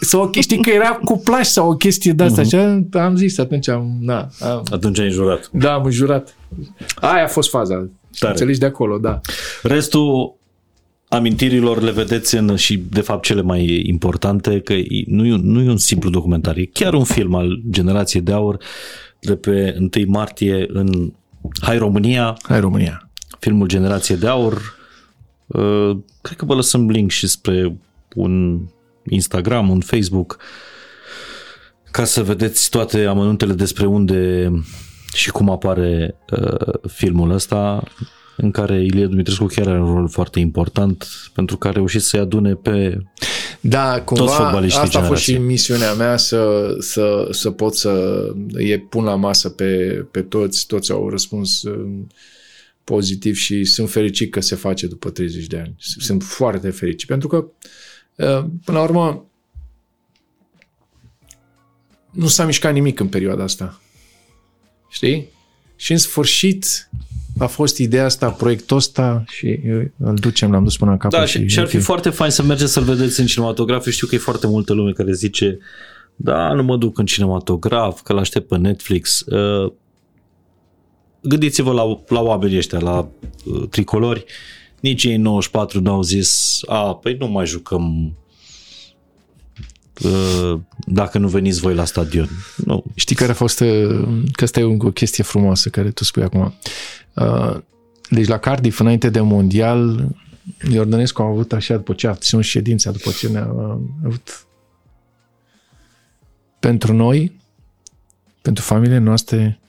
Sau, știi că era cuplaj sau o chestie de asta. Uh-huh. Și am zis atunci, am, na, am, Atunci ai jurat. da, am jurat. Aia a fost faza. Tare. Înțelegi de acolo, da. Restul amintirilor le vedeți în, și de fapt cele mai importante, că e- nu e, un, nu e un simplu documentar, e chiar un film al generației de aur de pe 1 martie în Hai România, Hai România. filmul Generație de Aur. Uh, Cred că vă lăsăm link și spre un Instagram, un Facebook, ca să vedeți toate amănuntele despre unde și cum apare uh, filmul ăsta, în care Ilie Dumitrescu chiar are un rol foarte important, pentru că a reușit să-i adune pe Da, cumva Toți fotbaliștii asta a fost și generației. misiunea mea să, să, să pot să îi pun la masă pe, pe toți. Toți au răspuns uh, pozitiv și sunt fericit că se face după 30 de ani. Sunt foarte fericit pentru că uh, până la urmă nu s-a mișcat nimic în perioada asta. Știi? Și în sfârșit a fost ideea asta, proiectul ăsta și uh, îl ducem, l-am dus până la capăt. Da, și, și ar fi foarte fain să mergeți să-l vedeți în cinematograf. Eu știu că e foarte multă lume care zice da, nu mă duc în cinematograf, că l-aștept pe Netflix. Uh, Gândiți-vă la, la oamenii ăștia, la uh, tricolori. Nici ei 94 n-au zis, a, păi nu mai jucăm uh, dacă nu veniți voi la stadion. Nu. Știi care a fost, uh, că asta e o chestie frumoasă care tu spui acum. Uh, Deci la Cardiff, înainte de mondial, Iordănescu a avut așa, după ce a ținut ședința, după ce ne-a a avut pentru noi, pentru familiile noastre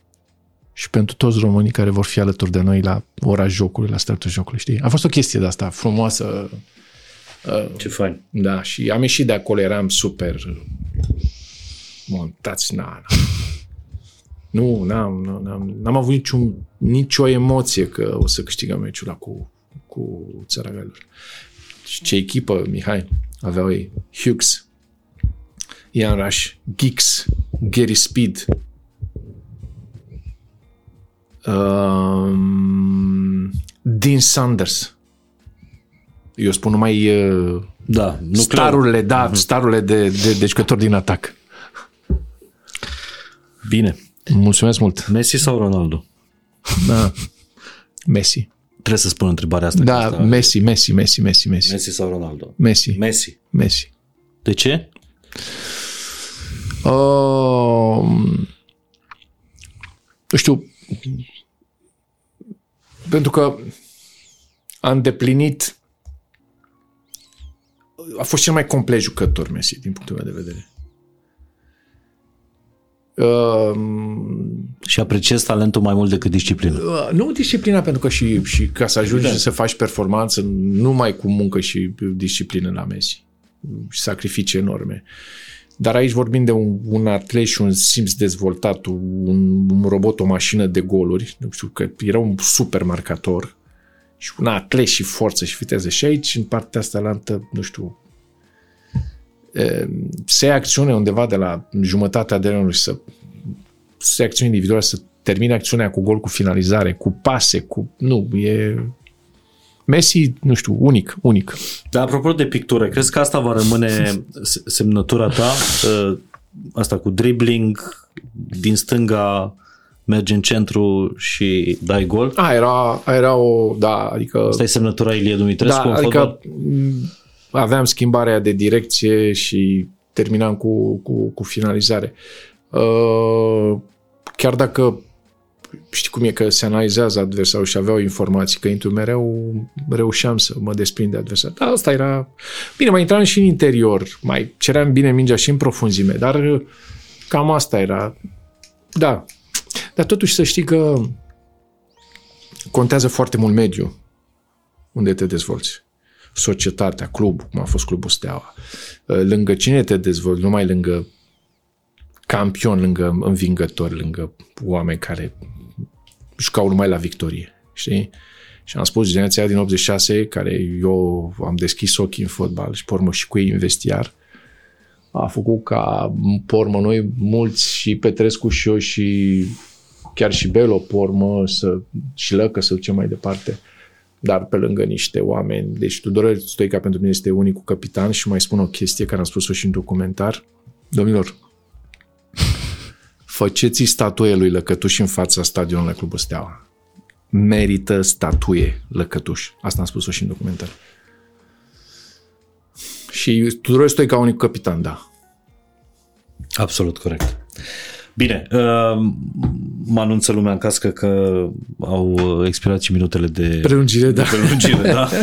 și pentru toți românii care vor fi alături de noi la ora jocului, la startul jocului, știi? A fost o chestie de asta frumoasă. uh, Ce fain. Da, și am ieșit de acolo, eram super montați, na, na. Nu, n-am, nu, n-am, n-am avut niciun, nicio emoție că o să câștigăm meciul ăla cu, cu țara Galilor. Și ce echipă, Mihai, aveau ei? Hughes, Ian Rush, Giggs, Gary Speed, um, Dean Sanders. Eu spun numai uh, Da, nu starurile, da, starurile de, de, de jucători din atac. Bine. Mulțumesc mult. Messi sau Ronaldo? Da. Messi. Trebuie să spun întrebarea asta. Da, că asta- Messi, Messi, Messi, Messi, Messi. Messi sau Ronaldo? Messi. Messi. Messi. De ce? Uh, nu știu, pentru că a îndeplinit a fost cel mai complet jucător Messi din punctul meu de vedere. Uh, Și apreciez talentul mai mult decât disciplină. Uh, Nu disciplina, pentru că și, și ca să ajungi să faci performanță, numai cu muncă și disciplină la Messi. Și sacrificii enorme. Dar aici vorbim de un, un atlet și un simț dezvoltat, un, un robot, o mașină de goluri. Nu știu, că era un super marcator și un atlet și forță și viteză. Și aici, în partea asta lantă, nu știu, e, să ia acțiune undeva de la jumătatea de și să să ia acțiune individuală, să termine acțiunea cu gol, cu finalizare, cu pase, cu... Nu, e... Messi, nu știu, unic, unic. Dar apropo de pictură, crezi că asta va rămâne se- semnătura ta? Uh, Asta cu dribbling din stânga, mergi în centru și dai gol? A, era, era o... Da, adică... Asta e semnătura Ilie Dumitrescu da, în adică fotbal? m, aveam schimbarea de direcție și terminam cu, cu, cu finalizare. Uh, chiar dacă știi cum e că se analizează adversarul și aveau informații că intru mereu, reușeam să mă desprind de adversar. Da, asta era... Bine, mai intram și în interior, mai ceream bine mingea și în profunzime, dar uh, cam asta era. Da. Dar totuși să știi că contează foarte mult mediul unde te dezvolți. Societatea, clubul, cum a fost clubul Steaua. Lângă cine te dezvolți, numai lângă campion, lângă învingători, lângă oameni care jucau numai la victorie. Știi? Și am spus, generația din 86, care eu am deschis ochii în fotbal și pormă și cu ei în vestiar, a făcut ca pormă noi mulți și Petrescu și eu și chiar și Belo pormă să, și Lăcă să ducem mai departe dar pe lângă niște oameni. Deci Tudor Stoica pentru mine este unicul capitan și mai spun o chestie care am spus-o și în documentar. Domnilor, faceți statuie lui Lăcătuș în fața stadionului Clubul Steaua. Merită statuie Lăcătuș. Asta am spus-o și în documentar. Și Tudor Stoica unicul capitan, da. Absolut corect. Bine, uh, mă anunță lumea în cască că au expirat și minutele de Prelungire, da. de prelungire da.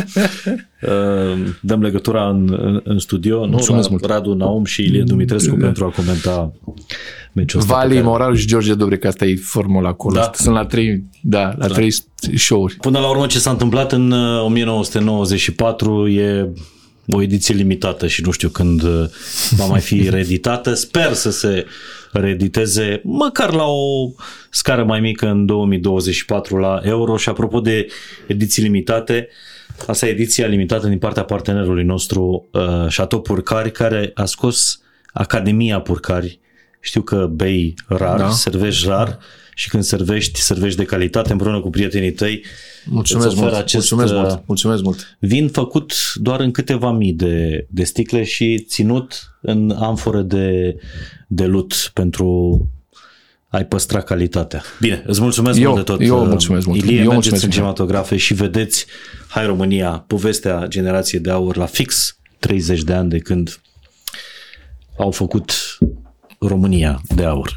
Uh, Dăm legătura în, în, în studio, nu? Mulțumesc La mult. Radu Naum și Ilie Dumitrescu pentru a comenta meciul ăsta. pe Vali, care- Moraru și George Dobric, asta e formula acolo. Da. Sunt la trei, da, la trei show-uri. Până la urmă ce s-a întâmplat în uh, 1994 e o ediție limitată și nu știu când uh, va mai fi reeditată. Sper să se reediteze măcar la o scară mai mică în 2024 la euro și apropo de ediții limitate, asta e ediția limitată din partea partenerului nostru uh, Chateau Purcari care a scos Academia Purcari. Știu că bei rar, Da. da. servești rar și când servești, servești de calitate împreună cu prietenii tăi. Mulțumesc îți oferă mult, acest, mulțumesc uh, mult, mulțumesc mult. Vin făcut doar în câteva mii de, de sticle și ținut în amfore de, de lut pentru ai păstra calitatea. Bine, îți mulțumesc Eu- mult de tot. eu uh, mulțumesc mult. Ilie, Eu mergeți mulțumesc în mult. cinematografe și vedeți Hai România, povestea generației de aur la fix 30 de ani de când au făcut România de Aur.